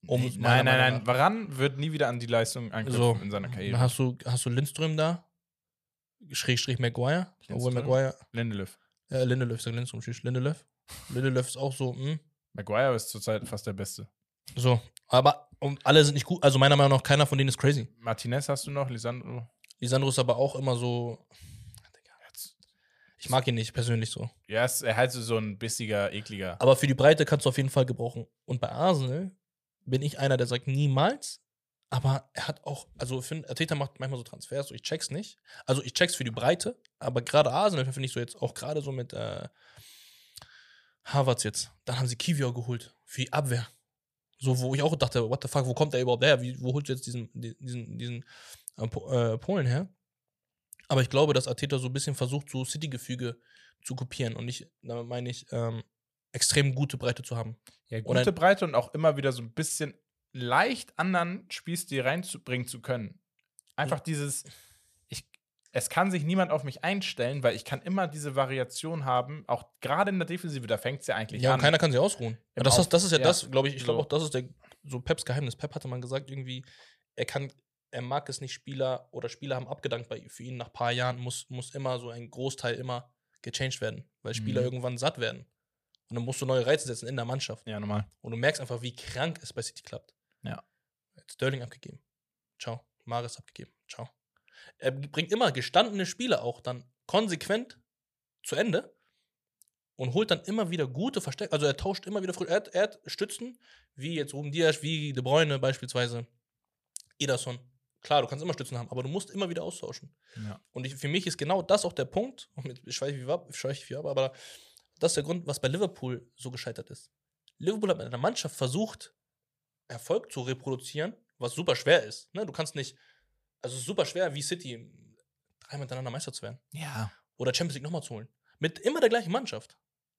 um Nee, nein, nein, nein. Varan wird nie wieder an die Leistung anknüpfen So, in seiner Karriere. hast du, hast du Lindström da, Schrägstrich Maguire, obwohl Lindström? Maguire, Lindelöf. äh, Lindelöf, sag Lindström, tschüss, Lindelöf. Lindelöf ist auch so, hm, Maguire ist zurzeit fast der Beste. so, aber um, alle sind nicht gut, also meiner Meinung nach keiner von denen ist crazy. Martinez hast du noch, Lisandro. Lisandro ist aber auch immer so, ich mag ihn nicht persönlich so. Ja, ist, er halt so- so ein bissiger, ekliger. Aber für die Breite kannst du auf jeden Fall gebrauchen. Und bei Arsenal bin ich einer, der sagt niemals. Aber er hat auch, also ich finde, Arteta macht manchmal so Transfers, so ich check's nicht. Also ich check's für die Breite, aber gerade Arsenal finde ich so jetzt auch gerade so mit äh, Harvards jetzt. Dann haben sie Kivior geholt für die Abwehr. So, wo ich auch dachte, what the fuck, wo kommt der überhaupt her? Wie, wo holt jetzt diesen, diesen, diesen äh, äh, Polen her? Aber ich glaube, dass Arteta so ein bisschen versucht, so City-Gefüge zu kopieren. Und nicht, damit meine ich, ähm, extrem gute Breite zu haben. Ja, gute Breite und auch immer wieder so ein bisschen leicht anderen Spielstil reinzubringen zu können. Einfach dieses, ich, es kann sich niemand auf mich einstellen, weil ich kann immer diese Variation haben, auch gerade in der Defensive, da fängt es ja eigentlich Ja, an. und keiner kann sich ausruhen. Ja, das, ist, das ist ja, ja. das, glaube ich. Ich glaube So. auch, das ist der, so Peps Geheimnis. Pep hatte mal gesagt, irgendwie, er kann, er mag es nicht, Spieler oder Spieler haben abgedankt bei, für ihn nach ein paar Jahren, muss, muss immer so ein Großteil immer gechanged werden, weil Spieler Mhm. irgendwann satt werden. Und dann musst du neue Reize setzen in der Mannschaft. ja, normal. Und du merkst einfach, wie krank es bei City klappt. Ja. Er Sterling abgegeben. Ciao. Maris abgegeben. Ciao. Er bringt immer gestandene Spieler auch dann konsequent zu Ende und holt dann immer wieder gute Verstärkungen. Also er tauscht immer wieder früh. Er er hat Stützen, wie jetzt Ruben Diaz, wie De Bruyne beispielsweise, Ederson. Klar, du kannst immer Stützen haben, aber du musst immer wieder austauschen. Ja. Und ich, für mich ist genau das auch der Punkt, [LAUGHS] ich weiß, weiß, wie ab, aber das ist der Grund, was bei Liverpool so gescheitert ist. Liverpool hat mit einer Mannschaft versucht, Erfolg zu reproduzieren, was super schwer ist. Ne? Du kannst nicht, also es ist super schwer, wie City dreimal miteinander Meister zu werden Ja. oder Champions League nochmal zu holen. Mit immer der gleichen Mannschaft.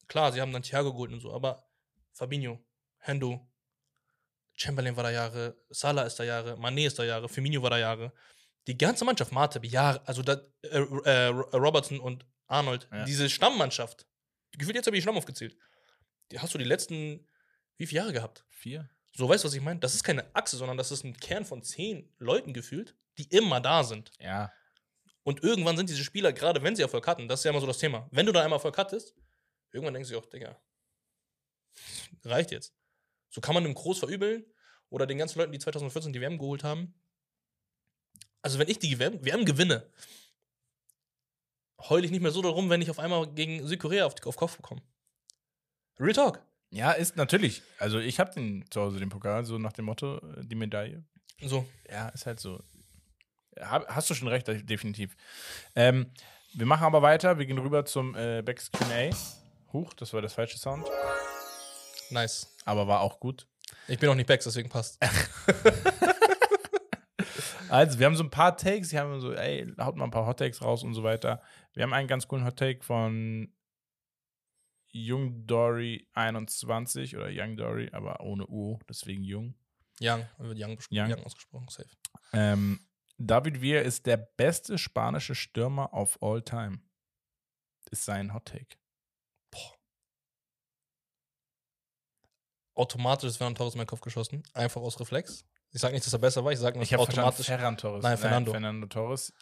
Klar, sie haben dann Thiago geholt und so, aber Fabinho, Hendo, Chamberlain war da Jahre, Salah ist da Jahre, Mané ist da Jahre, Firmino war da Jahre. Die ganze Mannschaft, Matip, Jahre, also da, äh, äh, Robertson und Arnold, Ja. diese Stammmannschaft, gefühlt jetzt habe ich die Stamm aufgezählt. Die hast du die letzten, wie viele Jahre gehabt? Vier? So, weißt du, was ich meine? Das ist keine Achse, sondern das ist ein Kern von zehn Leuten gefühlt, die immer da sind. Ja. Und irgendwann sind diese Spieler, gerade wenn sie Erfolg hatten, das ist ja immer so das Thema. Wenn du da einmal Erfolg hattest, irgendwann denkst du dir auch, Digga, reicht jetzt. So kann man dem Groß verübeln oder den ganzen Leuten, die 2014 die WM geholt haben. Also, wenn ich die WM, WM gewinne, heule ich nicht mehr so darum, wenn ich auf einmal gegen Südkorea auf, auf Kopf bekomme. Real Talk. Ja, ist natürlich. Also ich habe den zu Hause den Pokal, so nach dem Motto, äh, die Medaille. So. Ja, ist halt so. Hab, hast du schon recht, definitiv. Ähm, wir machen aber weiter. Wir gehen rüber zum äh, Becks QA. Huch, das war das falsche Sound. Nice. Aber war auch gut. Ich bin auch nicht Becks, deswegen passt. [LAUGHS] Also, wir haben so ein paar Takes. Wir haben so, ey, haut mal ein paar Hot Takes raus und so weiter. Wir haben einen ganz coolen Hot Take von Young Dory 21 oder Young Dory, aber ohne U, deswegen Jung. Young, wird Young, Young. Young ausgesprochen, safe. Ähm, David Villa ist der beste spanische Stürmer of all time. Ist sein Hot Take. Automatisch ist Fernando Torres in meinen Kopf geschossen. Einfach aus Reflex. Ich sage nicht, dass er besser war, ich sage nur, Ich automatisch. Ferran Torres. Nein, Fernando. Fernando Torres.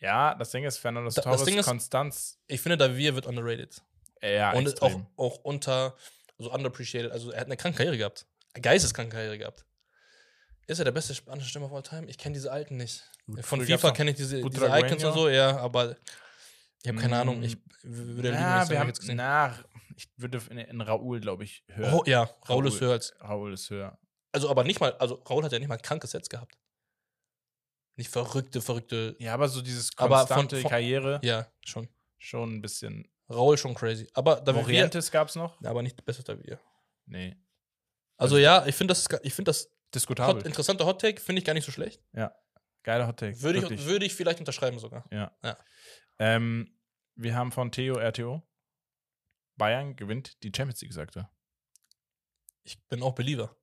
Ja, das Ding ist, Fernando Da- Torres, Ding ist- Konstanz. Ich finde, Davir wird underrated. Ja, und auch, extrem. auch unter, so underappreciated. Also, er hat eine kranke Karriere gehabt. Eine geisteskranke Karriere gehabt. Ist er der beste spanische Stürmer of all time? Ich kenne diese alten nicht. Gut, Von FIFA kenne ich diese, diese. Icons und so, ja, aber ich habe keine Mm. Ahnung. Ich w- würde lieben, Ja, wenn ich wir haben, jetzt gesehen. nach, ich würde in, in Raoul, glaube ich, hören. Oh, ja, Raul ist Raul. höher als. Raoul ist höher. Also, aber nicht mal, also Raul hat ja nicht mal kranke Sets gehabt. Nicht verrückte, verrückte. Ja, aber so dieses Aber von- konstante von- Karriere Ja, schon. schon ein bisschen. Raul schon crazy. Aber David Villa, Morientes gab es noch? aber nicht besser David. Nee. Also ja, ich finde das, ich finde das Diskutabel. Hot, interessanter Hot Take, finde ich gar nicht so schlecht. Geiler Hot Take. Würde ich, würde ich vielleicht unterschreiben sogar. Ja. Ja. Ähm, wir haben von Theo RTO. Bayern gewinnt die Champions League, sagt er. Ich bin auch Believer.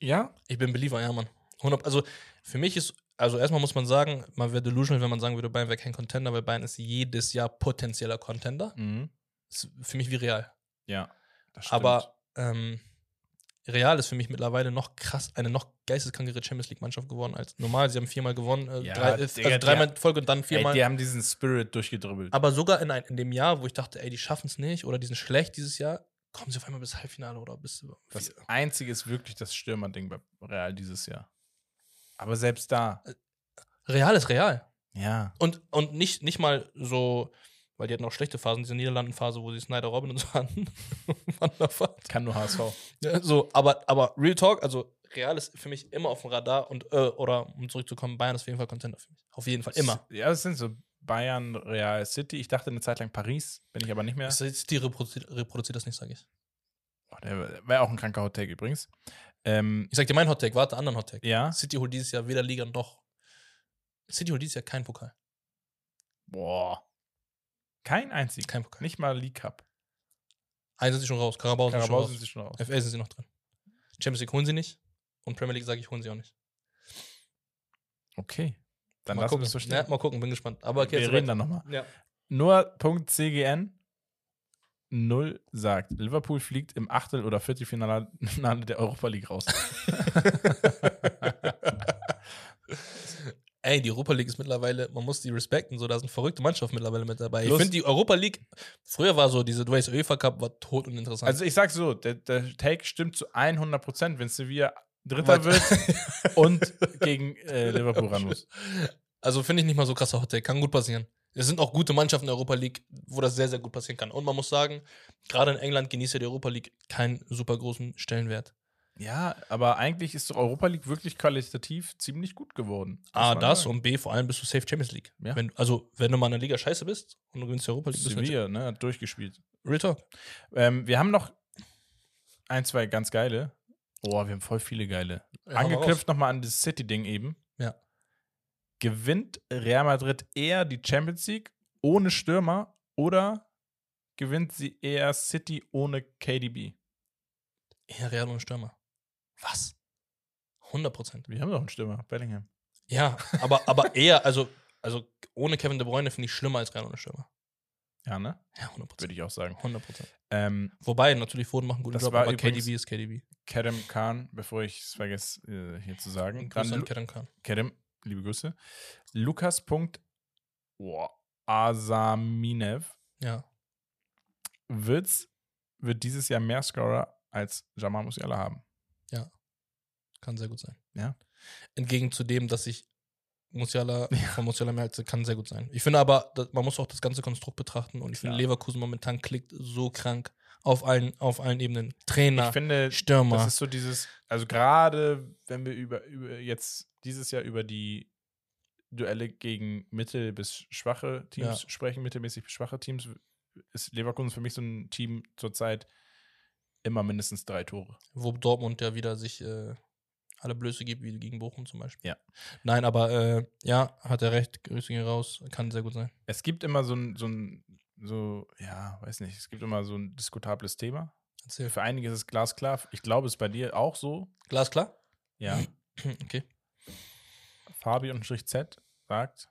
Ja? Ich bin Believer, ja, Mann. 100, also für mich ist, also erstmal muss man sagen, man wäre delusional, wenn man sagen würde, Bayern wäre kein Contender, weil Bayern ist jedes Jahr potenzieller Contender. Mhm. Ist für mich wie Real. Ja. das stimmt. Aber ähm, Real ist für mich mittlerweile noch krass, eine noch geisteskrankere Champions League-Mannschaft geworden als normal. Sie haben viermal gewonnen, äh, Ja, drei, äh, Digga, also dreimal in Folge und dann ey, viermal. die haben diesen Spirit durchgedribbelt. Aber sogar in, ein, in dem Jahr, wo ich dachte, ey, die schaffen es nicht oder die sind schlecht dieses Jahr, kommen sie auf einmal bis Halbfinale oder bis. Das einzige ist wirklich das Stürmerding bei Real dieses Jahr. Aber selbst da. Real ist Real. Ja. Und, und nicht, nicht mal so, weil die hatten auch schlechte Phasen, diese Niederlanden-Phase, wo sie Snyder Robin und so hatten. [LAUGHS] Kann nur HSV. Ja, so, aber, aber Real Talk, also Real ist für mich immer auf dem Radar und, äh, oder um zurückzukommen, Bayern ist auf jeden Fall Contender für mich. Auf jeden Fall, immer. Ja, das sind so Bayern, Real City. Ich dachte eine Zeit lang Paris, bin ich aber nicht mehr. Die reproduziert, reproduziert das nicht, sage ich. Oh, der wäre auch ein kranker Hot Take übrigens. Ähm, Ich sag dir meinen Hottake, warte, anderen Hottake. ja. City holt dieses Jahr weder Liga noch. City holt dieses Jahr keinen Pokal. Boah. Kein einziger. Kein Pokal. Nicht mal League Cup. Einen sind sie schon raus, Carabao raus. sind sie schon raus. FA sind sie noch drin. Champions League holen sie nicht. Und Premier League sage ich, holen sie auch nicht. Okay. Dann mal lassen wir gucken. es so stehen. Ja, mal gucken, bin gespannt. Aber okay, wir reden dann nochmal. Ja. Nur.cgn 0 sagt, Liverpool fliegt im Achtel- oder Viertelfinale der Europa League raus. [LAUGHS] Ey, die Europa League ist mittlerweile, man muss die respekten, so, da sind verrückte Mannschaften mittlerweile mit dabei. Plus- ich finde die Europa League, früher war so, diese Dwayne UEFA Cup war tot und interessant. Also ich sag so, der, der Take stimmt zu 100 Prozent, wenn Sevilla Dritter Weil- wird und [LAUGHS] gegen äh, Liverpool ran muss. Also finde ich nicht mal so krasser Hottake, kann gut passieren. Es sind auch gute Mannschaften in der Europa League, wo das sehr, sehr gut passieren kann. Und man muss sagen, gerade in England genießt ja die Europa League keinen super großen Stellenwert. Ja, aber eigentlich ist die Europa League wirklich qualitativ ziemlich gut geworden. A, das sagen. und B, vor allem bist du safe Champions League. Ja. Wenn, also, wenn du mal in der Liga scheiße bist und du gewinnst die Europa League, bist du in Sevilla, ne, hat durchgespielt. Real Talk. Ähm, wir haben noch ein, zwei ganz geile. Oh, wir haben voll viele geile. Ja, Angeknüpft nochmal an das City-Ding eben. Ja. Gewinnt Real Madrid eher die Champions League ohne Stürmer oder gewinnt sie eher City ohne KDB? Eher Real und Stürmer. Was? 100 Prozent. Wir haben doch einen Stürmer, Bellingham. Ja, aber, aber eher, also, also ohne Kevin De Bruyne finde ich schlimmer als Real ohne Stürmer. Ja, ne? Ja, 100%. Würde ich auch sagen. 100%. Ähm, Wobei, natürlich, Foden macht einen guten Das Job, war aber KDB ist KDB. Kerem Khan, bevor ich es vergesse äh, hier zu sagen. Grüße an Kerem Khan. Kerem, liebe Grüße. Lukas. Oh, Asaminev Ja. wird's, wird dieses Jahr mehr Scorer als Jamal Musiala haben. Kann sehr gut sein. Ja. Entgegen zu dem, dass ich Musiala [LAUGHS] von Musiala mehr halte, kann sehr gut sein. Ich finde aber, man muss auch das ganze Konstrukt betrachten und ich finde, Klar. Leverkusen momentan klickt so krank auf allen, auf allen Ebenen. Trainer, Ich finde, Stürmer. das ist so dieses, also gerade wenn wir über, über jetzt dieses Jahr über die Duelle gegen mittel- bis schwache Teams Ja. sprechen, mittelmäßig bis schwache Teams, ist Leverkusen für mich so ein Team zurzeit immer mindestens drei Tore. wo Dortmund ja wieder sich äh, alle Blöße gibt, wie gegen Bochum zum Beispiel. Ja. Nein, aber äh, ja, hat er recht. Grüße gehen raus. Kann sehr gut sein. Es gibt immer so ein, so ein, so, ja, weiß nicht, es gibt immer so ein diskutables Thema. Erzähl. Für einige ist es glasklar. Ich glaube, es ist bei dir auch so. Glas klar? Ja. [CLEARS THROAT] Okay. Fabi und Strich Z sagt,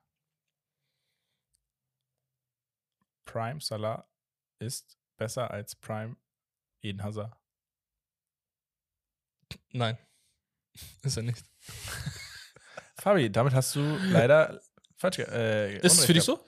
Prime Salah ist besser als Prime Eden Hazard. Nein. [LAUGHS] Ist er nicht. Fabi, damit hast du leider falsch äh, Ist es für dich so?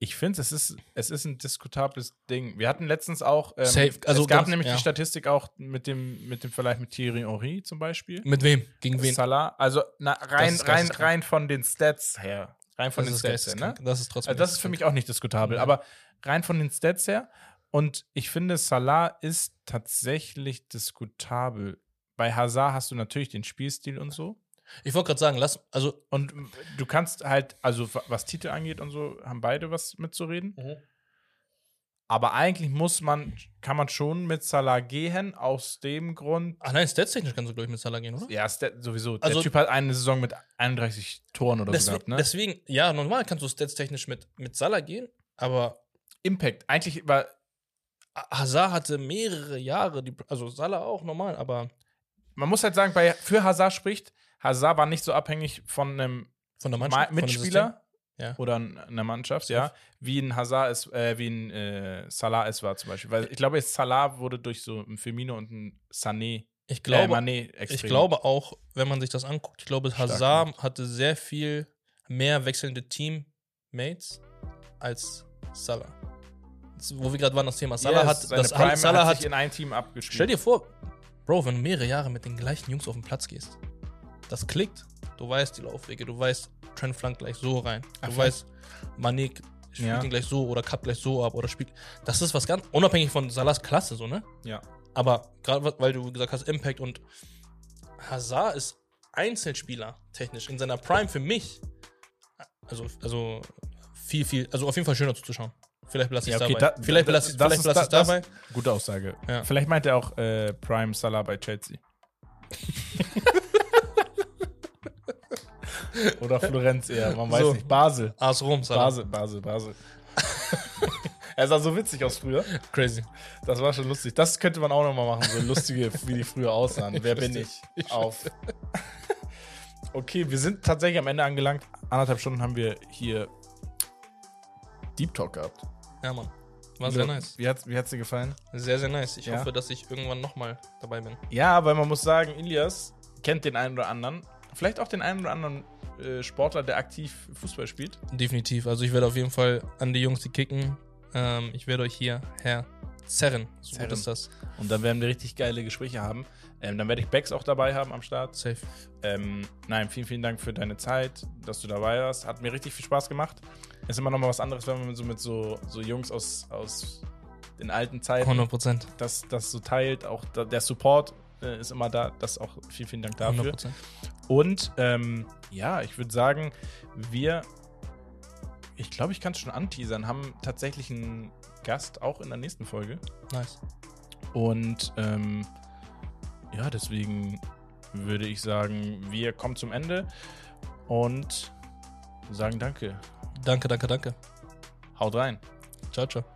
Ich finde, es ist, es ist ein diskutables Ding. Wir hatten letztens auch, ähm, Safe. Also es gab ganz- nämlich ja. die Statistik auch mit dem, mit dem Vergleich mit Thierry Henry zum Beispiel. Mit wem? Gegen wen? Salah, also na, rein, rein, rein von den Stats her. Rein von das den Stats her, ne? Das ist trotzdem. Also das ist für mich auch nicht diskutabel, aber rein von den Stats her. Und ich finde, Salah ist tatsächlich diskutabel. Bei Hazard hast du natürlich den Spielstil und so. Ich wollte gerade sagen, lass, also Und du kannst halt, also wa- was Titel angeht und so, haben beide was mitzureden. Aber eigentlich muss man, kann man schon mit Salah gehen, aus dem Grund, Ach nein, statstechnisch kannst du, glaube ich, mit Salah gehen, oder? ja, Stat, sowieso. Also- der Typ hat eine Saison mit 31 Toren oder so Deswegen, gehabt, ne? deswegen, ja, normal kannst du statstechnisch mit, mit Salah gehen, aber Impact. Eigentlich war, Hazard hatte mehrere Jahre, die, also Salah auch normal, aber man muss halt sagen, bei, für Hazard spricht, Hazard war nicht so abhängig von einem von der Ma Mannschaft, dem Mitspieler Ja. oder einer Mannschaft, ja, wie ein Hazard ist, äh, wie ein äh, Salah es war zum Beispiel. Weil ich glaube, jetzt Salah wurde durch so ein Firmino und ein Sané, Ich äh, glaube, extrem. ich glaube auch, wenn man sich das anguckt, ich glaube, Stark Hazard hatte sehr viel mehr wechselnde Teammates als Salah. Das- Wo wir gerade waren, das Thema Salah Yes, hat, das Prime Salah hat hat, sich in ein Team abgespielt. Stell dir vor, Bro, wenn du mehrere Jahre mit den gleichen Jungs auf den Platz gehst, das klickt. Du weißt die Laufwege, du weißt, Trent flankt gleich so rein. Du Ach, weißt, Manik spielt Ja. ihn gleich so oder cut gleich so ab oder spielt. Das ist was ganz unabhängig von Salahs Klasse, so, ne? ja. Aber gerade weil du gesagt hast, Impact und Hazard ist Einzelspieler technisch in seiner Prime für mich. Also, also viel, viel, also auf jeden Fall schöner zuzuschauen. Vielleicht belasse ich Ja, es okay, dabei. da- vielleicht belasse ich vielleicht belasse ich da- es dabei. Gute Aussage. Ja. Vielleicht meint er auch äh, Prime Salah bei Chelsea. [LAUGHS] Oder Florenz eher, man weiß So. nicht. Basel. AS Rom, Salah. Basel, Basel, Basel. [LAUGHS] er sah so witzig aus früher. Crazy. Das war schon lustig. Das könnte man auch nochmal machen, so lustige, wie die früher aussahen. [LAUGHS] Wer bin ich? Ich Auf. [LAUGHS] Okay, wir sind tatsächlich am Ende angelangt. Anderthalb Stunden haben wir hier Deep Talk gehabt. Ja, Mann. War sehr nice. Wie hat wie hat's dir gefallen? Sehr, sehr nice. Ich Ja. hoffe, dass ich irgendwann nochmal dabei bin. Ja, weil man muss sagen, Ilias kennt den einen oder anderen. Vielleicht auch den einen oder anderen äh, Sportler, der aktiv Fußball spielt. Definitiv. Also ich werde auf jeden Fall an die Jungs, die kicken. Ähm, ich werde euch hier her zerren. So Zerren. gut ist das. Und dann werden wir richtig geile Gespräche haben. Ähm, dann werde ich Bex auch dabei haben am Start. Safe. Ähm, nein, vielen, vielen Dank für deine Zeit, dass du dabei warst. Hat mir richtig viel Spaß gemacht. Ist immer noch mal was anderes, wenn man so mit so, so Jungs aus, aus den alten Zeiten 100 Prozent. das, das so teilt. Auch der Support äh, ist immer da. Das auch vielen, vielen Dank 100 dafür. Prozent. Und ähm, ja, ich würde sagen, wir, ich glaube, ich kann es schon anteasern, haben tatsächlich einen Gast auch in der nächsten Folge. Nice. Und ähm, ja, deswegen würde ich sagen, wir kommen zum Ende und sagen Danke. Danke, danke, danke. Haut rein. Ciao, ciao.